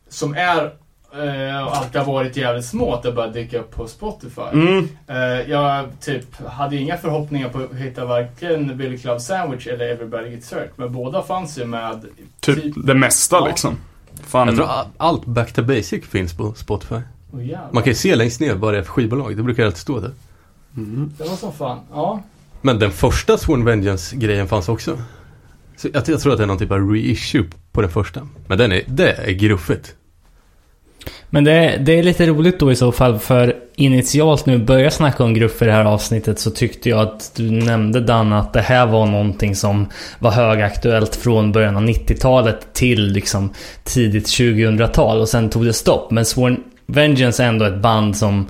som är eh, och alltid har varit jävligt små att det börjar dyka upp på Spotify. Mm. Eh, jag typ hade inga förhoppningar på att hitta varken Billy Club Sandwich eller Everybody Gets Hurt. Men båda fanns ju med Typ det mesta Ja. liksom. Fan. Jag tror allt Back to Basic finns på Spotify. Oh. Man kan ju se längst ner vad det är för skivbolag. Det brukar alltid stå där. Det var som fan. Ja. Men den första Sworn Vengeance-grejen fanns också. Så jag, jag tror att det är någon typ av reissue på den första. Men den är, det är gruffigt. Men det, det är lite roligt då i så fall för initialt när vi började snacka om grupp för det här avsnittet så tyckte jag att du nämnde Dan att det här var någonting som var högaktuellt från början av 90-talet till liksom tidigt 2000-tal och sen tog det stopp. Men Sworn Vengeance är ändå ett band som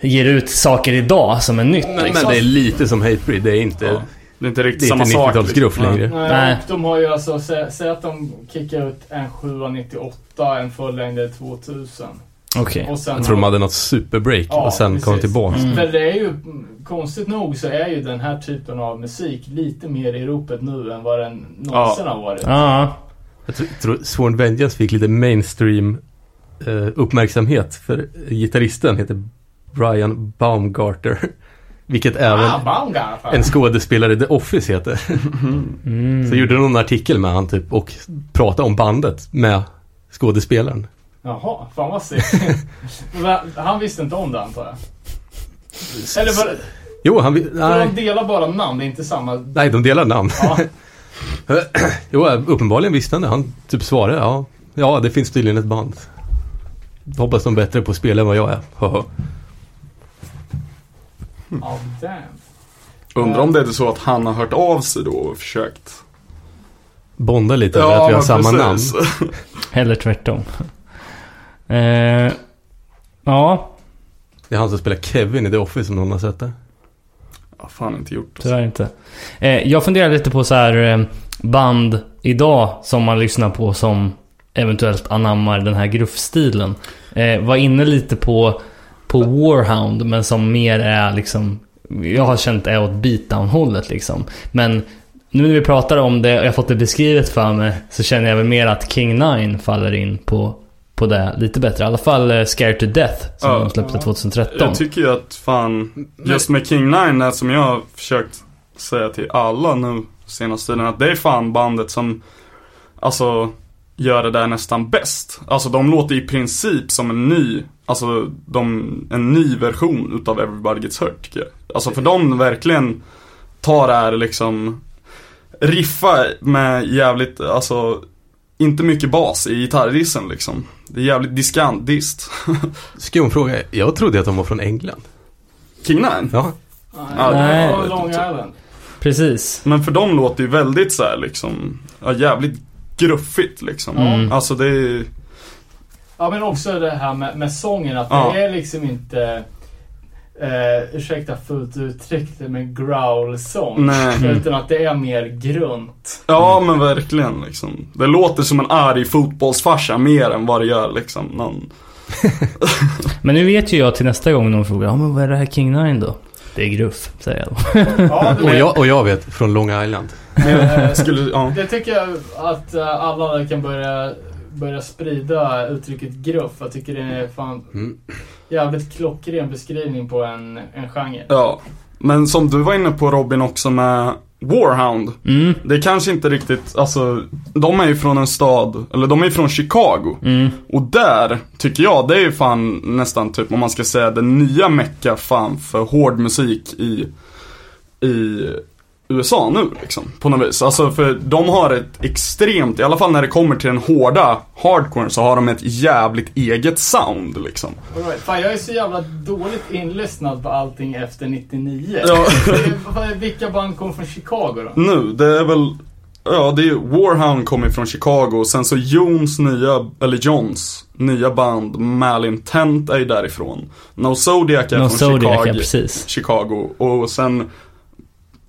ger ut saker idag som är nytt. Men, liksom. men det är lite som Hatebreed. Det är inte, Ja. Det är inte det riktigt är inte samma sak. 90-talsgruff liksom. längre. Nej, Nej. och de har ju alltså, sä, säg att de kickar ut en 798, en fullängd 2000. Okej. Sen Jag tror de hade något superbreak Ja, och sen kom precis. tillbaka. Mm. För det är ju, konstigt nog så är ju den här typen av musik lite mer i ropet nu än vad den någonsin har varit. Ja. Jag tror, tror Sworn Vengeance fick lite mainstream eh, uppmärksamhet för gitarristen heter Brian Baumgarter. Vilket även Ah, en skådespelare i The Office heter. Mm. Så gjorde de en artikel med han typ och pratade om bandet med skådespelaren. Jaha, fan vad sick. Han visste inte om det antar jag. Eller var det, Jo, han nej, de delar bara namn, det är inte samma. nej, de delar namn. Ja, Jo, uppenbarligen visste han det. Han typ svarade ja. Ja, det finns tydligen ett band. Hoppas de är bättre på att spela än vad jag är. Oh, damn. Undrar om det är så att han har hört av sig då och försökt. Bonda lite över att vi har samma namn. Eller tvärtom. Eh, ja, Det är han som spelar Kevin i The Office om någon har sett det. Ja, fan inte gjort. tyvärr inte. Eh, jag funderar lite på så här eh, band idag som man lyssnar på som eventuellt anammar den här gruffstilen. Eh, var inne lite på, på Warhound men som mer är liksom jag har känt är åt beatdown-hållet liksom. Men nu när vi pratar om det och jag har fått det beskrivet för mig så känner jag väl mer att King 9 faller in på, på det lite bättre. I alla fall eh, Scared to Death som Ja. de släppte 2013. Jag tycker ju att fan, just med King 9 är som jag har försökt säga till alla nu senaste tiden, att det är fan bandet som, alltså, gör det där nästan bäst. Alltså de låter i princip som en ny, alltså de, en ny version utav Everybody Gets Hurt tycker jag. Alltså för de verkligen tar det här liksom, riffa med jävligt, alltså, inte mycket bas i gitarrdissen liksom. Det är jävligt diskant dist. Skum fråga. Jag trodde att de var från England. King 9? Ja. Ja, Nej. det Long typ. Island. Precis. Men för dem låter ju väldigt så här liksom, ja, jävligt gruffigt liksom. Mm. Alltså det är Ja men också det här med, med sången, att Ja. det är liksom inte Eh, ursäkta fullt uttryckt men growl-sång. Nej. Utan att det är mer grunt. Ja men verkligen liksom. Det låter som en arg fotbollsfarsa mer än vad det gör liksom någon. Men nu vet ju jag till nästa gång någon frågar ja, men vad är det här King 9 då? Det är gruff, säger jag då. Ja, Och jag, och jag vet, från Long Island. eh, Skulle, ja. Det tycker jag att eh, alla kan börja, börja sprida uttrycket gruff. Jag tycker det är fan Mm. jävligt klockren beskrivning på en, en genre. ja. Men som du var inne på Robin också med Warhound. Mm, Det är kanske inte riktigt, alltså, de är ju från en stad, eller de är ju från Chicago. mm. Och där, tycker jag, det är ju fan nästan typ om man ska säga den nya mecka fan för hård musik i, i USA nu liksom. På något vis. Alltså för de har ett extremt, i alla fall när det kommer till den hårda hardcore så har de ett jävligt eget sound liksom. Right. Fan, jag är så jävla dåligt inlyssnad på allting efter 99. Ja. Är- Vilka band kom från Chicago då? Nu, det är väl, ja det är ju, Warhound kommer från Chicago och sen så Jons nya, eller Johns nya band Malintent är ju därifrån. No Zodiac är No från Zodiac, Chicago. ja precis. Chicago. Och sen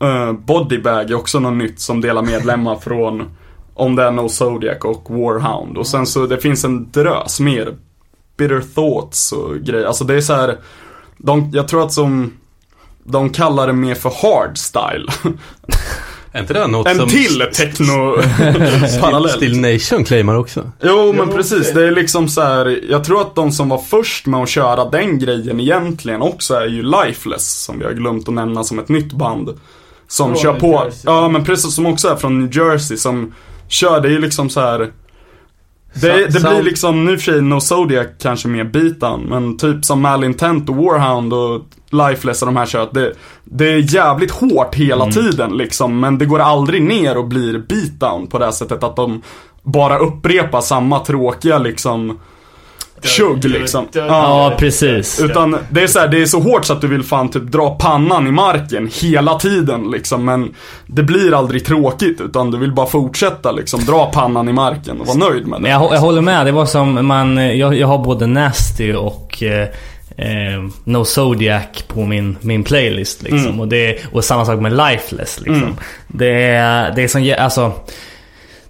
uh, Bodybag är också något nytt som delar medlemmar från om det är No Zodiac och Warhound. Och sen så det finns en drös mer bitter thoughts och grejer. Alltså det är så här, de, jag tror att som, de kallar det mer för hardstyle. Är inte det något En som till techno parallell. Still Nation claimar också? Jo men Jo, precis, det- det är liksom så här. jag tror att de som var först med att köra den grejen egentligen också är ju Lifeless, som vi har glömt att nämna som ett nytt band. Som Från kör New på, Jersey. ja men precis, som också är från New Jersey, som kör, det är ju liksom så här. Det, det blir liksom, nu för sig No Zodiac kanske mer beatdown, men typ som Malintent och Warhound och Lifeless och de här kör, det, det är jävligt hårt hela Mm. tiden liksom, men det går aldrig ner och blir beatdown på det här sättet att de bara upprepar samma tråkiga liksom tjugg liksom. Ja. Precis. Utan det är så här, det är så hårt så att du vill fan typ dra pannan i marken hela tiden liksom. Men det blir aldrig tråkigt utan du vill bara fortsätta liksom dra pannan i marken och vara nöjd med Men det. jag, jag håller med. Det var som man... Jag, jag har både Nasty och eh, eh, No Zodiac på min, min playlist liksom. Mm. Och, det, och samma sak med Lifeless liksom. Mm. Det, är, det är jä- alltså...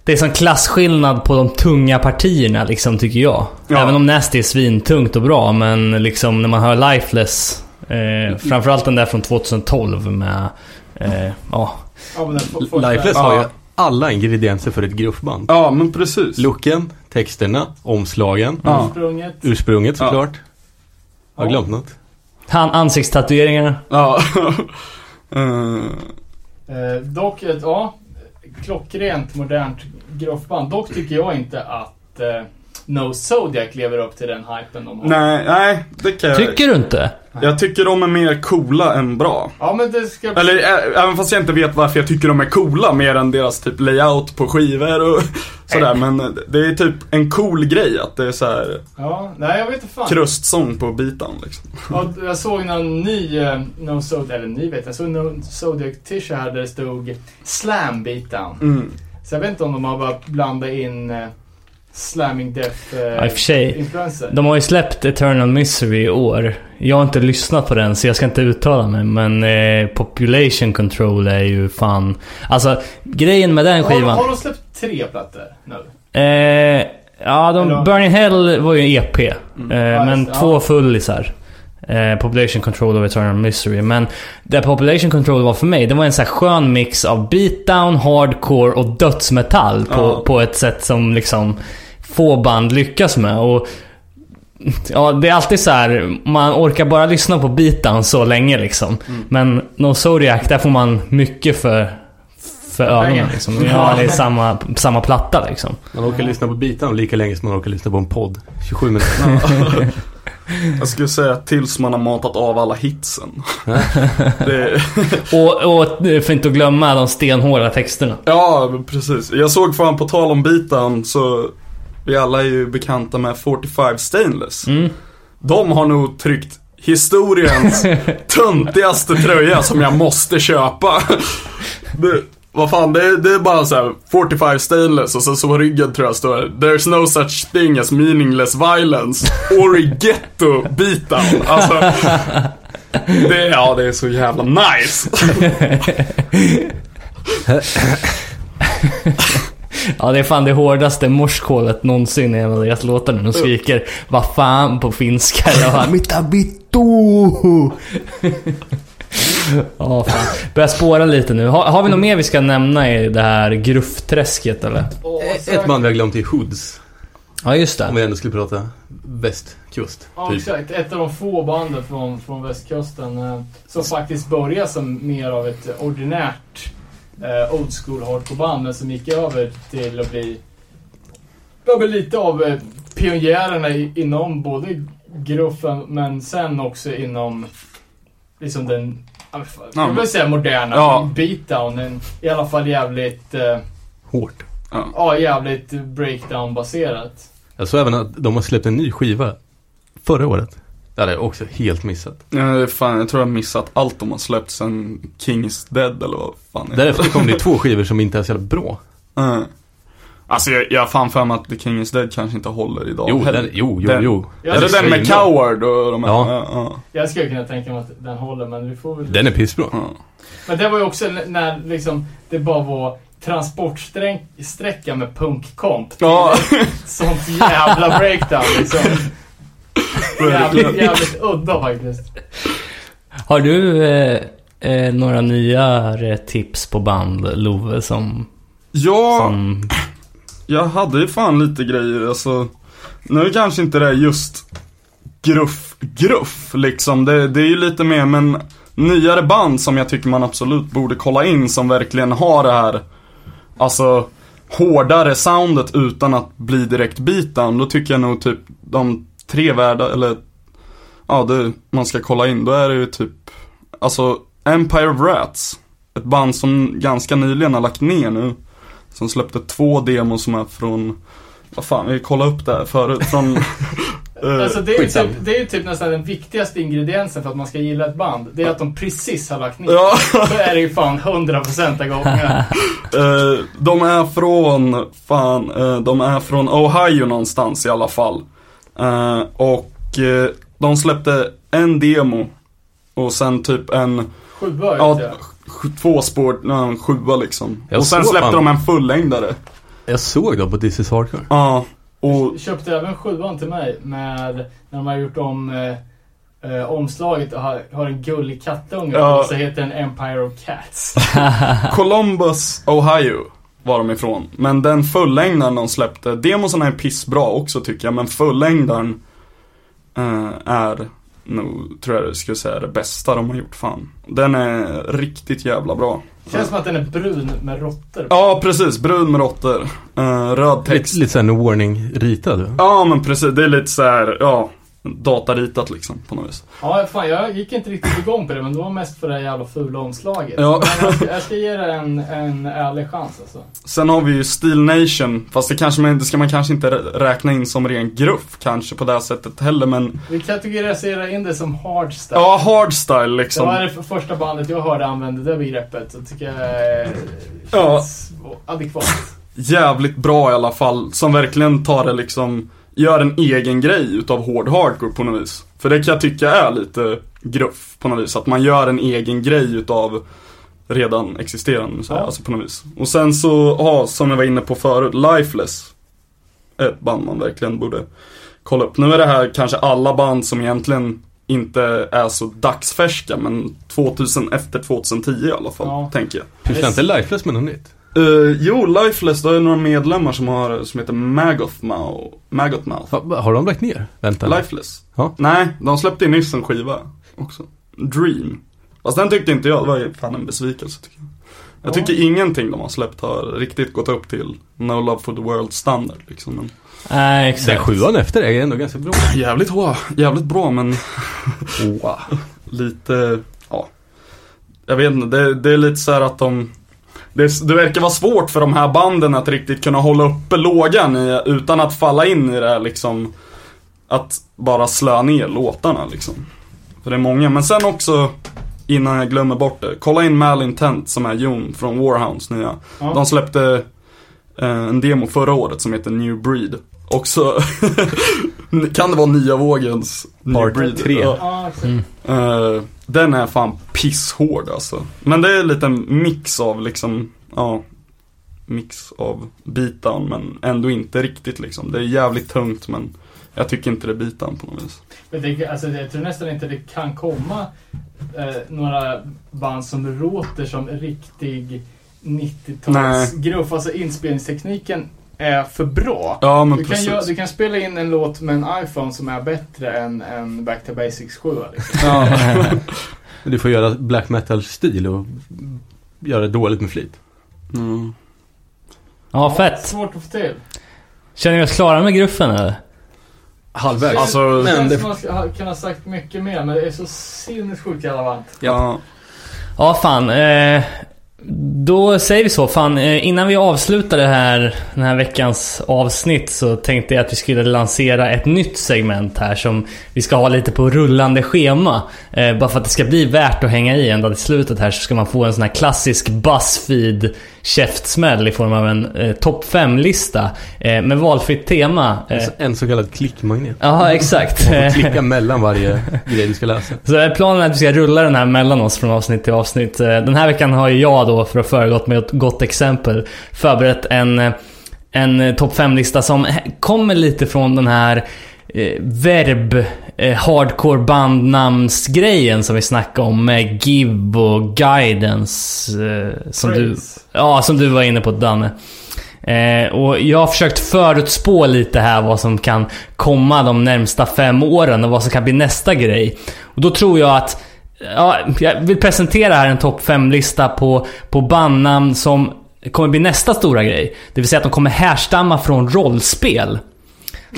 Det är sån klasskillnad på de tunga partierna liksom tycker jag. Ja. Även om Nasty är svintungt och bra men liksom när man hör Lifeless eh, Framförallt den där från 2012 med... Eh, ja, Ja, Lifeless har ju alla ingredienser för ett gruffband. Ja men precis. Looken, texterna, omslagen, Ja. Ursprunget. ursprunget Ja. såklart. Har Ja. glömt något? han, ansiktstatueringarna. Ja. Eh, Eh, dock ett, ja, klockrent modernt gruffband. Dock tycker jag inte att eh, No Zodiac lever upp till den hypen de har. nej, nej, det kan jag. Tycker du inte? Jag tycker de är mer coola än bra. Ja men det ska... Eller ä- även fast jag inte vet varför jag tycker de är coola mer än deras typ layout på skivor och sådär. Men det är typ en cool grej att det är så här Ja, nej jag vet inte fan. krustsång på bitan liksom. Ja, jag såg någon ny eh, No Zodiac, eller ny vet jag, jag såg No Zodiac t-shirt där det stod Slam Beatdown. Mm. Så jag vet inte om de har börjat blanda in eh, Slamming Death Ja, eh, i och för sig. influenser. De har ju släppt Eternal Misery i år. Jag har inte lyssnat på den så jag ska inte uttala mig men eh, Population Control är ju fan... Alltså grejen med den har, skivan... har de släppt tre plattor nu? Eh, ja, de, Eller- Burning Hell var ju en EP. Eh, Ja, men just det, två ja. fullisar. Eh, Population Control och Eternal Misery. Men det Population Control var för mig, det var en så här skön mix av beatdown, hardcore och dödsmetall på, Ja. på ett sätt som liksom få band lyckas med. Och Ja, det är alltid så här. man orkar bara lyssna på beatdown så länge liksom. Mm. Men No Zodiac, där får man mycket för, för ögonen liksom. Ja, det är samma, samma platta liksom. Man orkar lyssna på bitarna lika länge som man orkar lyssna på en podd. 27 minuter. Jag skulle säga tills man har matat av alla hitsen. det, Och, och för inte att glömma de stenhårda texterna. ja, precis. Jag såg fan på tal om beatdown så vi alla är ju bekanta med 45 Stainless. Mm. De har nog tryckt historiens töntigaste tröja som jag måste köpa. Det, vad fan, det, är- det är bara så här 45 stainless och så, så på ryggen tror jag står There's no such thing as meaningless violence or ghetto beatdown. Alltså, det, ja, det är så jävla nice. Ja, det är fan det hårdaste morskålet någonsin i en av deras låtar när de skriker Vad fan på finska. Jag bara, Mitta bitto! Ja, fan. Börjar spåra lite nu. Har, har vi något mer vi ska nämna i det här gruffträsket eller? Ett band vi har glömt är Hoods. Ja, just Om det. vi ändå skulle prata västkust. Ja, Typ. exakt. Ett av de få banden från, från västkusten eh, som faktiskt började som mer av ett ordinärt eh, old school hardcore-band men som gick över till att bli ja, lite av eh, pionjärerna i, inom både gruffen men sen också inom liksom den jag vill säga moderna Ja. beatdownen. I alla fall jävligt eh, Hårt. ja, jävligt breakdown-baserat. Jag såg även att de har släppt en ny skiva förra året. Det hade jag också helt missat. Ja, fan, jag tror jag har missat allt de har släppt sen King is Dead eller vad fan är det? Därefter kom det två skivor som inte är så jävla bra. Mm. Alltså jag, jag har fan för mig att The King is Dead kanske inte håller idag Jo, den, jo, jo, Den- jo. Ja, är det den med. Coward och de här? Ja. ja, ja. Jag skulle kunna tänka mig att den håller men vi får väl... Den är pissbra. ja. Men det var ju också när liksom det bara var transportsträcka med punkkomp. Ja. Sånt jävla breakdown liksom. Jävligt, jävligt udda faktiskt. Har du eh, eh, några nyare tips på band, Love, som... Ja, som jag hade ju fan lite grejer alltså. Nu kanske inte det är just gruff, gruff liksom. Det, det är ju lite mer men nyare band som jag tycker man absolut borde kolla in som verkligen har det här, alltså hårdare soundet utan att bli direkt beatdown. Då tycker jag nog typ de tre värda, eller ja, det man ska kolla in. Då är det ju typ, alltså Empire of Rats. Ett band som ganska nyligen har lagt ner nu. Som släppte två demos som är från, vad fan, vi kollade upp det här förut. Från, eh, Alltså det är, ju typ, det är ju typ nästan den viktigaste ingrediensen för att man ska gilla ett band. Det är att de precis har lagt ner. ja, Då är det ju fan 100% av gången. eh, de är från, fan, eh, de är från Ohio någonstans i alla fall. Och de släppte en demo. Och sen typ en, Sjua ja, två spår, en sjua liksom. Jag och sen släppte de en fullängdare. Jag såg dem på This is Hardcore. Ja, och Köpte även sjuan till mig med, när de har gjort om eh, eh, omslaget och har, har en gullig kattunge Ja. och så heter den Empire of Cats. Columbus, Ohio var de ifrån. Men den fullängdaren de släppte, demosarna är pissbra också tycker jag, men fullängdaren eh, är nog, tror jag det skulle säga, det bästa de har gjort fan. Den är riktigt jävla bra. Känns som att den är brun med råttor. Ja, precis. Brun med råttor. Eh, röd Lite, text. lite såhär no warning-ritad. Ja, men precis. Det är lite så här, ja, dataritat liksom på något vis. Ja, fan jag gick inte riktigt igång på det men det var mest för det här jävla fula omslaget. Ja. Men jag, ska, jag ska ge det en, en ärlig chans alltså. Sen har vi ju Steel Nation, fast det kanske man, det ska man kanske inte rä- räkna in som ren gruff kanske på det här sättet heller, men Vi kategoriserar in det som hardstyle. ja, hardstyle Det liksom. var det för- första bandet jag hörde använda det begreppet. Så tycker jag eh, Ja. känns adekvat. Jävligt bra i alla fall, som verkligen tar det liksom, gör en egen grej utav hård hardcore på något vis. För det kan jag tycka är lite gruff på något vis, att man gör en egen grej utav redan existerande, så här, Ja. alltså på något vis. Och sen så, ja, som jag var inne på förut, Lifeless. Ett band man verkligen borde kolla upp. Nu är det här kanske alla band som egentligen inte är så dagsfärska, men 2000, efter 2010 i alla fall, Ja. tänker jag. Pysslar inte Lifeless med något nytt? Uh, jo, Lifeless, då är det några medlemmar som har, som heter. Maggothmouth. Ha, har de lagt ner? Vänta. Lifeless? Ja. Nej, de släppte ju nyss en skiva också. Dream. Fast den tyckte inte jag, det var ju fan en besvikelse tycker jag. Jag Ja. tycker ingenting de har släppt har riktigt gått upp till No Love for the World standard liksom. Men Nej, Den exakt. sjuan efter är ändå ganska bra. jävligt, wow, jävligt bra men wow. lite, ja. Jag vet inte, det, det är lite så här att de det, det verkar vara svårt för de här banden att riktigt kunna hålla uppe lågan i, utan att falla in i det här liksom Att bara slö ner låtarna liksom För det är många, men sen också Innan jag glömmer bort det, kolla in Malintent som är Jon från Warhounds nya Ja. De släppte eh, en demo förra året som heter New Breed Också Kan det vara nya vågens New Part Breed? tre. Ja. Ja, exakt. Mm. Eh, den är fan pisshård alltså. Men det är lite en mix av liksom, ja, mix av beatdown men ändå inte riktigt liksom. Det är jävligt tungt men jag tycker inte det är beatdown på något vis. Men det, alltså, jag tror nästan inte det kan komma eh, några band som låter som riktig 90-talsgruff. Alltså inspelningstekniken är för bra. Ja men Du kan, precis. göra, du kan spela in en låt med en iPhone som är bättre än en Back to Basics 7 liksom. Ja. Du får göra black metal-stil och göra det dåligt med flit. Mm. Ja, fett. Svårt att få till. Känner vi oss klara med gruffen eller? Halvvägs. Alltså, men det- man ska kan ha sagt mycket mer men det är så sinnessjukt relevant. Ja. Ja, fan. Eh, då säger vi så. Fan, eh, innan vi avslutar det här, den här veckans avsnitt så tänkte jag att vi skulle lansera ett nytt segment här som vi ska ha lite på rullande schema. Eh, bara för att det ska bli värt att hänga i ända till slutet här så ska man få en sån här klassisk Buzzfeed käftsmäll i form av en eh, topp 5-lista eh, med valfritt tema. Eh, En så kallad klickmagnet. Ja, exakt. Man får klicka mellan varje grej du ska läsa. Så planen är att vi ska rulla den här mellan oss från avsnitt till avsnitt. Eh, Den här veckan har ju jag då, för att föregått med ett gott exempel, förberett en, en topp 5-lista som kommer lite från den här eh, verb, eh, hardcore bandnamnsgrejen som vi snackade om med give och guidance. Eh, som du, ja, som du var inne på Danne. Eh, och jag har försökt förutspå lite här vad som kan komma de närmsta fem åren och vad som kan bli nästa grej. Och då tror jag att Ja, jag vill presentera här en topp 5-lista på, på bandnamn som kommer bli nästa stora grej. Det vill säga att de kommer härstamma från rollspel.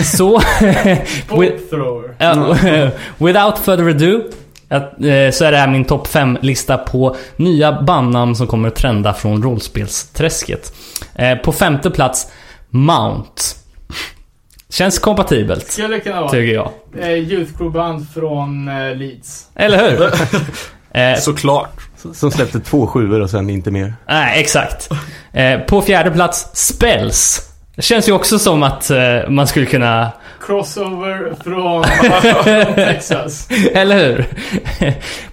Så... with, ja, without further ado. Att, eh, så är det här min topp 5-lista på nya bandnamn som kommer att trenda från rollspelsträsket. Eh, på femte plats, Mount. Känns kompatibelt, Skulle kunna vara. tycker jag. Eh, Youth Crew-band från eh, Leeds. Eller hur? Eh, Såklart. Som släppte två sjuor och sen inte mer. Nej, exakt. Eh, på fjärde plats, Spells. Det känns ju också som att eh, man skulle kunna... Crossover från, från Texas. Eller hur?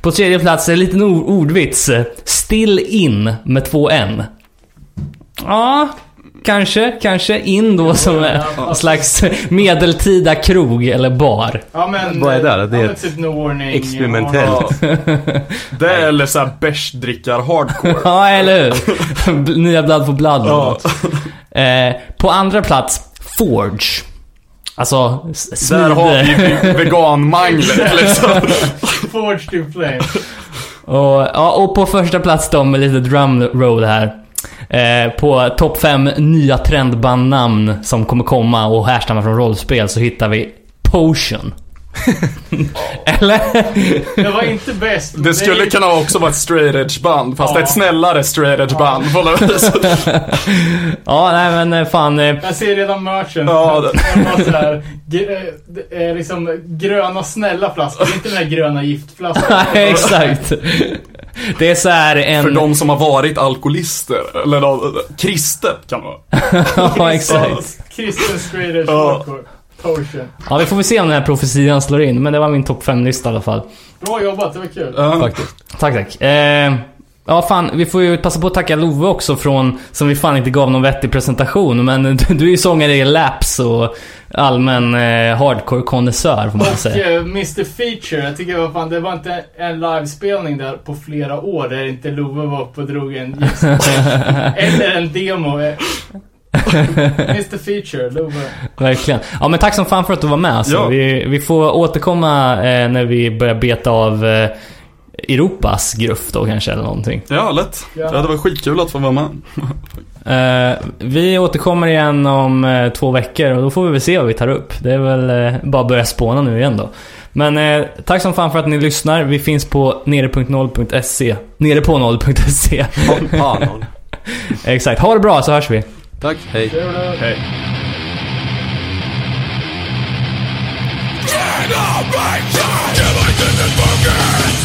på tredje plats, en liten ord- ordvits. Still in med två N. Ja, kanske. Kanske in då som en slags medeltida krog eller bar. Ja men... Vad är det? Det är ja, ett typ No Warning. experimentellt. Ja. Det är eller såhär bärsdrickar hardcore. Ja, eller hur? Nya Blood for Blood Ja. Eh, på andra plats, Forge. Alltså, s- Där har smide. vi veganmanglet liksom. Forge to Flame. Och, ja, och på första plats då med lite drum roll här. Eh, på topp 5 nya trendbandnamn som kommer komma och härstammar från rollspel så hittar vi Potion. Eller? Det var inte bäst. Det skulle är- kunna också vara ett straight edge band, fast Ja. ett snällare straight edge band på något vis. ja, nej men eh, fan. Eh, Jag ser redan merchen. Ja, det- det gr- det är liksom gröna snälla flaskor. Inte den här gröna giftflaskan. nej, exakt. Det är så här en... För de som har varit alkoholister, eller nå- kristet kan man ja, exakt. Kristen edge Ja. Potion. Ja, vi får väl se om den här profetian slår in. Men det var min topp 5-lista i alla fall. Bra jobbat, det var kul. Ja. Faktiskt. Tack, tack. Eh, ja, fan. Vi får ju passa på att tacka Love också från... Som vi fan inte gav någon vettig presentation. Men du, du är ju sångare i Laps och allmän eh, hardcore-konnässör får man Och säga. eh, Mr Feature, jag tycker vad fan, det var inte en livespelning där på flera år där inte Love var uppe och drog en gäst. Eller en demo. eh. Mr Feature, Love. Verkligen. Ja, men tack som fan för att du var med. Alltså. Ja. Vi, vi får återkomma eh, när vi börjar beta av eh, Europas gruff då kanske, eller någonting. Ja, lätt. Ja. Ja. Det var skitkul att få vara med. Eh, vi återkommer igen om eh, två veckor och då får vi väl se vad vi tar upp. Det är väl eh, bara att börja spåna nu igen då. Men eh, tack som fan för att ni lyssnar. Vi finns på nere.0.se. Nere på 0.se. Ja, noll. Exakt. Ha det bra så hörs vi. Tack, hej. Hej. To the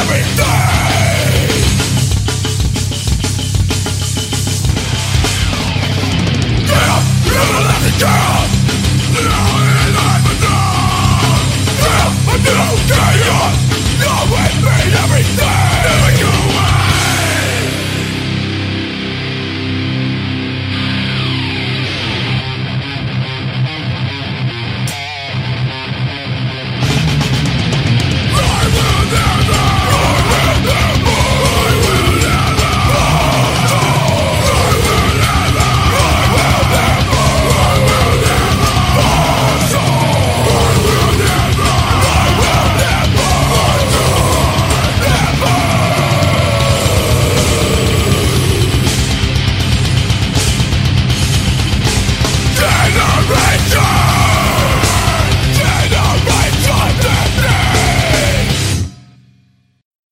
everything. Get up, you let.